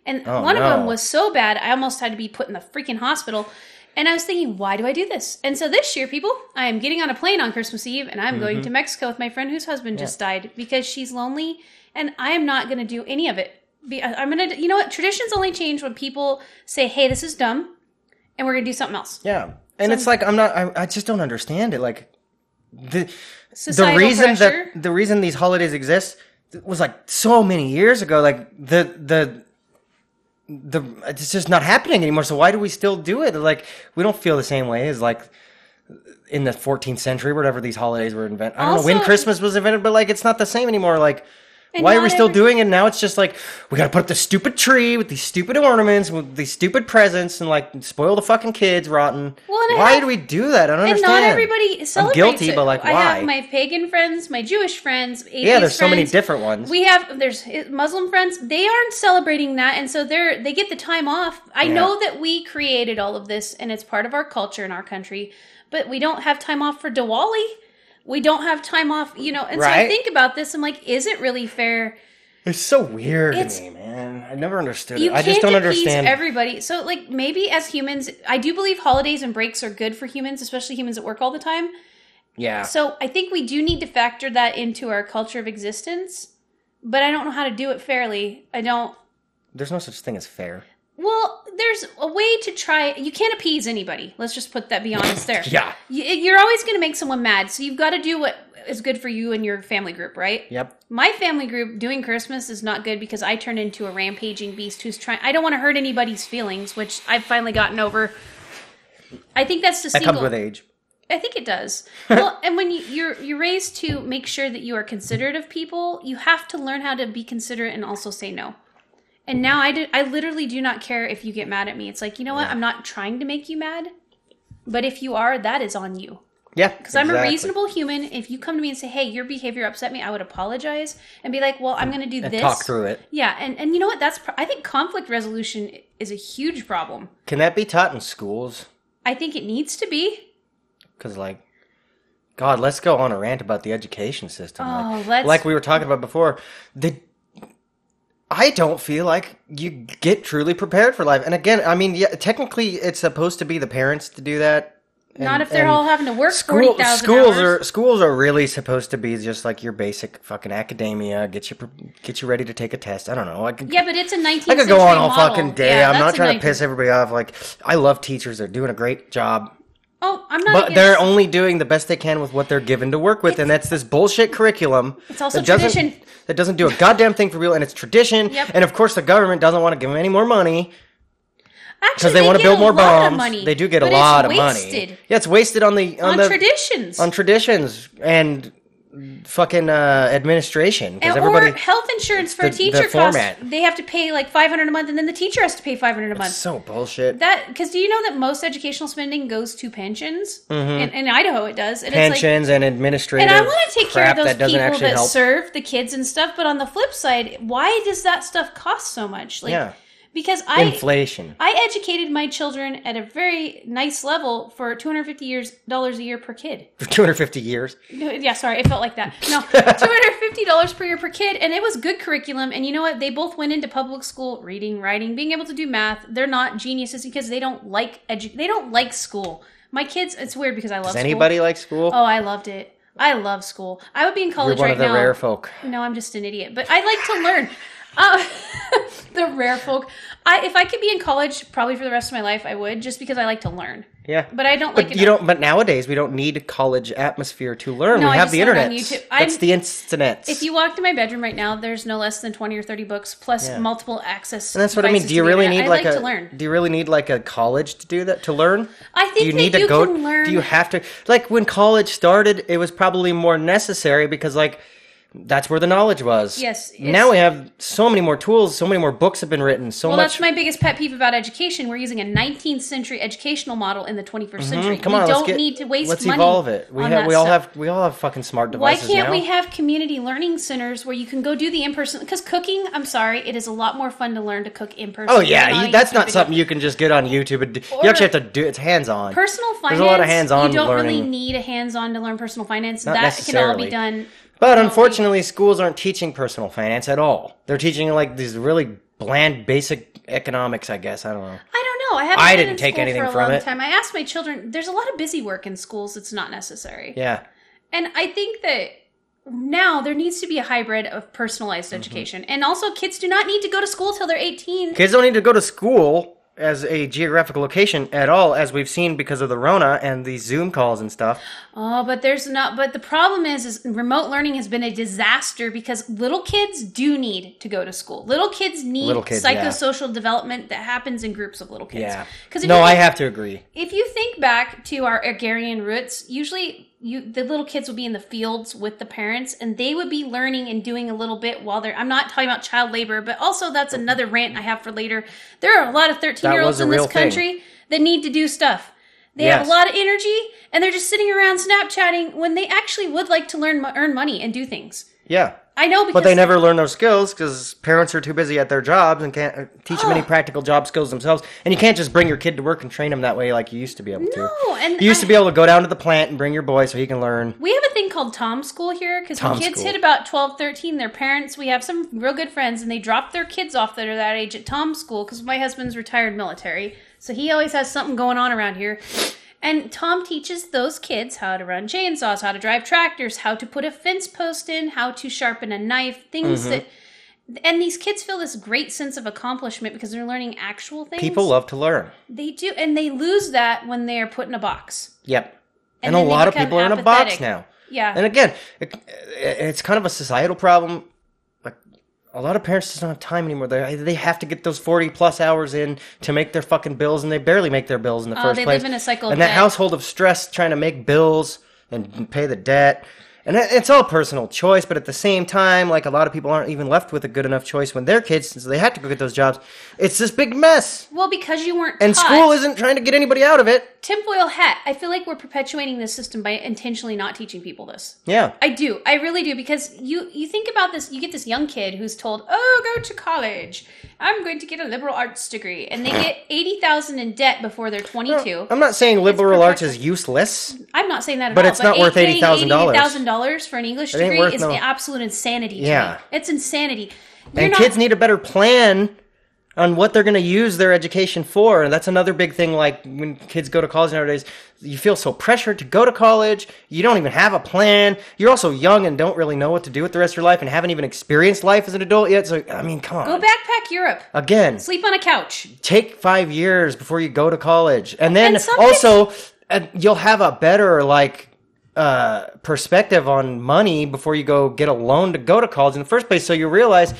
and Oh, one of them was so bad I almost had to be put in the freaking hospital. And I was thinking, why do I do this? And so this year, people, I am getting on a plane on Christmas Eve, and I'm Mm-hmm. going to Mexico with my friend whose husband just died because she's lonely, and I am not going to do any of it. Be- I'm gonna, you know what? Traditions only change when people say, "Hey, this is dumb," and we're gonna do something else. Yeah, and it's like I'm not. I, I just don't understand it. Like the the reason pressure. that the reason these holidays exist was like so many years ago. Like the the the it's just not happening anymore. So why do we still do it? Like we don't feel the same way as like in the 14th century, whatever these holidays were invented. I don't know when Christmas was invented, but like it's not the same anymore. Like. And Why are we still every- doing it now? It's just like we gotta put up the stupid tree with these stupid ornaments, with these stupid presents, and like spoil the fucking kids rotten. Well, and I why have- do we do that? I don't And understand. not everybody celebrates I'm guilty, it. but, like, I why? have my pagan friends, my Jewish friends, atheist Yeah, there's so many different ones. We have there's eh, Muslim friends. They aren't celebrating that, and so they're they get the time off. I Yeah. know that we created all of this, and it's part of our culture in our country, but we don't have time off for Diwali. We don't have time off, you know. And so I think about this. I'm like, is it really fair? It's so weird It's- to me, man. I never understood You it. I just don't understand. everybody. So, like, maybe as humans, I do believe holidays and breaks are good for humans, especially humans that work all the time. yeah, So I think we do need to factor that into our culture of existence, but I don't know how to do it fairly. I don't. there's no such thing as fair. Well, there's a way to try. You can't appease anybody. Let's just put that be honest there. Yeah. You, you're always going to make someone mad, so you've got to do what is good for you and your family group, right? Yep. My family group doing Christmas is not good because I turn into a rampaging beast who's trying. I don't want to hurt anybody's feelings, which I've finally gotten over. I think that's the That single. comes with age. I think it does. *laughs* well, and when you, you're you're raised to make sure that you are considerate of people, you have to learn how to be considerate and also say no. And now I do, I literally do not care if you get mad at me. It's like you know what? I'm not trying to make you mad, but if you are, that is on you. Yeah, Because I'm a reasonable human. If you come to me and say, "Hey, your behavior upset me," I would apologize and be like, "Well, I'm going to do and this." talk through it. Yeah, and and you know what? That's pro- I think conflict resolution is a huge problem. Can that be taught in schools? I think it needs to be. Because like, God, let's go on a rant about the education system. Oh, like, let's- like we were talking about before. The I don't feel like you get truly prepared for life. And again, I mean, yeah, technically, it's supposed to be the parents to do that. Not if they're all having to work forty School, thousand schools hours. are schools are really supposed to be just like your basic fucking academia. Get you get you ready to take a test. I don't know. I could, Yeah, but it's a 19th I could go on all century fucking day. Yeah, I'm not trying 19th to piss everybody off. Like I love teachers; they're doing a great job. Oh, I'm not. But against, they're only doing the best they can with what they're given to work with, and that's this bullshit curriculum. It's also that doesn't- tradition. That doesn't do a goddamn thing for real, and it's tradition. Yep. And of course, the government doesn't want to give them any more money Actually, because they, want to build more bombs. money, they do get a lot of wasted money. Yeah, it's wasted on the on, on the traditions on traditions and fucking uh, administration because everybody. or health insurance for a the- the teacher costs. They have to pay like 500 a month, and then the teacher has to pay 500 a month. so bullshit. That because do you know that most educational spending goes to pensions? In, in Idaho, it does. And It's Mm-hmm. Pensions and administrative. like, and I want to take care of crap those that doesn't people actually that help. serve the kids and stuff. But on the flip side, why does that stuff cost so much? Like, Yeah. Because I Inflation. I educated my children at a very nice level for two hundred fifty years dollars a year per kid. For 250 years. No, Yeah, sorry, it felt like that. No, *laughs* two hundred fifty dollars per year per kid, and it was good curriculum. And you know what? They both went into public school, reading, writing, being able to do math. They're not geniuses because they don't like edu- They don't like school. My kids, it's weird because I love Does school. anybody like school? Oh, I loved it. I love school. I would be in college You're one right of the now. rare folk. No, I'm just an idiot, but I like to learn. Uh, *laughs* the rare folk. I, if I could be in college, probably for the rest of my life, I would, just because I like to learn. Yeah. But I don't like But it. you don't. But nowadays we don't need a college atmosphere to learn. No, we I have the internet. YouTube. The internet. If you walk to my bedroom right now, there's no less than twenty or thirty books, plus Yeah. multiple access. and that's what I mean. Do you really need like, like a? to learn? Do you really need like a college to do that to learn? I think do you need to you go? can learn. Do you have to? Like when college started, it was probably more necessary because like that's where the knowledge was. Yes, Now we have so many more tools. So many more books have been written. So well, much. that's my biggest pet peeve about education. We're using a 19th century educational model in the 21st century. Mm-hmm. Come we on, don't get, need to waste Let's money. evolve it. We on that We all stuff. have. We all have fucking smart devices. Why can't now. we have community learning centers where you can go do the in person? Because cooking, I'm sorry, it is a lot more fun to learn to cook in person. Oh yeah, you, that's YouTube not something you can just get on YouTube and do. You actually have to do. It's hands on. Personal finance. There's a lot of hands-on You don't really need a hands-on to learn personal finance. Not that can all be done. But unfortunately, schools aren't teaching personal finance at all. They're teaching like these really bland, basic economics. I guess I don't know. I don't know. I haven't. I didn't take anything for a from long it. time. I asked my children. There's a lot of busy work in schools that's not necessary. Yeah, And I think that now there needs to be a hybrid of personalized Mm-hmm. education. And also, kids do not need to go to school till they're 18. kids don't need to go to school as a geographical location at all, as we've seen because of the Rona and these Zoom calls and stuff. Oh, but there's not. But the problem is, is remote learning has been a disaster because little kids do need to go to school. Little kids need Little kids, yeah. psychosocial development that happens in groups of little kids. Yeah. Because No, I have to agree. if you think back to our agrarian roots, usually you the little kids would be in the fields with the parents and they would be learning and doing a little bit while they're I'm not talking about child labor, but also that's another rant I have for later. There are a lot of 13 year olds in this real thing. country that need to do stuff. They have a lot of energy and they're just sitting around Snapchatting when they actually would like to learn earn money and do things. Yeah. I know because But they never learn those skills because parents are too busy at their jobs and can't uh, teach them any Oh. practical job skills themselves. And you can't just bring your kid to work and train them that way like you used to be able to. No, and You used I- to be able to go down to the plant and bring your boy so he can learn. We have a thing called Tom School here because when kids School. hit about 12, 13, their parents, we have some real good friends, and they drop their kids off that are that age at Tom School because my husband's retired military. So he always has something going on around here. And Tom teaches those kids how to run chainsaws, how to drive tractors, how to put a fence post in, how to sharpen a knife, things Mm-hmm. that. And these kids feel this great sense of accomplishment because they're learning actual things. People love to learn. They do, and they lose that when they are put in a box. Yep. And And, a lot of people are in a box now. Yeah. And again, it, it's kind of a societal problem. A lot of parents just don't have time anymore. They they have to get those forty plus hours in to make their fucking bills, and they barely make their bills in the Oh, first they place. They live in a cycle of And that household of stress trying to make bills and pay the debt. And it's all personal choice, but at the same time, like a lot of people aren't even left with a good enough choice when they're kids, so they have to go get those jobs. It's this big mess, well, because you weren't and taught. school isn't trying to get anybody out of it. tinfoil hat. I feel like we're perpetuating this system by intentionally not teaching people this. Yeah, I do. I really do because you you think about this. You get this young kid who's told, "Oh, go to college. I'm going to get a liberal arts degree," and they get *clears throat* eighty thousand in debt before they're twenty two. I'm not saying liberal arts is useless. I'm not saying that at But all. it's not worth getting $80,000. $80,000 for an English It degree is no- absolute insanity. Yeah. me. it's insanity. You're and not- kids need a better plan on what they're going to use their education for and that's another big thing like when kids go to college nowadays you feel so pressured to go to college you don't even have a plan you're also young and don't really know what to do with the rest of your life and haven't even experienced life as an adult yet so i mean come on go backpack Europe. again Sleep on a couch. take five years before you go to college and then And also uh, you'll have a better like uh, perspective on money before you go get a loan to go to college in the first place so you realize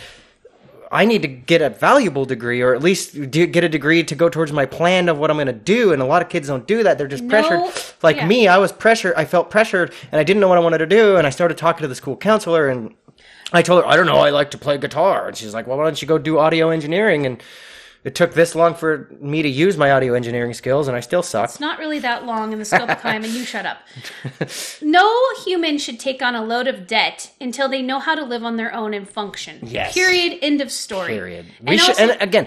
I need to get a valuable degree, or at least do, get a degree to go towards my plan of what I'm going to do. And a lot of kids don't do that; they're just No, pressured. Like yeah. me, I was pressured. I felt pressured, and I didn't know what I wanted to do. And I started talking to the school counselor, and I told her, "I don't know. I like to play guitar." And she's like, "Well, why don't you go do audio engineering?" And it took this long for me to use my audio engineering skills, and I still suck. It's not really that long in the scope of time, and you shut up. *laughs* No human should take on a load of debt until they know how to live on their own and function. Yes. Period. End of story. Period. And We should, also- and again,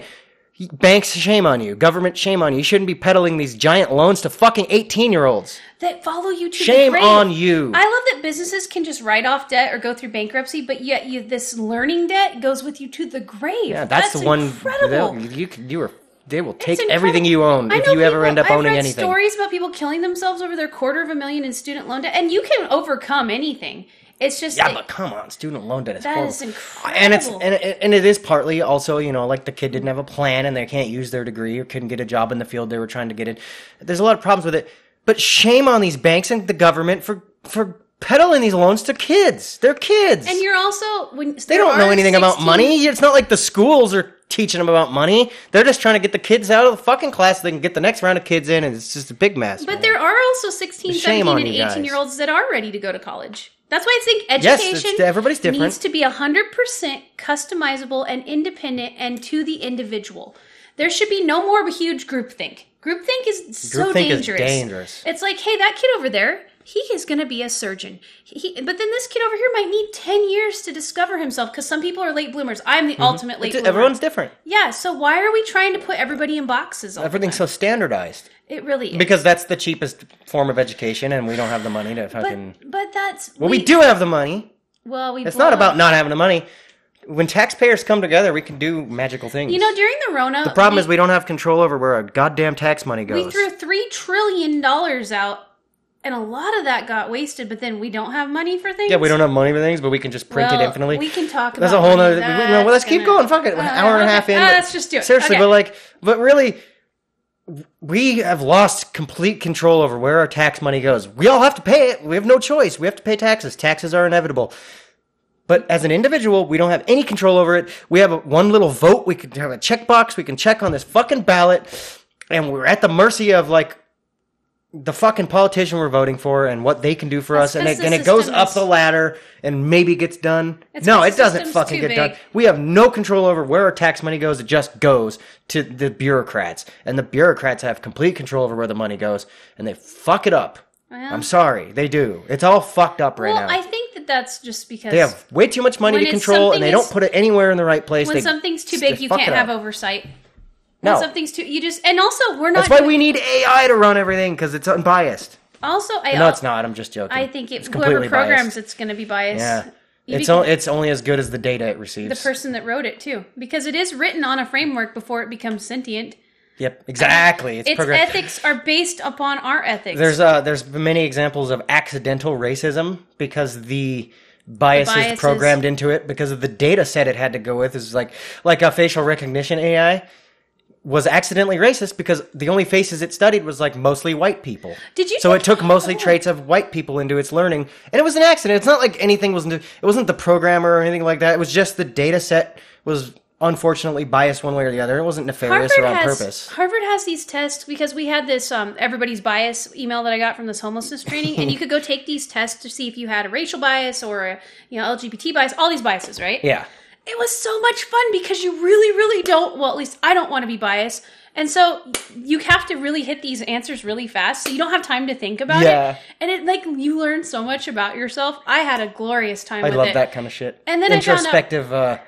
banks shame on you, government shame on you. You shouldn't be peddling these giant loans to fucking eighteen year olds. that follow you to Shame the grave. on you. I love that businesses can just write off debt or go through bankruptcy, but yet you this learning debt goes with you to the grave. Yeah, that's, the one. Incredible. You you were they will take everything you own if you ever end up I've owning read anything. Stories about people killing themselves over their quarter of a million in student loan debt, and you can overcome anything. It's just Yeah, but come on, student loan debt is That horrible. is And it's and it, and it is partly also you know like the kid didn't have a plan and they can't use their degree or couldn't get a job in the field they were trying to get in. There's a lot of problems with it, but shame on these banks and the government for for peddling these loans to kids. They're kids. and you're also when they don't know anything about money. It's not like the schools are teaching them about money. They're just trying to get the kids out of the fucking class so they can get the next round of kids in, and it's just a big mess. But man. there are also 16, Shame 17, and you guys. 18 year olds that are ready to go to college. That's why I think Yes, education everybody's different. needs to be 100% customizable and independent and to the individual. There should be no more a huge groupthink. Groupthink is so Groupthink is dangerous. dangerous. It's like, hey, that kid over there, he is going to be a surgeon. He, but then this kid over here might need 10 years to discover himself because some people are late bloomers. I'm the mm-hmm. ultimate late It's- bloomer. everyone's different. yeah, so why are we trying to put everybody in boxes? Everything's so standardized. It really is. Because that's the cheapest form of education, and we don't have the money to fucking. but, but that's. well, we, do have the money. Well, we It's blow not about not having the money. When taxpayers come together, we can do magical things. You know, during the Rona, the problem is we don't have control over where our goddamn tax money goes. we threw three trillion dollars out, and a lot of that got wasted. But then we don't have money for things. yeah, we don't have money for things, but we can just print Well, it infinitely. We can talk. About it. That's a whole money. nother. Well, let's keep going. Fuck it. An Uh, hour and a half in. Ah, let's just do it. Seriously, Okay. but like, but really, we have lost complete control over where our tax money goes. We all have to pay it. We have no choice. We have to pay taxes. Taxes are inevitable. But as an individual, we don't have any control over it. We have one little vote. We can have a checkbox. We can check on this fucking ballot, and we're at the mercy of like the fucking politician we're voting for and what they can do for That's us. And it, and it goes up the ladder and maybe gets done. It's no, it doesn't fucking get done. We have no control over where our tax money goes. It just goes to the bureaucrats. And the bureaucrats have complete control over where the money goes. And they fuck it up. Well- I'm sorry. They do. It's all fucked up right now. well, now. I think that that's just because they have way too much money to control and they don't put it anywhere in the right place. when they, something's too big, you can't have oversight. No. something's too, you just and also we're not. That's why doing- we need AI to run everything because it's unbiased. Also, I No, it's not. I'm just joking. I think it, it's whoever programs biased. it's going to be biased. Yeah. You It's, o- it's only as good as the data it receives. the person that wrote it too, because it is written on a framework before it becomes sentient. Yep, exactly. It's, Its ethics are based upon our ethics. There's uh there's many examples of accidental racism because the biases, biases. programmed into it because of the data set it had to go with is like like a facial recognition AI was accidentally racist because the only faces it studied was like mostly white people. Did you So it took mostly oh. traits of white people into its learning, and it was an accident. It's not like anything was. It wasn't the programmer or anything like that. It was just the data set was unfortunately biased one way or the other. It wasn't nefarious Harvard or on has purpose. Harvard has these tests because we had this um, everybody's bias email that I got from this homelessness training, and you could go take these tests to see if you had a racial bias or a you know LGBT bias, all these biases, right? Yeah. It was so much fun because you really, really don't. Well, at least I don't want to be biased, and so you have to really hit these answers really fast, so you don't have time to think about Yeah. it. And it like you learn so much about yourself. I had a glorious time I love it. that kind of shit. And then I found out- introspective uh,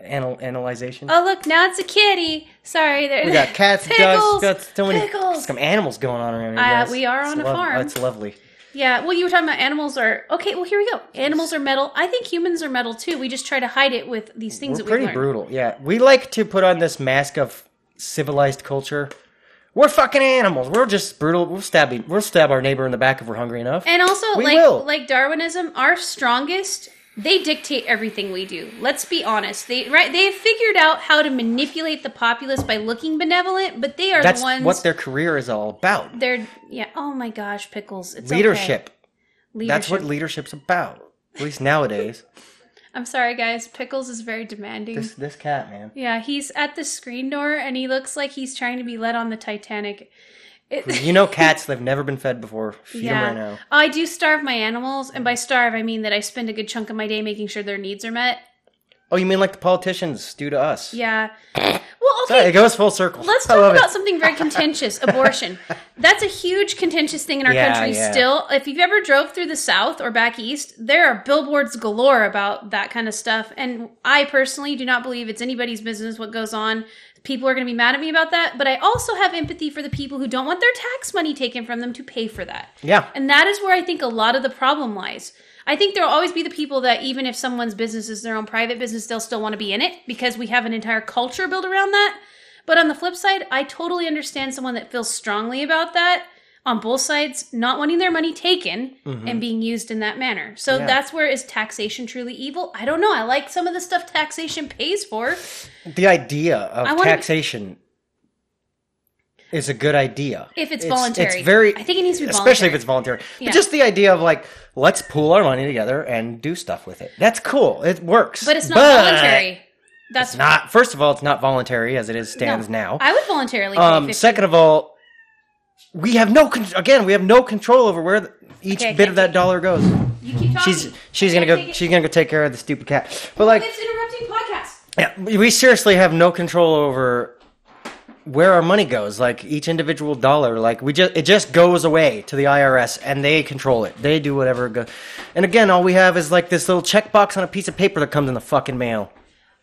anal- analyzation. Oh look, now it's a kitty. Sorry, there. we got cats, *laughs* pickles, dogs, got so many pickles. some animals going on around here. Uh, we are It's on a lov- farm. It's lovely. Yeah, well, you were talking about animals are okay. Well, here we go. Animals are metal. I think humans are metal too. We just try to hide it with these things that We're that we pretty learn. brutal. Yeah, we like to put on this mask of civilized culture. We're fucking animals. We're just brutal. We'll stab. We'll stab our neighbor in the back if we're hungry enough. And also, We like will. like Darwinism, our strongest, they dictate everything we do. Let's be honest. They right they have figured out how to manipulate the populace by looking benevolent, but they are That's the ones that's what their career is all about. they're yeah. Oh my gosh, pickles. It's okay. Leadership. Leadership. That's what leadership's about. At least nowadays. *laughs* I'm sorry, guys. Pickles is very demanding. this this cat, man. yeah, he's at the screen door and he looks like he's trying to be let on the Titanic. It, *laughs* You know, cats they've never been fed before. Feed them right now. I do starve my animals, and by starve I mean that I spend a good chunk of my day making sure their needs are met. Oh, you mean like the politicians do to us? Yeah. Well, Sorry, okay. it goes full circle. Let's talk about it. something very contentious *laughs* abortion. That's a huge contentious thing in our Yeah, country yeah. still. If you've ever drove through the South or back East, there are billboards galore about that kind of stuff. And I personally do not believe it's anybody's business what goes on. People are going to be mad at me about that. But I also have empathy for the people who don't want their tax money taken from them to pay for that. Yeah. And that is where I think a lot of the problem lies. I think there'll always be the people that even if someone's business is their own private business, they'll still want to be in it because we have an entire culture built around that. But on the flip side, I totally understand someone that feels strongly about that on both sides, not wanting their money taken and being used in that manner. So Mm-hmm. Yeah. that's where is taxation truly evil? I don't know. I like some of the stuff taxation pays for. The idea of I wanna- taxation is a good idea. If it's voluntary. It's very I think it needs to be voluntary. especially voluntary. if it's voluntary. Yeah. But just the idea of like let's pool our money together and do stuff with it. That's cool. It works. But it's not voluntary. That's It's not. First of all, it's not voluntary as it is stands No. now. I would voluntarily Um, 50 second of all, we have no con- again. We have no control over where the, each Okay, bit of that dollar goes. You keep talking. She's she's gonna go. She's gonna go take care of the stupid cat. But like, it's interrupting podcast. yeah, we seriously have no control over where our money goes. Like each individual dollar, like we just it just goes away to the IRS and they control it. They do whatever it goes. And again, all we have is like this little checkbox on a piece of paper that comes in the fucking mail.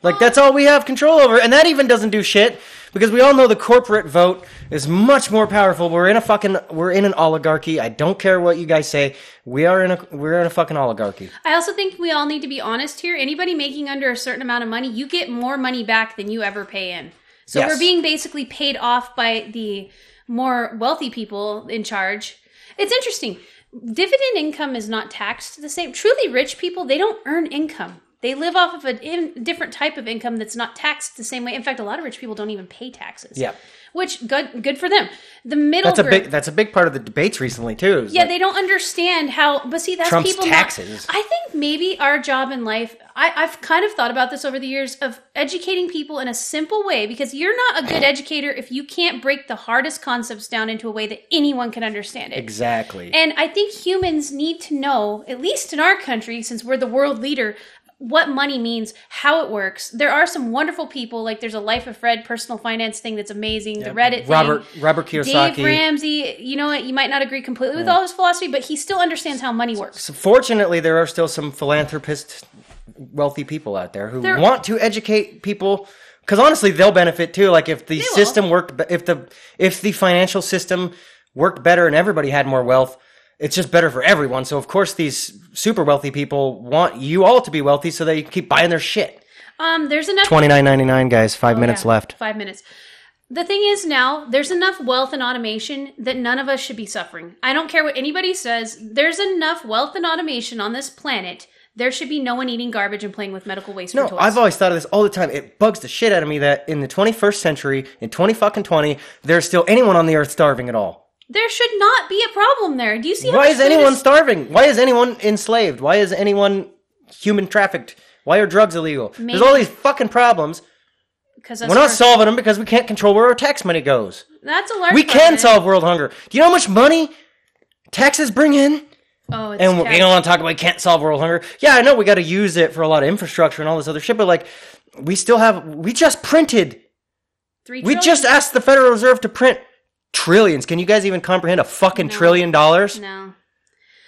Like that's oh. all we have control over, and that even doesn't do shit because we all know the corporate vote is much more powerful. We're in a fucking we're in an oligarchy. I don't care what you guys say. We are in a we're in a fucking oligarchy. I also think we all need to be honest here. Anybody making under a certain amount of money, you get more money back than you ever pay in. So Yes. we're being basically paid off by the more wealthy people in charge. It's interesting. Dividend income is not taxed the same. Truly rich people, they don't earn income. They live off of a in, different type of income that's not taxed the same way. In fact, a lot of rich people don't even pay taxes. Yeah. Which good good for them. The middle That's a group, big that's a big part of the debates recently too. yeah, like- they don't understand how. But see, that's Trump's people. not- taxes. I think maybe our job in life. I, I've kind of thought about this over the years of educating people in a simple way because you're not a good *clears throat* educator if you can't break the hardest concepts down into a way that anyone can understand it. exactly. And I think humans need to know, at least in our country, since we're the world leader, what money means, how it works. There are some wonderful people, like there's a Life of Fred personal finance thing that's amazing. The Reddit Robert thing. Robert Kiyosaki. Dave Ramsey, you know what? You might not agree completely with all his philosophy, but he still understands how money works. So fortunately, there are still some philanthropist, wealthy people out there who There- want to educate people. Because honestly, they'll benefit too. Like if the system worked, if the if the financial system worked better and everybody had more wealth, it's just better for everyone. So of course, these super wealthy people want you all to be wealthy so they can keep buying their shit. Um, there's enough Twenty nine ninety nine, guys. Five Oh, minutes yeah, left. Five minutes. The thing is now, there's enough wealth and automation that none of us should be suffering. I don't care what anybody says. There's enough wealth and automation on this planet. There should be no one eating garbage and playing with medical waste No. I've always thought of this all the time. It bugs the shit out of me that in the 21st century, in 20 fucking 20, there's still anyone on the earth starving at all. There should not be a problem there. Do you see? How Why is anyone starving? Why is anyone enslaved? Why is anyone human trafficked? Why are drugs illegal? There's all these fucking problems. Because We're not solving them because we can't control where our tax money goes. That's a large. We can it. solve world hunger. Do you know how much money taxes bring in? Oh, it's And we don't want to talk about we can't solve world hunger. Yeah, I know we got to use it for a lot of infrastructure and all this other shit, but like, we still have. We just printed three. We just asked the Federal Reserve to print trillions. Can you guys even comprehend a fucking No. trillion dollars? no.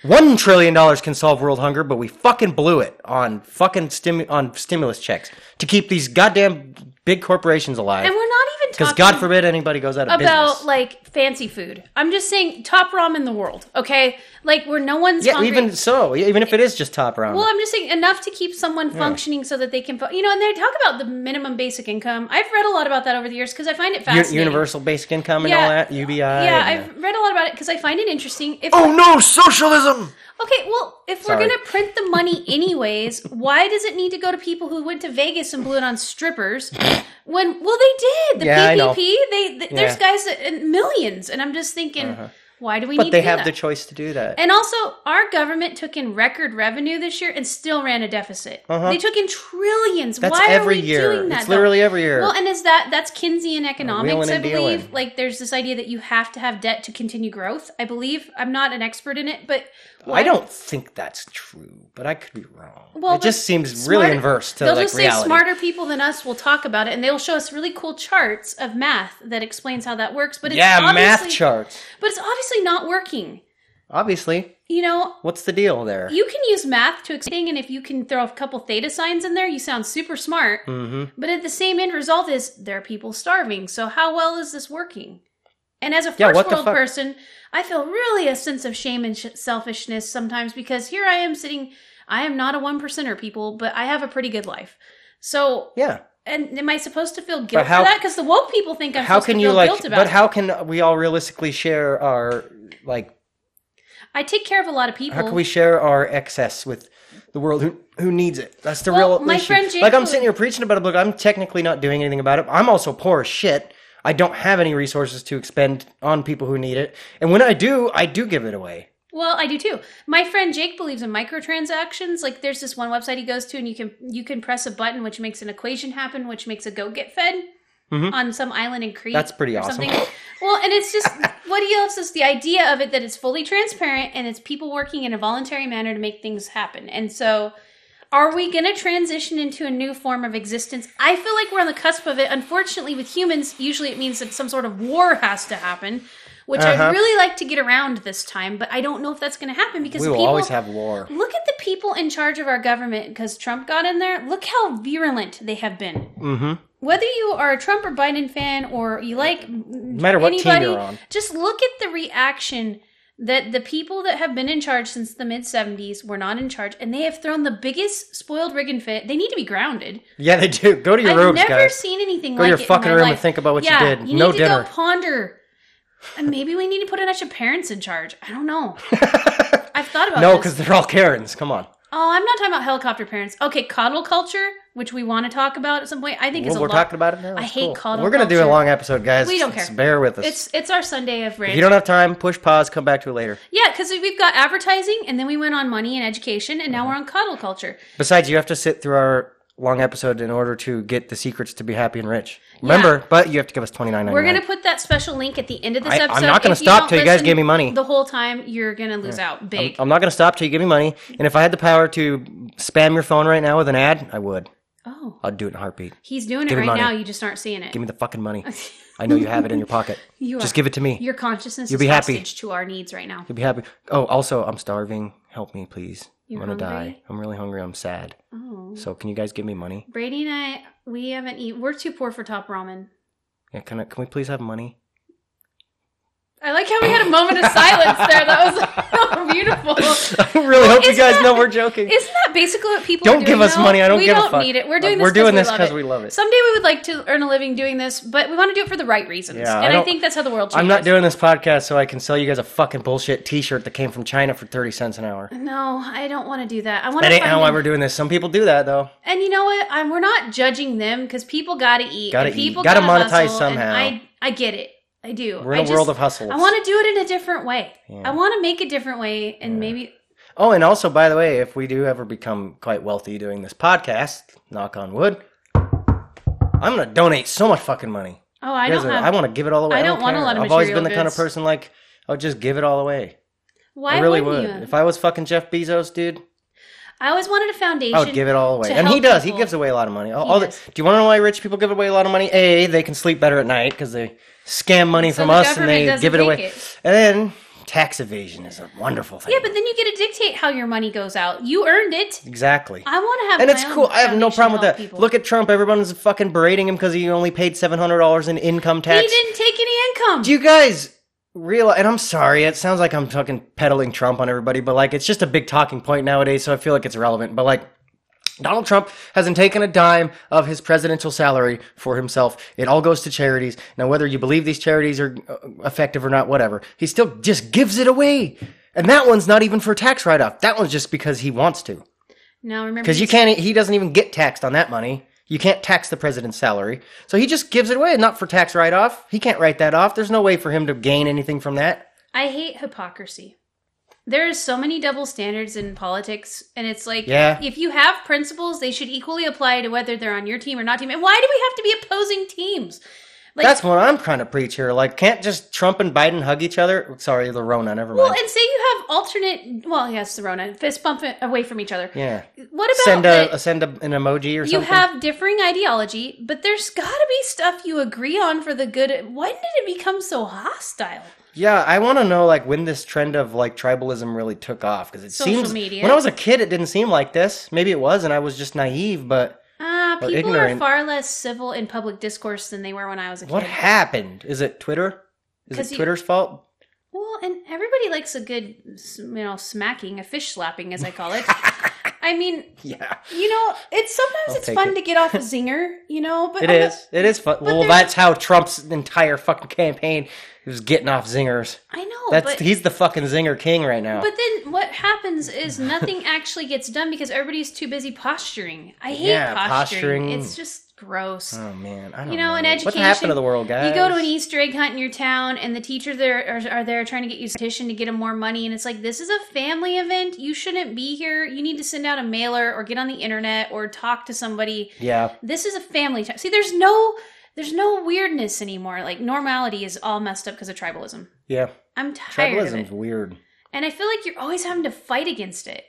One trillion dollars can solve world hunger, but we fucking blew it on fucking stimu- on stimulus checks to keep these goddamn big corporations alive. And we're not even Because God forbid anybody goes out of about business. like fancy food. I'm just saying top ramen in the world. Okay, like where no one's yeah, hungry. even so, even if it is just top round. Well, I'm just saying enough to keep someone functioning so that they can, you know, and they talk about the minimum basic income. I've read a lot about that over the years because I find it fascinating. universal basic income and Yeah. all that, UBI. Yeah, and, uh, I've read a lot about it because I find it interesting. If oh no, socialism! okay, well, if Sorry. we're gonna print the money anyways, why does it need to go to people who went to Vegas and blew it on strippers? When well, they did the Yeah. PPP. They, th there's Yeah. Uh-huh. guys in millions, and I'm just thinking, why do we But need they to do have that? the choice to do that. And also, our government took in record revenue this year and still ran a deficit. They took in trillions. Uh-huh. That's Why every are we year. doing that? It's though? literally every year. Well, and is that that's Keynesian economics? I believe. dealing. Like, there's this idea that you have to have debt to continue growth. I believe. I'm not an expert in it, but I don't think that's true, but I could be wrong. Well, it just seems really inverse to They'll like just reality. say smarter people than us will talk about it, and they'll show us really cool charts of math that explains how that works. But it's yeah, math charts. But it's obviously not working. Obviously, You know, what's the deal there? you can use math to explain, and if you can throw a couple theta signs in there, you sound super smart. hmm But at the same end result is there are people starving. So how well is this working? And as a Yeah, first what world person, I feel really a sense of shame and sh- selfishness sometimes because here I am sitting. I am not a one percenter, people, but I have a pretty good life. So Yeah, And am I supposed to feel guilt how- for that? Because the woke people think I'm How supposed can to you feel like? guilt about But it. how can we all realistically share our like? I take care of a lot of people. How can we share our excess with the world who who needs it? That's the Well, real my issue. friend Jake like I'm sitting here preaching about a book. I'm technically not doing anything about it. I'm also poor as shit. I don't have any resources to expend on people who need it, and when I do, I do give it away. Well, I do too. My friend Jake believes in microtransactions. Like there's this one website he goes to and you can you can press a button which makes an equation happen, which makes a goat get fed on some island in Crete. Mm-hmm. That's pretty awesome. Something. *laughs* Well, and it's just what he loves is the idea of it that it's fully transparent and it's people working in a voluntary manner to make things happen. And so are we going to transition into a new form of existence? I feel like we're on the cusp of it. Unfortunately, with humans, usually it means that some sort of war has to happen, which Uh-huh. I'd really like to get around this time, but I don't know if that's going to happen because We will people, always have war. Look at the people in charge of our government because Trump got in there. Look how virulent they have been. Mm-hmm. Whether you are a Trump or Biden fan or you like no matter what team you're on. just look at the reaction that the people that have been in charge since the mid 70s were not in charge and they have thrown the biggest spoiled riggin fit. They need to be grounded. Yeah, they do. Go to your room. I've never seen anything Go to like your fucking room life. and think about what you did. You No need to dinner. go ponder. And maybe we need to put a bunch of parents in charge. I don't know. *laughs* I've thought about it. no, because they're all Karens. Come on. Oh, I'm not talking about helicopter parents. Okay, coddle culture, which we want to talk about at some point. I think is Well, a we're lot. talking about it now. I hate cool. coddle We're gonna do a long episode, guys. We don't Just care. bear with us. It's it's our Sunday of rant. if you don't have time, push pause. Come back to it later. yeah, because we've got advertising, and then we went on money and education, and now Uh-huh. we're on coddle culture. Besides, you have to sit through our long episode in order to get the secrets to be happy and rich. Remember, but you have to give us twenty nine. We're gonna put that special link at the end of this I- I'm not gonna If stop till you guys give me money. The whole time you're gonna lose out big. I'm not gonna stop till you give me money. And if I had the power to spam your phone right now with an ad, I would. Oh, I'd do it in a heartbeat. he's doing Give it right money. now. You just aren't seeing it. Give me the fucking money. *laughs* I know you have it in your pocket. *laughs* You Just are- give it to me. Your consciousness You'll is be happy. to our needs right now. You'll be happy. Oh, also, I'm starving. Help me, please. You're I'm gonna hungry? die. I'm really hungry. I'm sad. Oh. So, can you guys give me money? Brady and I, we haven't eaten. We're too poor for top ramen. Yeah, can I, Can we please have money? I like how we had a moment of silence there. That was *laughs* beautiful. *laughs* I really hope you guys that- know we're joking. Isn't that basically what people Don't give us now? money. I don't we give a fuck. We don't need it. We're doing this. we're doing this we 'cause love we love it. Someday we would like to earn a living doing this, but we want to do it for the right reasons. Yeah, and I, don't- think that's how the world changes. I'm not doing this podcast so I can sell you guys a fucking bullshit T-shirt that came from China for thirty cents an hour. No, I don't want to do that. I want That to ain't find how an- we're doing this. Some people do that though. And you know what? I'm, we're not judging them because people got to eat. Gotta eat. Gotta gotta monetize somehow. I I get it. I do. We're in I a just- world of hustle. I want to do it in a different way. Yeah. I want to make a different way, and maybe Oh, and also, by the way, if we do ever become quite wealthy doing this podcast, knock on wood, I'm gonna donate so much fucking money. oh, I guys don't have. I want to give it all away. I I don't want a care. lot of I've always been the kind of person like I would just give it all away. Why I really wouldn't you? If I was fucking Jeff Bezos, dude, I always wanted a foundation. I would give it all away. And he does. people. He gives away a lot of money. All, all the, do you want to know why rich people give away a lot of money? A, they can sleep better at night because they scam money So from us and they give it away. it. And then tax evasion is a wonderful thing. Yeah, but then you get to dictate how your money goes out. You earned it. exactly. I want to have. and it's cool. I have no problem with that. people. Look at Trump. Everyone's fucking berating him because he only paid seven hundred dollars in income tax. he didn't take any income. Do you guys realize? And I'm sorry, it sounds like I'm fucking peddling Trump on everybody, but like it's just a big talking point nowadays, so I feel like it's relevant. But like. Donald Trump hasn't taken a dime of his presidential salary for himself. It all goes to charities. Now, whether you believe these charities are uh, effective or not, whatever, he still just gives it away. And that one's not even for tax write off. That one's just because he wants to. now remember, Because you can't, he doesn't even get taxed on that money. You can't tax the president's salary. So he just gives it away, not for tax write off. He can't write that off. There's no way for him to gain anything from that. I hate hypocrisy. There is so many double standards in politics, and it's like, Yeah. if you have principles, they should equally apply to whether they're on your team or not team. And why do we have to be opposing teams? Like, That's what I'm trying to preach here. Like, can't just Trump and Biden hug each other? Sorry, the Rona, never mind. well, and say you have alternate. Well, yes, the Rona fist bump away from each other. yeah. What about Send a, send a, an emoji or you something. You have differing ideology, but there's got to be stuff you agree on for the good. When did it become so hostile? Yeah, I want to know like when this trend of like tribalism really took off because it Social seems media. when I was a kid it didn't seem like this. Maybe it was, and I was just naive. But Uh, people ignorant. are far less civil in public discourse than they were when I was a kid. what happened? Is it Twitter? Is it you- Twitter's fault? Well, and everybody likes a good, you know, smacking, a fish slapping, as I call it. *laughs* I mean, *laughs* Yeah. you know, it's sometimes I'll it's fun it. to get off a zinger, you know. But It is. It is fun. Well, that's how Trump's entire fucking campaign was getting off zingers. I know, That's but he's the fucking zinger king right now. but then what happens is nothing *laughs* actually gets done because everybody's too busy posturing. I hate Yeah, posturing. posturing. It's just gross. oh man, I don't you know, in What education, happened to the world, guys? You go to an Easter egg hunt in your town, and the teachers there are, are there trying to get you a petition to get them more money, and it's like this is a family event. You shouldn't be here. You need to send out a mailer or get on the internet or talk to somebody. Yeah. This is a family time. See, there's no there's no weirdness anymore. Like normality is all messed up because of tribalism. Yeah. I'm tired of Tribalism's weird. and I feel like you're always having to fight against it.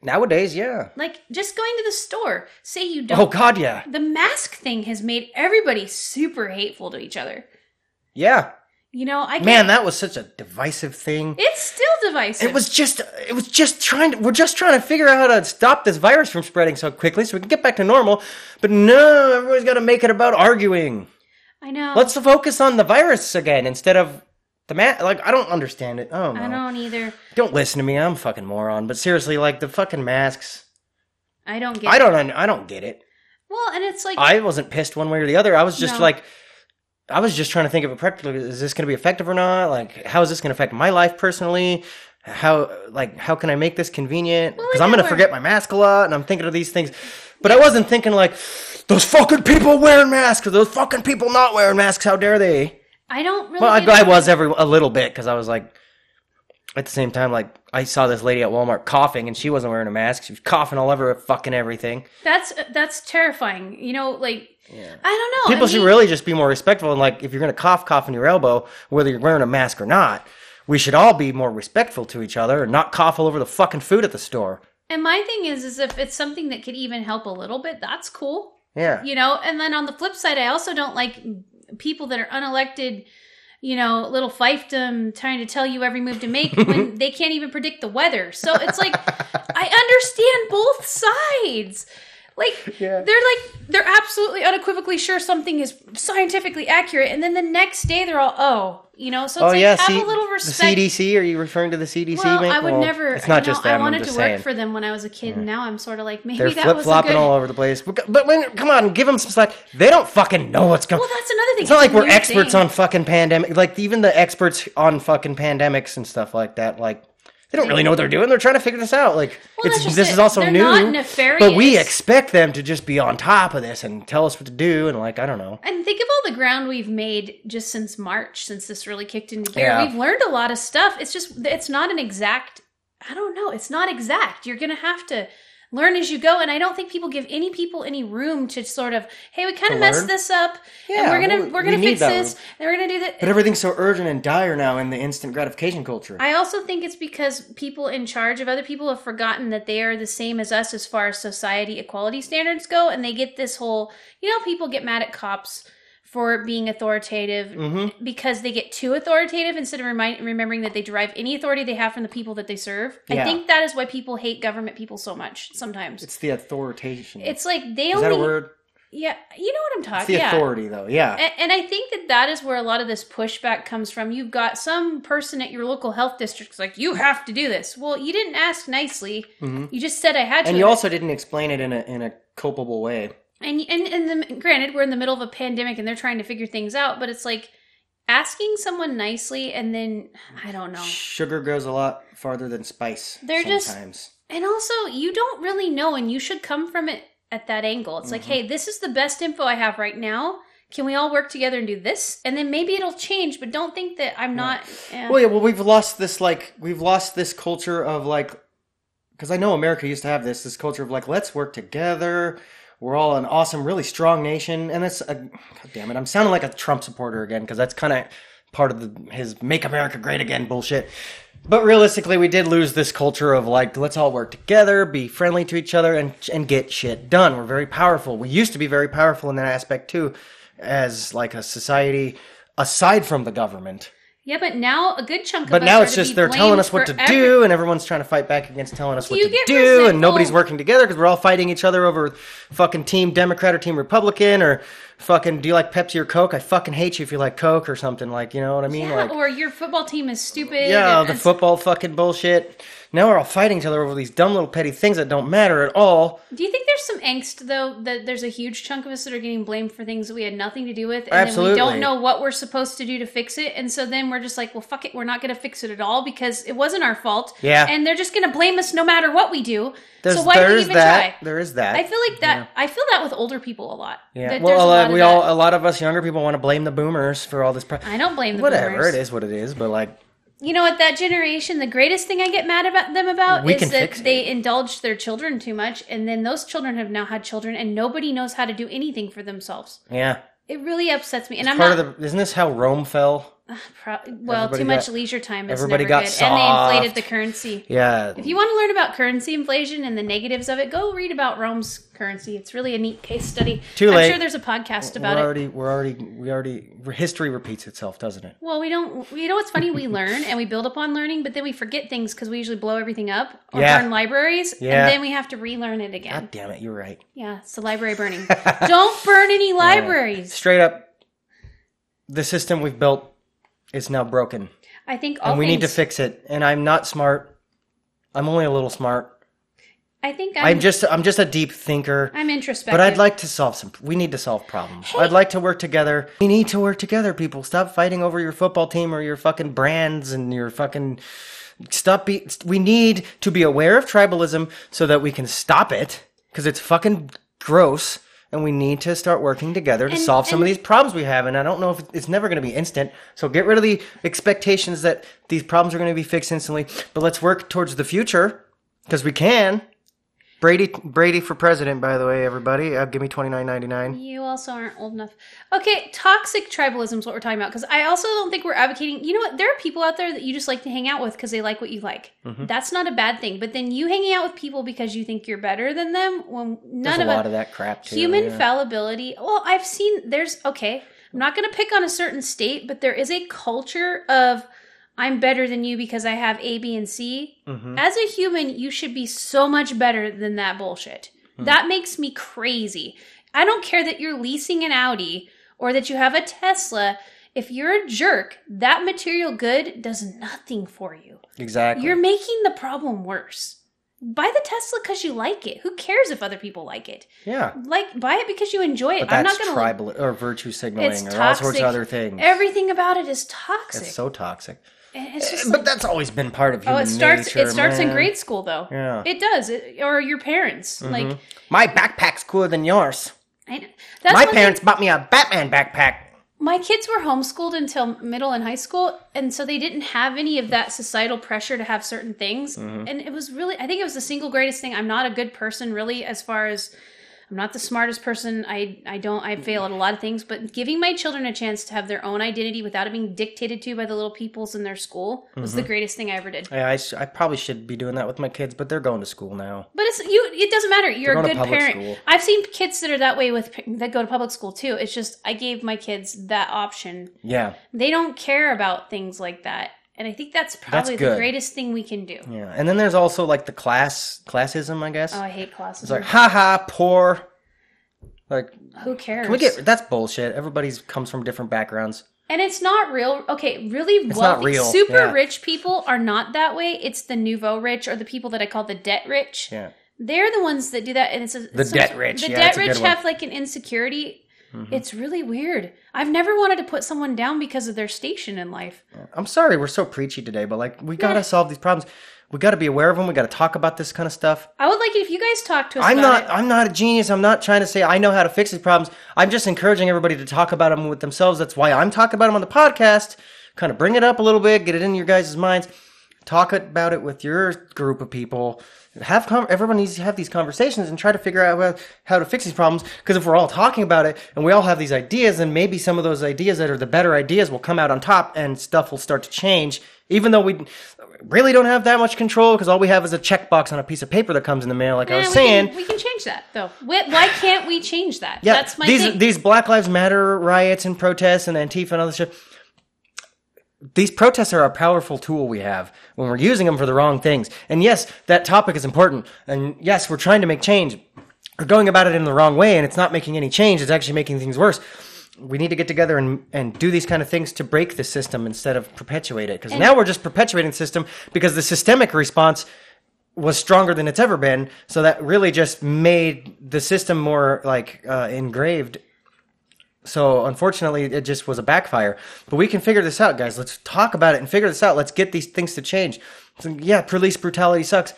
Nowadays, yeah. Like just going to the store, say you don't. Oh god, yeah. The mask thing has made everybody super hateful to each other. Yeah. You know, I Man, that was such a divisive thing. It's still divisive. It was just it was just trying to we're just trying to figure out how to stop this virus from spreading so quickly so we can get back to normal. But no, everybody's got to make it about arguing. I know. Let's focus on the virus again instead of the man. Like I don't understand it. Oh no. I don't either. Don't listen to me. I'm a fucking moron. But seriously, like the fucking masks. I don't get. I it. don't. un- I don't get it. Well, and it's like I wasn't pissed one way or the other. I was just No. like, I was just trying to think of it practically. Is this going to be effective or not? Like, how is this going to affect my life personally? How like how can I make this convenient? Because I I'm going to forget my mask a lot, and I'm thinking of these things. But I wasn't thinking like those fucking people wearing masks or those fucking people not wearing masks. How dare they? I don't really. Well, I, I was every a little bit because I was like, at the same time, like I saw this lady at Walmart coughing, and she wasn't wearing a mask. She was coughing all over fucking everything. That's that's terrifying. You know, like I don't know. People I should mean, really just be more respectful and like if you're gonna cough, cough in your elbow, whether you're wearing a mask or not. We should all be more respectful to each other and not cough all over the fucking food at the store. And my thing is, is if it's something that could even help a little bit, that's cool. Yeah. You know. And then on the flip side, I also don't like people that are unelected. You know, little fiefdom trying to tell you every move to make when *laughs* they can't even predict the weather. So it's like I understand both sides. Like *laughs* Yeah. they're like they're absolutely unequivocally sure something is scientifically accurate, and then the next day they're all oh, you know. So it's Oh like yeah, have C- a little respect. the. CDC. Are you referring to the CDC? well, mate? I would Well, never. It's not you know, just them. I wanted I'm to just work saying. for them when I was a kid, and now I'm sort of like maybe They're that flip was flopping good. all over the place. But, but when, come on, give them some slack. They don't fucking know what's going. Well, that's another thing. It's not like we're experts thing. on fucking pandemic. Like even the experts on fucking pandemics and stuff like that. Like they don't really know what they're doing. They're trying to figure this out. Like Well, it's this it. is also They're new. But we expect them to just be on top of this and tell us what to do. And like I don't know. And think of all the ground we've made just since March, since this really kicked into gear. Yeah. We've learned a lot of stuff. It's just it's not an exact. I don't know. It's not exact. You're gonna have to learn as you go. And I don't think people give any people any room to sort of, hey, we kind of messed this up, Yeah, and we're gonna well, we're gonna need fix this, and we're gonna do that. But everything's so urgent and dire now in the instant gratification culture. I also think it's because people in charge of other people have forgotten that they are the same as us as far as society equality standards go, and they get this whole, you know, people get mad at cops for being authoritative Mm-hmm. because they get too authoritative instead of remind, remembering that they derive any authority they have from the people that they serve. I think that is why people hate government people so much sometimes. It's, it's the authoritation. It's like they is only that a word? yeah, you know what I'm It's talking. the yeah. authority, though. Yeah. And, and I think that that is where a lot of this pushback comes from. You've got some person at your local health district like, you have to do this. Well, you didn't ask nicely. You just said I had to. Mm-hmm. and you also didn't explain it in a in a culpable way. And and and the, granted, we're in the middle of a pandemic and they're trying to figure things out. But it's like asking someone nicely and then I don't know. Sugar goes a lot farther than spice. They're just- sometimes. And also, you don't really know, and you should come from it at that angle. It's like, Mm-hmm. hey, this is the best info I have right now. Can we all work together and do this? And then maybe it'll change, but don't think that I'm not. eh. Well, yeah. Well, we've lost this like we've lost this culture of like because I know America used to have this this culture of like let's work together. We're all an awesome, really strong nation, and that's a, God damn it. I'm sounding like a Trump supporter again because that's kind of part of the, his "Make America Great Again" bullshit. But realistically, we did lose this culture of like let's all work together, be friendly to each other, and and get shit done. We're very powerful. We used to be very powerful in that aspect too, as like a society aside from the government. Yeah, but now a good chunk of But now it's just they're telling us what to every- do, and everyone's trying to fight back against telling us what You to do, resentful. and nobody's working together because we're all fighting each other over fucking Team Democrat or Team Republican or fucking do you like Pepsi or Coke? I fucking hate you if you like Coke or something like you know what I mean? Yeah, like or your football team is stupid. yeah, and the football fucking bullshit. Now we're all fighting each other over these dumb little petty things that don't matter at all. Do you think there's some angst though that there's a huge chunk of us that are getting blamed for things that we had nothing to do with, and Absolutely. then we don't know what we're supposed to do to fix it, and so then we're just like, well, fuck it, we're not going to fix it at all because it wasn't our fault. Yeah. and they're just going to blame us no matter what we do. There's, so why do we even that. try? There is that. I feel like that. I feel that with older people a lot. yeah. That Well, a lot, we all, a lot of us younger people want to blame the boomers for all this. Pro- I don't blame the boomers. Whatever boomers. it is, what it is. But like, You know what? That generation, the greatest thing I get mad about them about We is that they indulged their children too much, and then those children have now had children, and nobody knows how to do anything for themselves. yeah. It really upsets me, and I'm Part not. of the. Isn't this how Rome fell? *sighs* Pro- well, Everybody too much got- leisure time is never good, and they inflated the currency. Yeah. If you want to learn about currency inflation and the negatives of it, go read about Rome's currency. It's really a neat case study. Too late. I'm sure there's a podcast We're about it. we're already, we already. History repeats itself, doesn't it? Well, we don't. You know what's funny? We *laughs* learn and we build upon learning, but then we forget things because we usually blow everything up or Yeah. burn libraries, Yeah. and then we have to relearn it again. God damn it, you're right. Yeah, it's the library burning. *laughs* don't burn any libraries. Straight up, the system we've built is now broken, I think all and we need to fix it. And I'm not smart. I'm only a little smart. I think I'm, I'm just, I'm just a deep thinker. I'm introspective. But I'd like to solve some. We need to solve problems. I'd like to work together. We need to work together, people. Stop fighting over your football team or your fucking brands and your fucking. Stop. Be, we need to be aware of tribalism so that we can stop it because it's fucking gross. And we need to start working together to And- solve some of these problems we have. And I don't know if it's never going to be instant. So get rid of the expectations that these problems are going to be fixed instantly. But let's work towards the future because we can. Brady, Brady for president, by the way, everybody. Uh, give me twenty nine ninety nine. You also aren't old enough. Okay, toxic tribalism is what we're talking about because I also don't think we're advocating. You know what? There are people out there that you just like to hang out with because they like what you like. Mm-hmm. That's not a bad thing. But then you hanging out with people because you think you're better than them when none There's a of lot it. of that crap too. Human yeah. fallibility. Well, I've seen there's okay. I'm not going to pick on a certain state, but there is a culture of I'm better than you because I have A, B, and C. Mhm. As a human, you should be so much better than that bullshit. Hmm. That makes me crazy. I don't care that you're leasing an Audi or that you have a Tesla. If you're a jerk, that material good does nothing for you. Exactly. You're making the problem worse. Buy the Tesla because you like it. Who cares if other people like it? yeah. Like, buy it because you enjoy it. But I'm that's not gonna. tribal or virtue signaling or all sorts of other things. Everything about it is toxic. it's so toxic. It's just But like- that's always been part of oh, it starts. nature. it starts in grade school, though. Yeah. It does. It, or your parents. Like, My backpack's cooler than yours. I, that's My parents Thing. bought me a Batman backpack. My kids were homeschooled until middle and high school, and so they didn't have any of that societal pressure to have certain things. Mm-hmm. And it was really, I think it was the single greatest thing. I'm not a good person, really, as far as I'm not the smartest person. I I don't I fail at a lot of things, but giving my children a chance to have their own identity without it being dictated to by the little peoples in their school was Mm-hmm. the greatest thing I ever did. Yeah, I, sh- I probably should be doing that with my kids, but they're going to school now. But it's you. It doesn't matter. You're a good parent. school. I've seen kids that are that way with that go to public school too. It's just I gave my kids that option. Yeah, They don't care about things like that, and I think that's probably the greatest thing we can do. yeah. And then there's also like the class classism, I guess. Oh, I hate classes. it's like, haha, poor. Like, Who cares? can we get that's bullshit. Everybody's comes from different backgrounds. and it's not real. Okay, really not wealthy, real, super yeah. rich people are not that way. It's the nouveau rich or the people that I call the debt rich. Yeah. They're the ones that do that, and it's a, The debt rich, The yeah, debt rich have like an insecurity. Mm-hmm. It's really weird. I've never wanted to put someone down because of their station in life. I'm sorry we're so preachy today, but like we gotta Yeah. solve these problems. We gotta be aware of them. We gotta talk about this kind of stuff. I would like it if you guys talk to us. I'm not. It. I'm not a genius. I'm not trying to say I know how to fix these problems. I'm just encouraging everybody to talk about them with themselves. That's why I'm talking about them on the podcast. Kind of bring it up a little bit, get it in your guys' minds. Talk about it with your group of people. Have com- everyone needs to have these conversations and try to figure out how, to fix these problems. Because if we're all talking about it and we all have these ideas, then maybe some of those ideas that are the better ideas will come out on top, and stuff will start to change. Even though we really don't have that much control, because all we have is a checkbox on a piece of paper that comes in the mail. Like I Eh, was we saying, can, we can change that though. Why, why can't we change that? yeah, That's my these thing. these Black Lives Matter riots and protests and Antifa and all this shit. These protests are a powerful tool we have when we're using them for the wrong things. And yes, that topic is important. And yes, we're trying to make change. We're going about it in the wrong way, and it's not making any change. It's actually making things worse. we need to get together and, and do these kind of things to break the system instead of perpetuate it. Because now we're just perpetuating the system because the systemic response was stronger than it's ever been. So that really just made the system more like uh, engraved. So unfortunately, it just was a backfire. But we can figure this out, guys. Let's talk about it and figure this out. Let's get these things to change. So, yeah, police brutality sucks.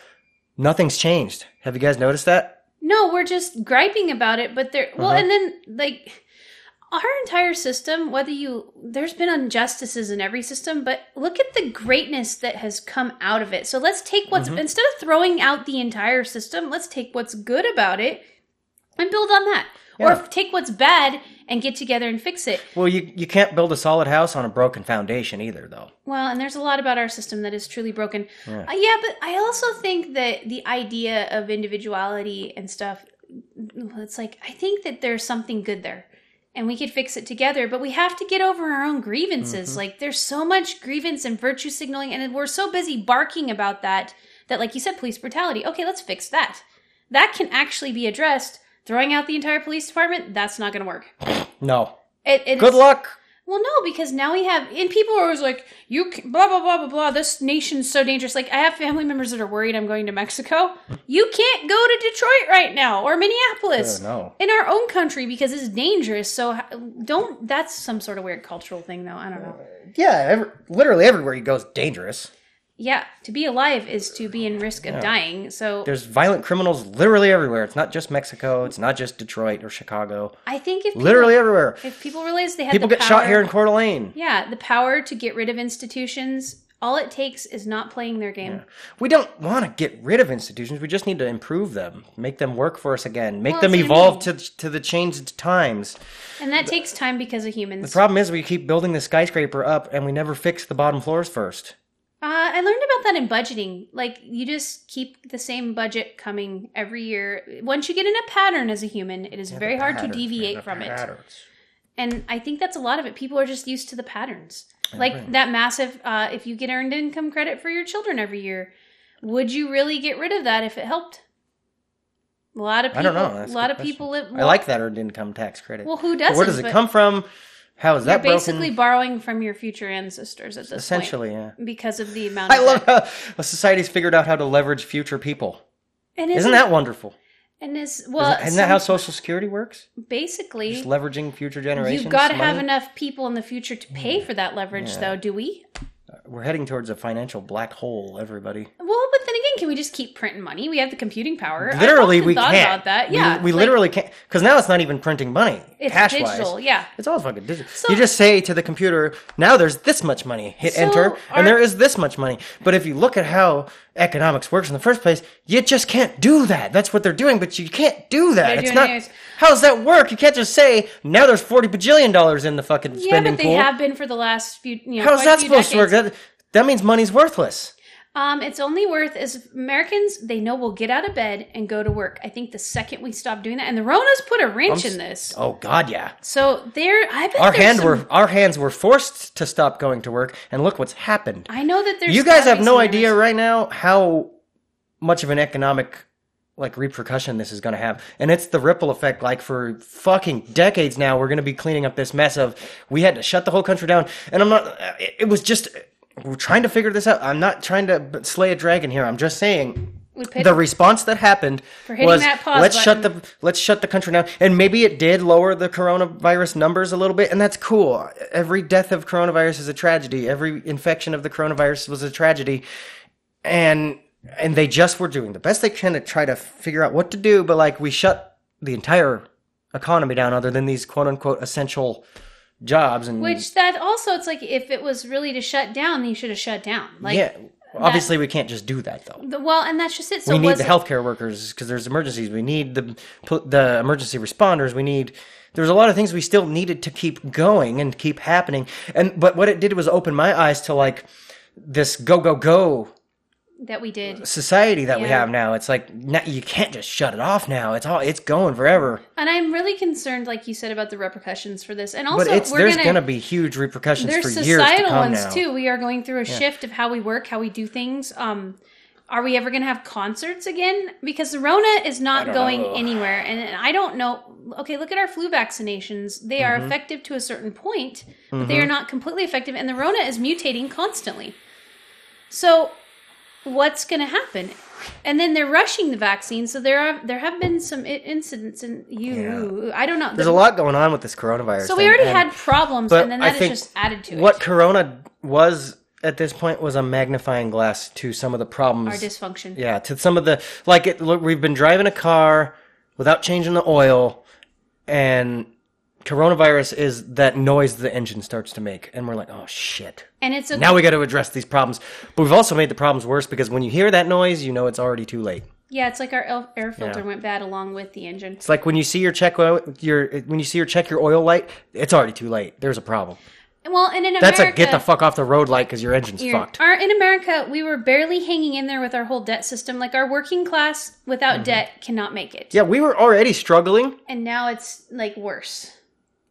Nothing's changed. Have you guys noticed that? No, we're just griping about it, but there. Well, Uh-huh. and then like our entire system, whether you there's been injustices in every system, but look at the greatness that has come out of it. So let's take what's Mm-hmm. instead of throwing out the entire system, let's take what's good about it and build on that, or take what's bad and get together and fix it. Well, you you can't build a solid house on a broken foundation either, though. Well, and there's a lot about our system that is truly broken. Yeah. Uh, yeah, but I also think that the idea of individuality and stuff, it's like, I think that there's something good there and we could fix it together, but we have to get over our own grievances. Like, there's so much grievance and virtue signaling, and we're so busy barking about that that, like you said, police brutality. Okay, let's fix that. That can actually be addressed. Throwing out the entire police department, that's not going to work. *laughs* No. It, it Good is- luck. well, no, because now we have, and people are always like, you blah, blah, blah, blah, blah. This nation's so dangerous. Like, I have family members that are worried I'm going to Mexico. You can't go to Detroit right now or Minneapolis Oh, no. in our own country because it's dangerous. So don't, that's some sort of weird cultural thing, though. I don't know. Yeah, every, literally everywhere you go is dangerous. Yeah, to be alive is to be in risk of dying. So There's violent criminals literally everywhere. It's not just Mexico. It's not just Detroit or Chicago. I think if people, Literally everywhere. if people realize they have People the get shot here in Coeur d'Alene. Yeah, the power to get rid of institutions, all it takes is not playing their game. We don't want to get rid of institutions. We just need to improve them, make them work for us again, make Well, them what I evolve mean. to to the changed times. And that takes time because of humans. The problem is we keep building the skyscraper up and we never fix the bottom floors first. Uh, I learned about that in budgeting. Like, you just keep the same budget coming every year. Once you get in a pattern as a human, it is very hard to Patterns, man, deviate from it. And I think that's a lot of it. People are just used to the patterns. Like that massive, uh, if you get earned income credit for your children every year, would you really get rid of that if it helped? A lot of people, I don't know. That's a lot of people live. I like that earned income tax credit. Well, who doesn't? where does it come from? How is You're that basically broken? borrowing from your future ancestors at this Essentially, point Essentially, yeah. because of the amount. I love how a society's figured out how to leverage future people. And Isn't that wonderful? And is well, Isn't that how Social Security works? basically Just leveraging future generations. You've got to have enough people in the future to pay for that leverage, though, do we? We're heading towards a financial black hole, everybody. Well, but then again, can we just keep printing money? We have the computing power. Literally, we thought can't. about that. We- Yeah, we, like, literally can't because now it's not even printing money, it's cash digital. wise. Yeah, It's all fucking digital. So- you just say to the computer, "Now there's this much money." Hit So enter, our- and there is this much money. But if you look at how economics works in the first place, you just can't do that. That's what they're doing, but you can't do that. They're it's not. How does that work? You can't just say, "Now there's forty bajillion dollars in the fucking yeah, spending but they pool." have been for the last few. You know, How's that supposed to work? That that means money's worthless. Um, it's only worth as Americans. They know we'll get out of bed and go to work. I think the second we stop doing that, and the Rona's put a wrench in this. Oh God, yeah. So there, I bet Our hand some- were our hands were forced to stop going to work, and look what's happened. I know that there's. you guys have no idea right now how much of an economic like repercussion this is going to have and it's the ripple effect like for fucking decades now we're going to be cleaning up this mess of we had to shut the whole country down and i'm not it, it was just we're trying to figure this out. I'm not trying to slay a dragon here. I'm just saying the response that happened was that let's shut the let's shut the country down. And maybe it did lower the coronavirus numbers a little bit and that's cool. Every death of coronavirus is a tragedy. Every infection of the coronavirus was a tragedy. And and they just were doing the best they can to try to figure out what to do but like we shut the entire economy down other than these quote unquote essential jobs and Which that also, it's like if it was really to shut down, then you should have shut down. Like, yeah obviously we can't just do that though the, well, and that's just it. So we need the healthcare workers because there's emergencies. We need the the emergency responders. We need there's a lot of things we still needed to keep going and keep happening. And but what it did was open my eyes to like this go go go that we did. society that we have now. It's like you can't just shut it off now. It's all it's going forever. And I'm really concerned, like you said, about the repercussions for this. And also, But it's we're there's gonna, gonna, be huge repercussions there's for years to societal come ones now. too. We are going through a shift of how we work, how we do things. Um, are we ever going to have concerts again? Because the Rona is not going know. anywhere, and I don't know. okay, look at our flu vaccinations. They are effective to a certain point, but they are not completely effective, and the Rona is mutating constantly. So, what's going to happen? And then they're rushing the vaccine, so there are there have been some incidents, and you, I don't know. There's a lot going on with this coronavirus. So we already had problems, and then that is just added to what it. What Corona was at this point was a magnifying glass to some of the problems. Our dysfunction. yeah, to some of the like it. Look, we've been driving a car without changing the oil, and coronavirus is that noise the engine starts to make, and we're like, oh shit. And it's a Now we got to address these problems, but we've also made the problems worse because when you hear that noise, you know it's already too late. yeah, it's like our air filter Yeah. went bad along with the engine. It's like when you see your check oil, your when you see your check your oil light, it's already too late. There's a problem. Well, and in That's a get the fuck off the road light because your engine's fucked. Our, in America, we were barely hanging in there with our whole debt system. Like our working class without debt cannot make it. Mm-hmm. Yeah, we were already struggling, And now it's like worse.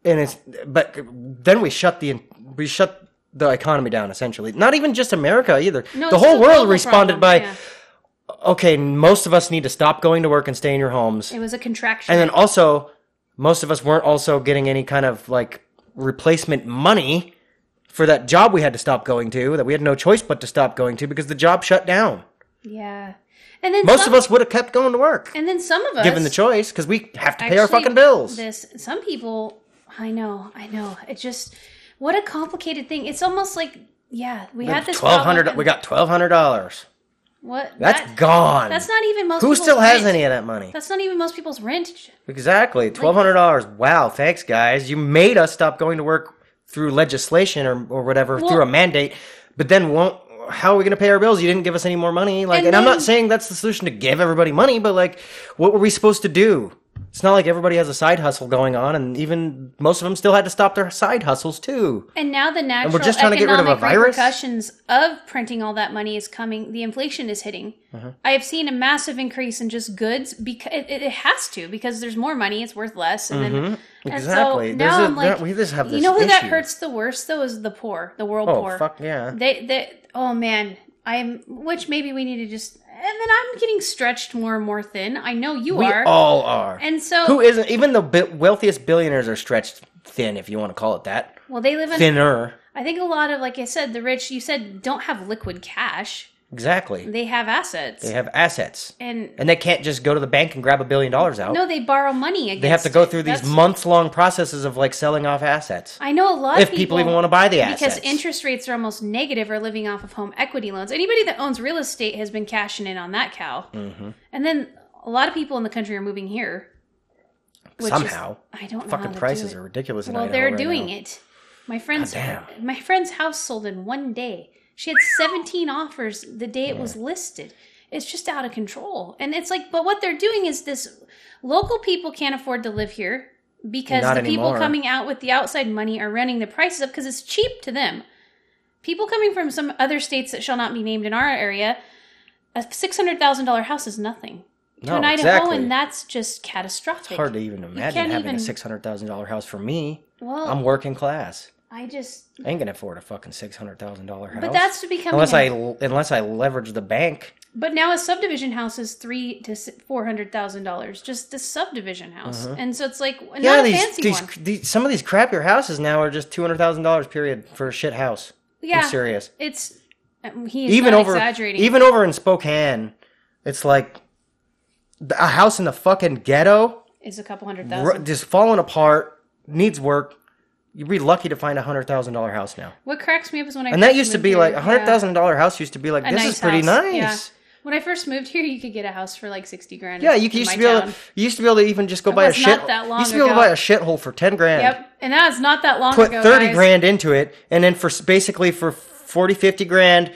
and it's but then we shut the we shut the economy down essentially. Not even just America either. No, the whole world responded problem, by yeah. okay, most of us need to stop going to work and stay in your homes, It was a contraction. and then also most of us weren't also getting any kind of like replacement money for that job we had to stop going to that we had no choice but to stop going to because the job shut down. yeah. And then Most some, of us would have kept going to work and then some of us given the choice because we have to pay our fucking bills. This some people I know, I know. It just what a complicated thing. It's almost like yeah, we had this Twelve hundred. We got twelve hundred dollars. what That's that- gone. That's not even most Who still has rent. any of that money? That's not even most people's rent. Exactly, twelve hundred dollars. Wow, thanks guys. You made us stop going to work through legislation or or whatever Well- through a mandate, but then won't. How are we going to pay our bills? You didn't give us any more money. Like, and, And I'm not saying that's the solution to give everybody money, but like, what were we supposed to do? It's not like everybody has a side hustle going on, and even most of them still had to stop their side hustles too. And now the natural we're just trying to get rid of a virus? repercussions of printing all that money is coming. The inflation is hitting. Uh-huh. I have seen a massive increase in just goods because it, it has to because there's more money, it's worth less, and then and Mm-hmm. Exactly. So There's now a- I'm like, we just have you know who that hurts the worst though is the poor, the world Oh poor. fuck yeah! They they oh man, I'm which maybe we need to just and then I'm getting stretched more and more thin. I know you We are. all are. and so Who isn't? Even the bi- wealthiest billionaires are stretched thin, if you want to call it that. well they live in Thinner. I think a lot of like I said, the rich you said don't have liquid cash. Exactly. They have assets. They have assets. and And they can't just go to the bank and grab a billion dollars out. no, they borrow money against they have to go through these That's- months long processes of like selling off assets. I know a lot If of people even wanna buy the assets. because interest rates are almost negative or living off of home equity loans. Anybody that owns real estate has been cashing in on that cow. Mm-hmm. And then a lot of people in the country are moving here. which is- Somehow. I don't know. Fucking prices do are ridiculous in Well, they're right doing now. it. My friend's my friend's house sold in one day. She had 17 offers the day it was listed. It's just out of control. And it's like, but what they're doing is this local people can't afford to live here because Not the people anymore. coming out with the outside money are running the prices up because it's cheap to them. People coming from some other states that shall not be named in our area, a $600,000 house is nothing. To No, an Idahoan, exactly. that's just catastrophic. It's hard to even imagine having even- a six hundred thousand dollar house for me. Well, I'm working class. I just I ain't gonna afford a fucking six hundred thousand dollar house. But that's to become unless I unless I leverage the bank. But now a subdivision house is three to four hundred thousand dollars, just the subdivision house, and so it's like not. Yeah, a these, fancy these, one. these some of these crappier houses now are just two hundred thousand dollars period for a shit house. Yeah, I'm serious. It's um, he's even not over exaggerating. even over in Spokane, it's like a house in the fucking ghetto, is a couple hundred thousand, just falling apart, needs work. You'd be lucky to find a hundred thousand dollar house now. What cracks me up is when I And that used to be here, like a hundred yeah, thousand dollar house used to be like a this nice is pretty house, nice. yeah. When I first moved here, you could get a house for like sixty grand. Yeah, you used to be able. To, you used to be able to even just go buy a shit. not that long you used to be able to buy a shithole for ten grand. Yep, and that was not that long Put ago. thirty guys. grand into it, and then for basically for 40, 50 grand,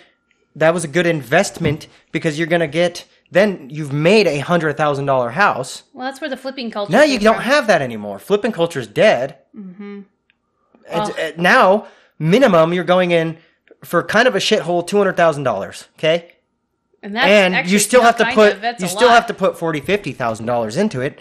that was a good investment because you're gonna get. Then you've made a hundred thousand dollar house. Well, that's where the flipping culture. Now you don't from. have that anymore. Flipping culture is dead. Mm-hmm. Now minimum you're going in for kind of a shithole two hundred thousand dollars. Okay. and, that's and you still have to put of, you still lot. have to put forty fifty thousand dollars into it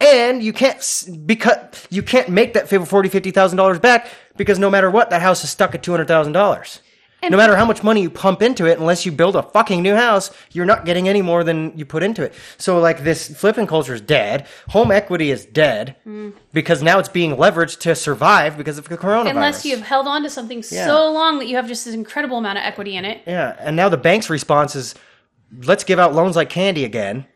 and you can't because you can't make that forty fifty thousand dollars back because no matter what that house is stuck at two hundred thousand dollars And- no matter how much money you pump into it, unless you build a fucking new house, you're not getting any more than you put into it. So like this flipping culture is dead. Home equity is dead Hmm. because now it's being leveraged to survive because of the coronavirus. Unless you've held on to something Yeah. so long that you have just this incredible amount of equity in it. yeah, and now the bank's response is, let's give out loans like candy again.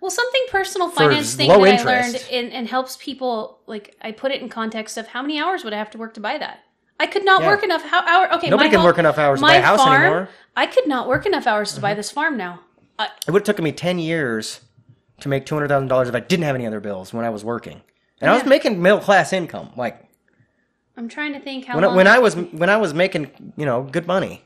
Well, something personal finance thing that I learned and, and helps people like I put it in context of how many hours would I have to work to buy that? I could not Yeah. work enough how hour. Okay, Nobody my can whole- work enough hours to buy a house farm, anymore. Mm-hmm. I could not work enough hours to buy this farm now. I, It would have taken me ten years to make two hundred thousand dollars if I didn't have any other bills when I was working, and I was making middle class income. Like I'm trying to think how when when I was when I was making you know good money,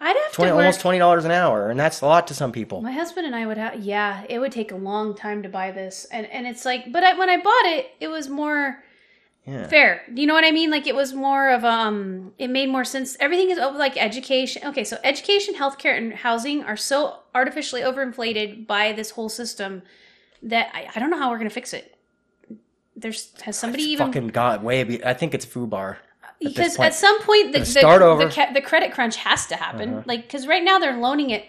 I'd have twenty to work. almost twenty dollars an hour, and that's a lot to some people. My husband and I would have, yeah, it would take a long time to buy this, and and it's like, but I, when I bought it, it was more Yeah. fair. Do you know what I mean? Like it was more of um, it made more sense. Everything is over like education. Okay, so education, healthcare, and housing are so artificially overinflated by this whole system that I, I don't know how we're gonna fix it. There's has somebody even Fucking got way. Be- I think it's FUBAR. because point. at some point the, the, start over. Uh-huh. the, the credit crunch has to happen like because right now they're loaning it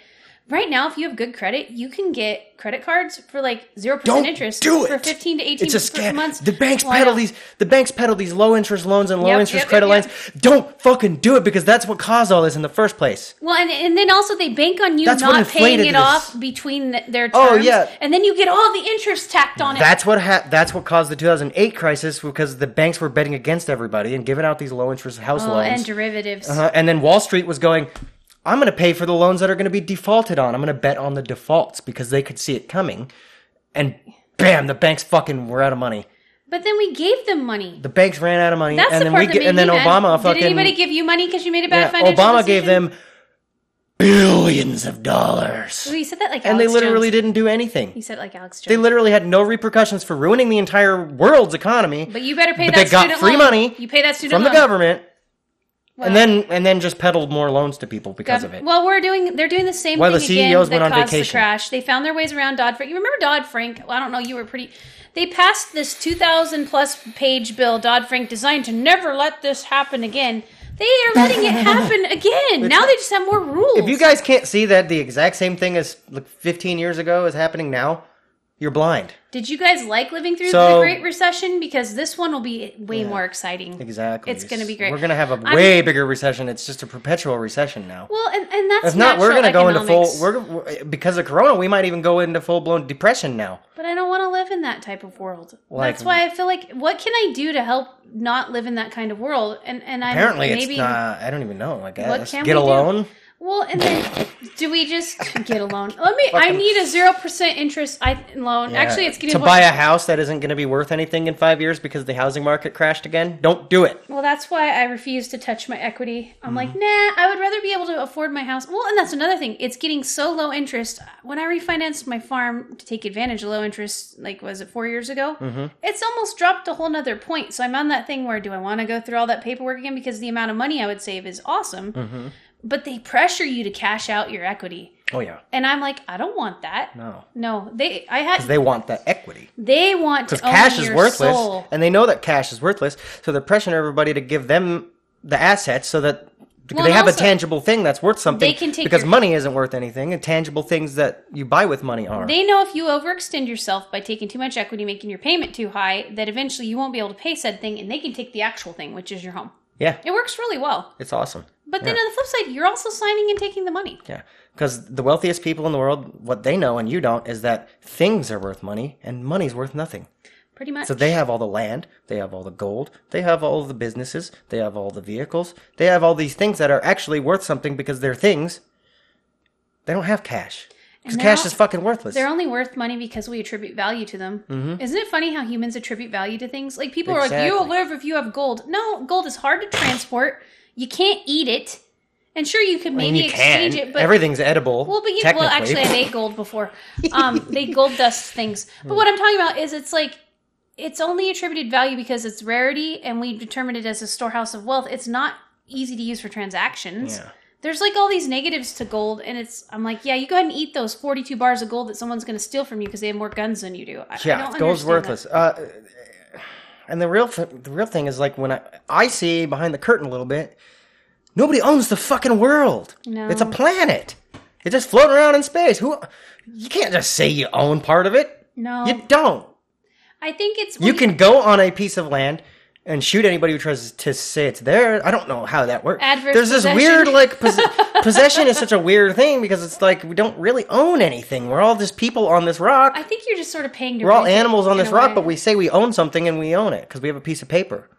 right now if you have good credit you can get credit cards for like 0% interest do it. for 15 to 18 It's a scam. months The banks Well, peddle these. The banks peddle these low interest loans and low Yep, interest yep, credit yep, lines. Don't fucking do it because that's what caused all this in the first place. well and, and then also they bank on you That's not paying it this. off between th- their terms Oh, yeah. and then you get all the interest tacked on it That's what ha- that's what caused the 2008 crisis because the banks were betting against everybody and giving out these low interest house oh, loans. and derivatives Uh-huh. And then Wall Street was going, I'm going to pay for the loans that are going to be defaulted on. I'm going to bet on the defaults because they could see it coming. And bam, the banks fucking were out of money. but then we gave them money The banks ran out of money, that's and the then part we that made and then mad. Obama fucking did anybody give you money because you made a bad yeah, financial Obama gave decision? them billions of dollars, Well, you said that like and they literally Jones. didn't do anything. You said like Alex Jones. They literally had no repercussions for ruining the entire world's economy But you better pay But that they got student free loan. money You pay that student from the loan. government, Well, and then and then just peddled more loans to people because gov- of it. Well, we're doing. They're doing the same While thing the again CEOs that went on caused the vacation. crash. They found their ways around Dodd Frank. You remember Dodd Frank? Well, I don't know. You were pretty. They passed this 2,000 plus page bill, Dodd Frank, designed to never let this happen again. They are letting it *laughs* happen again. now they just have more rules. If you guys can't see that the exact same thing as like 15 years ago is happening now, you're blind. Did you guys like living through So- the Great Recession? Because this one will be way more exciting. Exactly. It's gonna be great. We're gonna have a I'm- way bigger recession. It's just a perpetual recession now. Well, and, and that's If not, we're gonna go into full. We're we're- because of Corona, we might even go into full blown depression now. But I don't want to live in that type of world. Like- That's why I feel like what can I do to help not live in that kind of world? And and I Apparently, maybe it's not. I don't even know. I guess can get we a do? loan. Well, and then do we just get a loan? Let me. I need a zero percent interest I, loan. Actually, it's getting to buy a house that isn't going to be worth anything in five years because the housing market crashed again. Don't do it. Well, that's why I refuse to touch my equity. I'm Mm-hmm. like, nah, I would rather be able to afford my house. Well, and that's another thing. It's getting so low interest. When I refinanced my farm to take advantage of low interest, like, was it four years ago? Mm-hmm. It's almost dropped a whole nother point. So I'm on that thing where do I want to go through all that paperwork again? Because the amount of money I would save is awesome. Mm-hmm. But they pressure you to cash out your equity. Oh yeah, And I'm like, I don't want that. no, No, they. I had. they want the equity. They want to because cash is worthless, soul. and they know that cash is worthless, so they're pressuring everybody to give them the assets so that Well, they have also, a tangible thing that's worth something. they can take because your- money isn't worth anything, and tangible things that you buy with money are. They know if you overextend yourself by taking too much equity, making your payment too high, that eventually you won't be able to pay said thing, and they can take the actual thing, which is your home. yeah, It works really well. it's awesome. But then on the flip side, you're also signing and taking the money. Yeah, because the wealthiest people in the world, what they know and you don't, is that things are worth money and money's worth nothing. Pretty much. So they have all the land, they have all the gold, they have all the businesses, they have all the vehicles, they have all these things that are actually worth something because they're things. They don't have cash. Because cash they're is fucking worthless. They're only worth money because we attribute value to them. Mm-hmm. Isn't it funny how humans attribute value to things? Like people are like, "You'll live if you have gold." No, gold is hard to transport. You can't eat it, and sure you could I mean, maybe you can. exchange it, but Everything's edible. Well, but you, well, actually, I've ate gold before. Um, *laughs* they gold dust things. But what I'm talking about is it's like it's only attributed value because it's rarity, and we determined it as a storehouse of wealth. It's not easy to use for transactions. Yeah. There's like all these negatives to gold, and it's I'm like, yeah, you go ahead and eat those 42 bars of gold that someone's going to steal from you because they have more guns than you do. I, I Yeah, don't gold's worthless. Uh, and the real th- the real thing is like when I I see behind the curtain a little bit, Nobody owns the fucking world. No. It's a planet. It's just floating around in space. Who? You can't just say you own part of it. No, You don't. I think it's You can go on a piece of land and shoot anybody who tries to say it's there. I don't know how that works. Adverse There's this possession. weird like pos- *laughs* possession is such a weird thing because it's like we don't really own anything. We're all just people on this rock. I think you're just sort of paying to. We're all animals on this rock, way. but we say we own something and we own it because we have a piece of paper.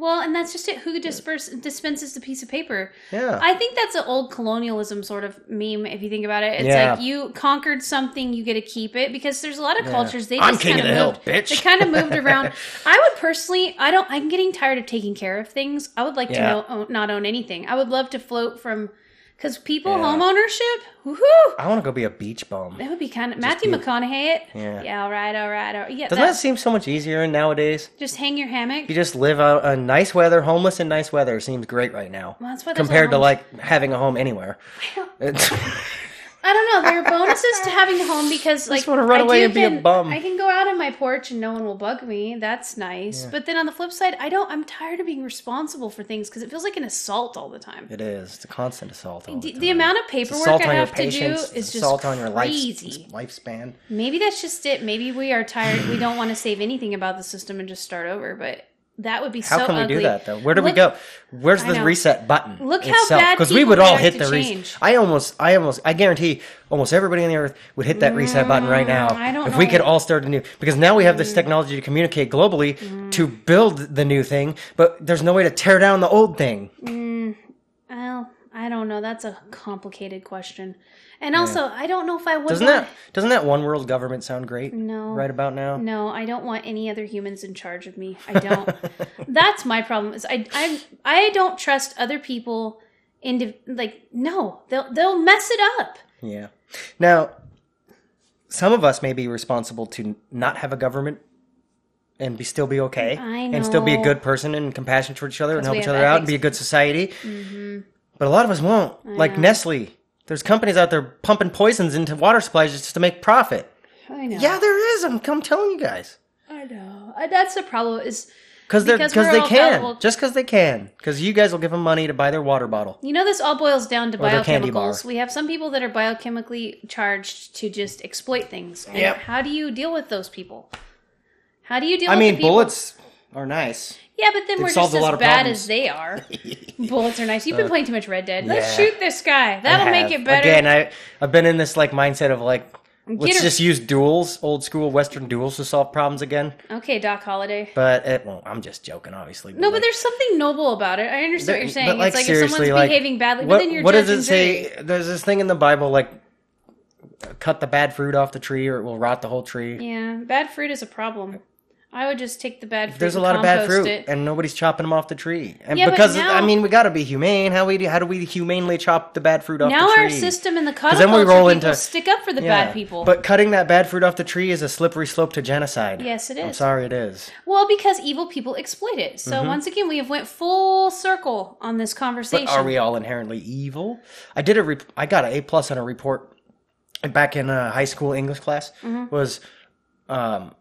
Well, and that's just it. Who disperse, dispenses the piece of paper? Yeah. I think that's an old colonialism sort of meme. If you think about it, it's Yeah. like you conquered something, you get to keep it. Because there's a lot of cultures they I'm just king kind of the hill, moved, bitch. They kind of moved *laughs* around. I would personally, I don't. I'm getting tired of taking care of things. I would like to know, own, not own anything. I would love to float from because people Yeah. home ownership. Woohoo! I want to go be a beach bum. That would be kind of Matthew be- McConaughey. It. Yeah. Yeah. All right. All right. All right. Yeah. Doesn't that- seem so much easier nowadays? just hang your hammock. You just live out a nice weather, homeless in nice weather seems great right now. Well, that's there's compared to like having a home anywhere. It's, *laughs* *laughs* I don't know. There are bonuses to having a home *laughs* because, like, wanna run I away and be a can- bum. I can go out on my porch and no one will bug me. That's nice. But then on the flip side, I don't. I'm tired of being responsible for things because it feels like an assault all the time. it is. It's a constant assault. All The, the, the amount of paperwork I have to do is just assault on your life, crazy. lifespan. Maybe that's just it. Maybe we are tired. we don't want to save anything about the system and just start over. But that would be. How so can we ugly. do that though? Where do we go? Where's the reset button? Look how bad Because we would all hit the reset. I almost, I almost, I guarantee, almost everybody on the earth would hit that reset button right now Mm, I don't if we know. Mm. could all start a new Because now we have this technology to communicate globally to build the new thing, but there's no way to tear down the old thing. Well, I don't know. That's a complicated question. And also, I don't know if I would Doesn't want. that doesn't that one world government sound great? No. Right about now. No, I don't want any other humans in charge of me. I *laughs* don't. That's my problem. Is I I I don't trust other people. Into like no, they'll they'll mess it up. Yeah. Now, some of us may be responsible to not have a government and be still be okay I and still be a good person and compassionate toward each other and help each other out and be a good society. Mm-hmm. But a lot of us won't. like Nestle. There's companies out there pumping poisons into water supplies just to make profit. I know. Yeah, there is. I'm, I'm telling you guys. I know. Uh, That's the problem. Is Cause they're Because because they can. fallible. Just because they can. Because you guys will give them money to buy their water bottle. you know this all boils down to bar. biochemicals. We have some people that are biochemically charged to just exploit things. And Yep. How do you deal with those people? How do you deal? I with mean, bullets are nice. Yeah, but then we're just as bad problems. as they are. *laughs* Bullets are nice. You've been uh, playing too much Red Dead. Let's yeah. shoot this guy. That'll I make have. it better. Again, I I've been in this like mindset of like let's just use duels, old school Western duels to solve problems again. okay, Doc Holliday. But it won't. I'm just joking, obviously. No, but like, there's something noble about it. I understand what you're saying. but, like, it's like if someone's like, behaving badly, what, but then you're what does it say? jury. There's this thing in the Bible like cut the bad fruit off the tree or it will rot the whole tree. Yeah, bad fruit is a problem. I would just take the bad fruit. There's a lot of bad fruit, It. and nobody's chopping them off the tree. And Yeah, because now- I mean, we got to be humane. How we how do we humanely chop the bad fruit off Now the tree? our system and the cut then we roll into- stick up for the Yeah, bad people. But cutting that bad fruit off the tree is a slippery slope to genocide. Yes, it is. I'm sorry, it is. well, because evil people exploit it. So Mm-hmm. once again, we have went full circle on this conversation. But are we all inherently evil? I did a. Rep- I got an A plus on a report back in uh, high school English class. Mm-hmm. Was, um,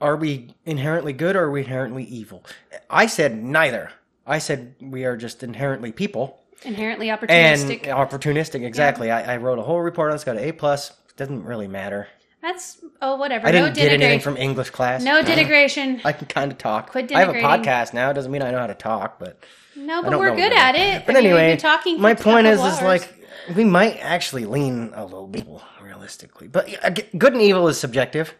are we inherently good or are we inherently evil? I said neither. I said we are just inherently people Inherently and opportunistic. opportunistic. Exactly. I, I wrote a whole report on this. Got an A plus. Doesn't really matter. That's oh whatever. I didn't no get anything from English class. no denigration. *laughs* I can kind of talk. Quit I have a podcast now. It doesn't mean I know how to talk, but No, but we're good at it. But I mean, anyway, talking. My point is, is like we might actually lean a little bit realistically, but good and evil is subjective.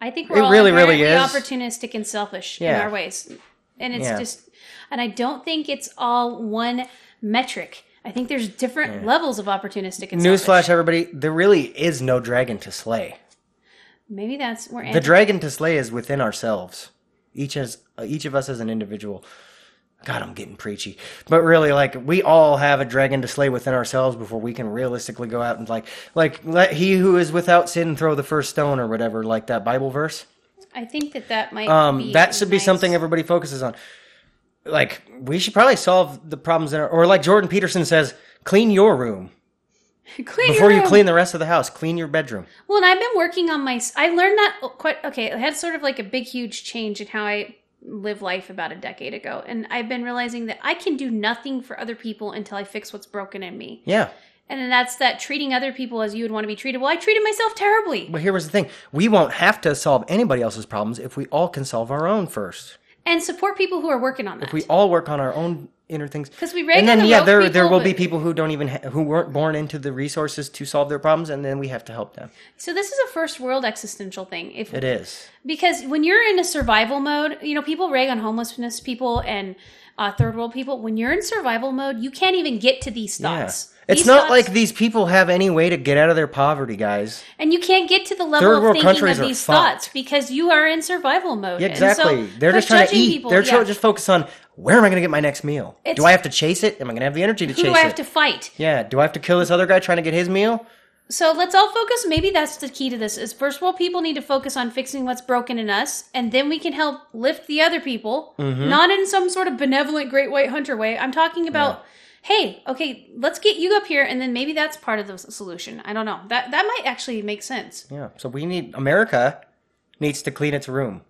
I think we're it all really, really is. opportunistic and selfish in our ways, and it's Yeah. just, and I don't think it's all one metric. I think there's different levels of opportunistic and Newsflash, everybody! There really is no dragon to slay. Maybe that's we're The anti- dragon to slay is within ourselves. Each as each of us as an individual. God, I'm getting preachy, but really, like we all have a dragon to slay within ourselves before we can realistically go out and like, like let he who is without sin throw the first stone or whatever, like that Bible verse. I think that that might. Um, be that should be something everybody focuses on. Like we should probably solve the problems in our, or like Jordan Peterson says, clean your room *laughs* Clean your before you clean the rest of the house. Clean your bedroom. Well, and I've been working on my. I learned that quite okay. I had sort of like a big, huge change in how I live life about a decade ago. And I've been realizing that I can do nothing for other people until I fix what's broken in me. Yeah. And that's that treating other people as you would want to be treated. Well, I treated myself terribly. But here was the thing: we won't have to solve anybody else's problems if we all can solve our own first. And support people who are working on that. If we all work on our own inner things, 'Cause we and then the yeah, there there will be people who don't even ha- who weren't born into the resources to solve their problems, and then we have to help them. so this is a first world existential thing. If It is. because when you're in a survival mode, you know, people rag on homelessness people and uh, third world people. When you're in survival mode, you can't even get to these Yeah. thoughts. It's These not thoughts- like these people have any way to get out of their poverty, guys. and you can't get to the level Third of world thinking countries of these fucked. thoughts because you are in survival mode. Yeah, And so exactly. They're just trying to eat. people. They're Yeah. trying to just focus on where am I going to get my next meal? It's- do I have to chase it? Am I going to have the energy to Who chase do I have it? to fight? yeah. Do I have to kill this other guy trying to get his meal? So let's all focus. Maybe that's the key to this: is first of all, people need to focus on fixing what's broken in us, and then we can help lift the other people. Mm-hmm. Not in some sort of benevolent great white hunter way. I'm talking about, hey, okay, let's get you up here, and then maybe that's part of the solution. I don't know. That that might actually make sense. Yeah. So we need America needs to clean its room.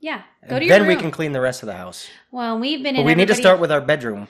Yeah, go And to your then we can clean the rest of the house. Well, we've been But in. we need to everybody- start with our bedroom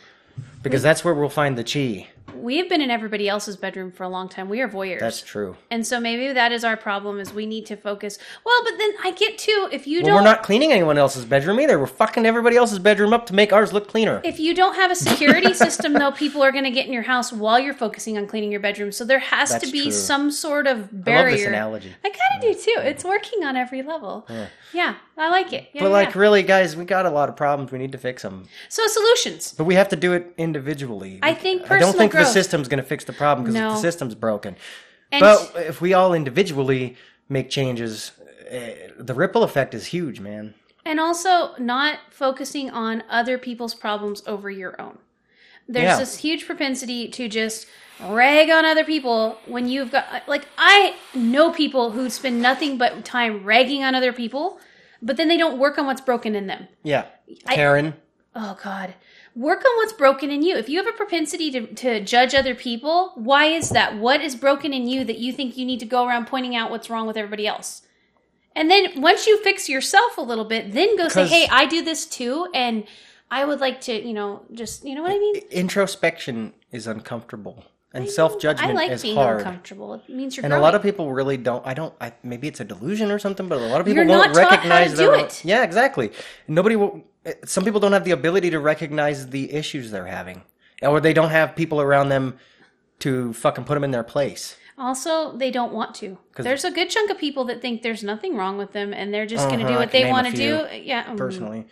because that's where we'll find the chi. We have been in everybody else's bedroom for a long time. We are voyeurs. That's true. and so maybe that is our problem: is we need to focus. Well, but then I get to if you Well, don't. we're not cleaning anyone else's bedroom either. We're fucking everybody else's bedroom up to make ours look cleaner. If you don't have a security system, though, people are going to get in your house while you're focusing on cleaning your bedroom. So there has That's to be true. some sort of barrier. I love this analogy. I kind of do too. It's working on every level. Yeah, I like it. Yeah, But like, yeah. really, guys, we got a lot of problems. We need to fix them. so solutions. But we have to do it individually. I think I personal don't think growth- system's going to fix the problem because No. the system's broken. And But if we all individually make changes, uh, the ripple effect is huge, man. and also not focusing on other people's problems over your own. There's Yeah. this huge propensity to just rag on other people when you've got like I know people who spend nothing but time ragging on other people, but then they don't work on what's broken in them. Yeah, I- Karen. Oh God. Work on what's broken in you. If you have a propensity to, to judge other people, why is that? What is broken in you that you think you need to go around pointing out what's wrong with everybody else? And then once you fix yourself a little bit, then go say, hey, I do this too. And I would like to, you know, just, you know what I mean? introspection is uncomfortable, and self judgment I like is being hard. uncomfortable. It means you're And a lot of people really don't. I don't. I, maybe it's a delusion or something, but a lot of people You're won't not taught how to recognize their. own-. Yeah, exactly. Nobody will. Some people don't have the ability to recognize the issues they're having, or they don't have people around them to fucking put them in their place. Also, they don't want to. There's a good chunk of people that think there's nothing wrong with them and they're just going to Uh-huh, do what they want to do. Yeah. mm. Personally,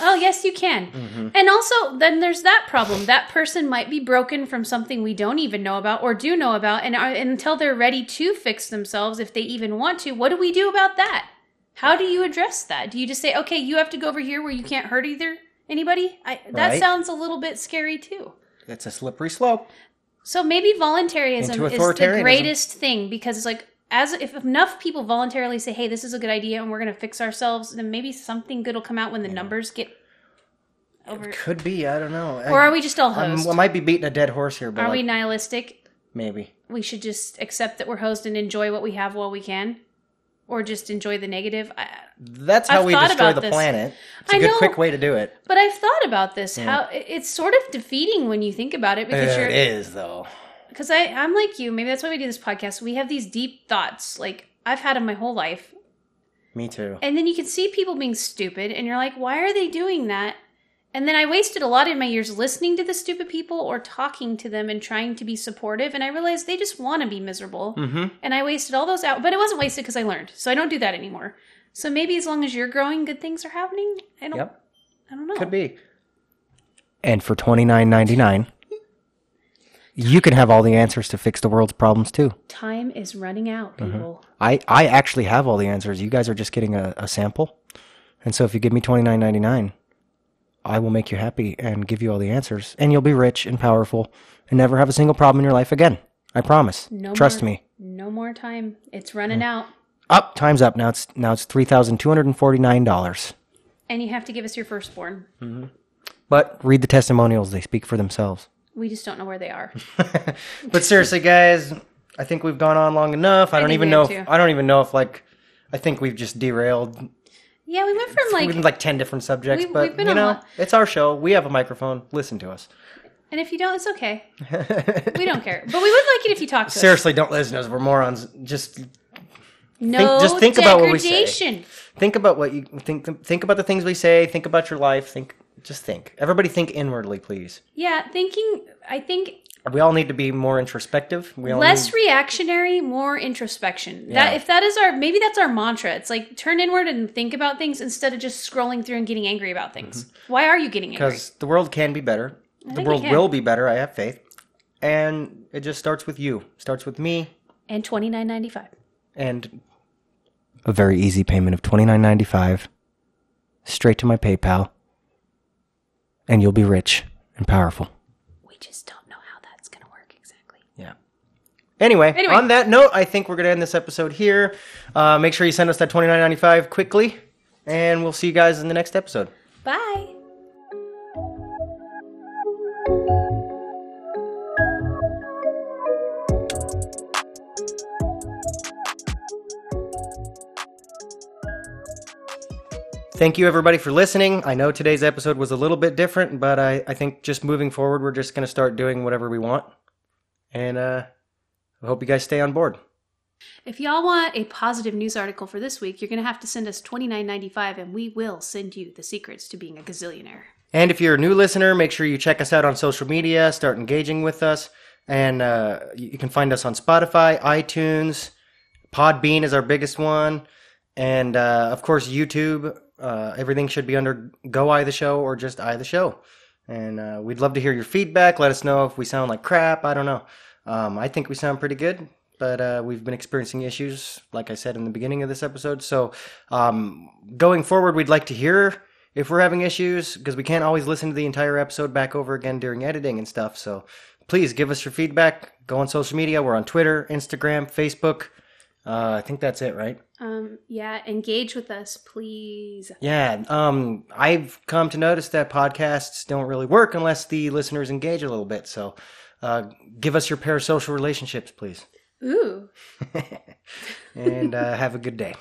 Oh, yes, you can. Mm-hmm. And also, then there's that problem. That person might be broken from something we don't even know about or do know about. And are, until they're ready to fix themselves, if they even want to, what do we do about that? How do you address that? Do you just say, okay, you have to go over here where you can't hurt either anybody? I, that Right. sounds a little bit scary too. it's a slippery slope. So maybe voluntarism is the greatest thing because it's like as if enough people voluntarily say, "Hey, this is a good idea and we're going to fix ourselves," then maybe something good will come out when the numbers get over. Could be. I don't know. Or are we just all hosed? I might be beating a dead horse here, but are we nihilistic? maybe. We should just accept that we're hosed and enjoy what we have while we can, or just enjoy the negative. I, That's how I've we destroy about the this. planet. It's a I good, know. quick way to do it. but I've thought about this. How it's sort of defeating when you think about it because you're it is though. because I I'm like you. Maybe that's why we do this podcast. We have these deep thoughts, like I've had them my whole life, Me too. and then you can see people being stupid, and you're like, why are they doing that? And then I wasted a lot of my years listening to the stupid people or talking to them and trying to be supportive, and I realized they just want to be miserable. Mm-hmm. And I wasted all those out, but it wasn't wasted because I learned. So I don't do that anymore. So maybe as long as you're growing, good things are happening. I don't. Yep. I don't know. Could be. And for twenty nine ninety nine, you can have all the answers to fix the world's problems too. Time is running out, Mm-hmm. people. I, I actually have all the answers. You guys are just getting a, a sample. And so if you give me twenty nine ninety nine, I will make you happy and give you all the answers. And you'll be rich and powerful and never have a single problem in your life again. I promise. No Trust more, me. No more time. It's running out. Up, time's up. Now it's now it's three thousand two hundred and forty nine dollars. And you have to give us your firstborn. Mhm. But read the testimonials; they speak for themselves. We just don't know where they are. *laughs* But seriously, guys, I think we've gone on long enough. I, don't even know. If. I don't even know if like. I think we've just derailed. Yeah, we went from like We've been like 10 different subjects, We've- but we've been you on know, it's our show. We have a microphone. Listen to us. and if you don't, it's okay. *laughs* We don't care, but we would like it if you talk to us. Seriously, don't listen to us. We're morons. Just No just think about what we say. degradation. think about what you think. Think about the things we say. Think about your life. Think. Just think. Everybody, think inwardly, please. Yeah, thinking. I think We all need to be more introspective. We all less need- reactionary, more introspection. Yeah. That if that is our maybe that's our mantra. It's like turn inward and think about things instead of just scrolling through and getting angry about things. Mm-hmm. Why are you getting angry? because the world can be better. The world will be better. I have faith, and it just starts with you. Starts with me, And twenty nine ninety five. and a very easy payment of twenty nine ninety five, straight to my PayPal, and you'll be rich and powerful. We just don't know how that's gonna work exactly. Yeah. Anyway, Anyway. on that note, I think we're gonna end this episode here. Uh, make sure you send us that twenty nine ninety five quickly, and we'll see you guys in the next episode. Bye. Thank you, everybody, for listening. I know today's episode was a little bit different, but I, I think just moving forward, we're just going to start doing whatever we want. And uh, I hope you guys stay on board. If y'all want a positive news article for this week, you're gonna have to send us twenty nine ninety five, and we will send you the secrets to being a gazillionaire. And if you're a new listener, make sure you check us out on social media, start engaging with us. And uh, you you can find us on Spotify, iTunes, Podbean is our biggest one. And uh, of course, YouTube. Uh, everything should be under Go I the Show or just I the Show. And uh, we'd love to hear your feedback. Let us know if we sound like crap. I don't know. Um, I think we sound pretty good, but uh, we've been experiencing issues, like I said in the beginning of this episode. So um, going forward, we'd like to hear if we're having issues because we can't always listen to the entire episode back over again during editing and stuff. So please give us your feedback. Go on social media. We're on Twitter, Instagram, Facebook. Uh, I think that's it, right? Um, yeah, engage with us, please. Yeah. Um, I've come to notice that podcasts don't really work unless the listeners engage a little bit. So uh, give us your parasocial relationships, please. Ooh. *laughs* and uh, have a good day.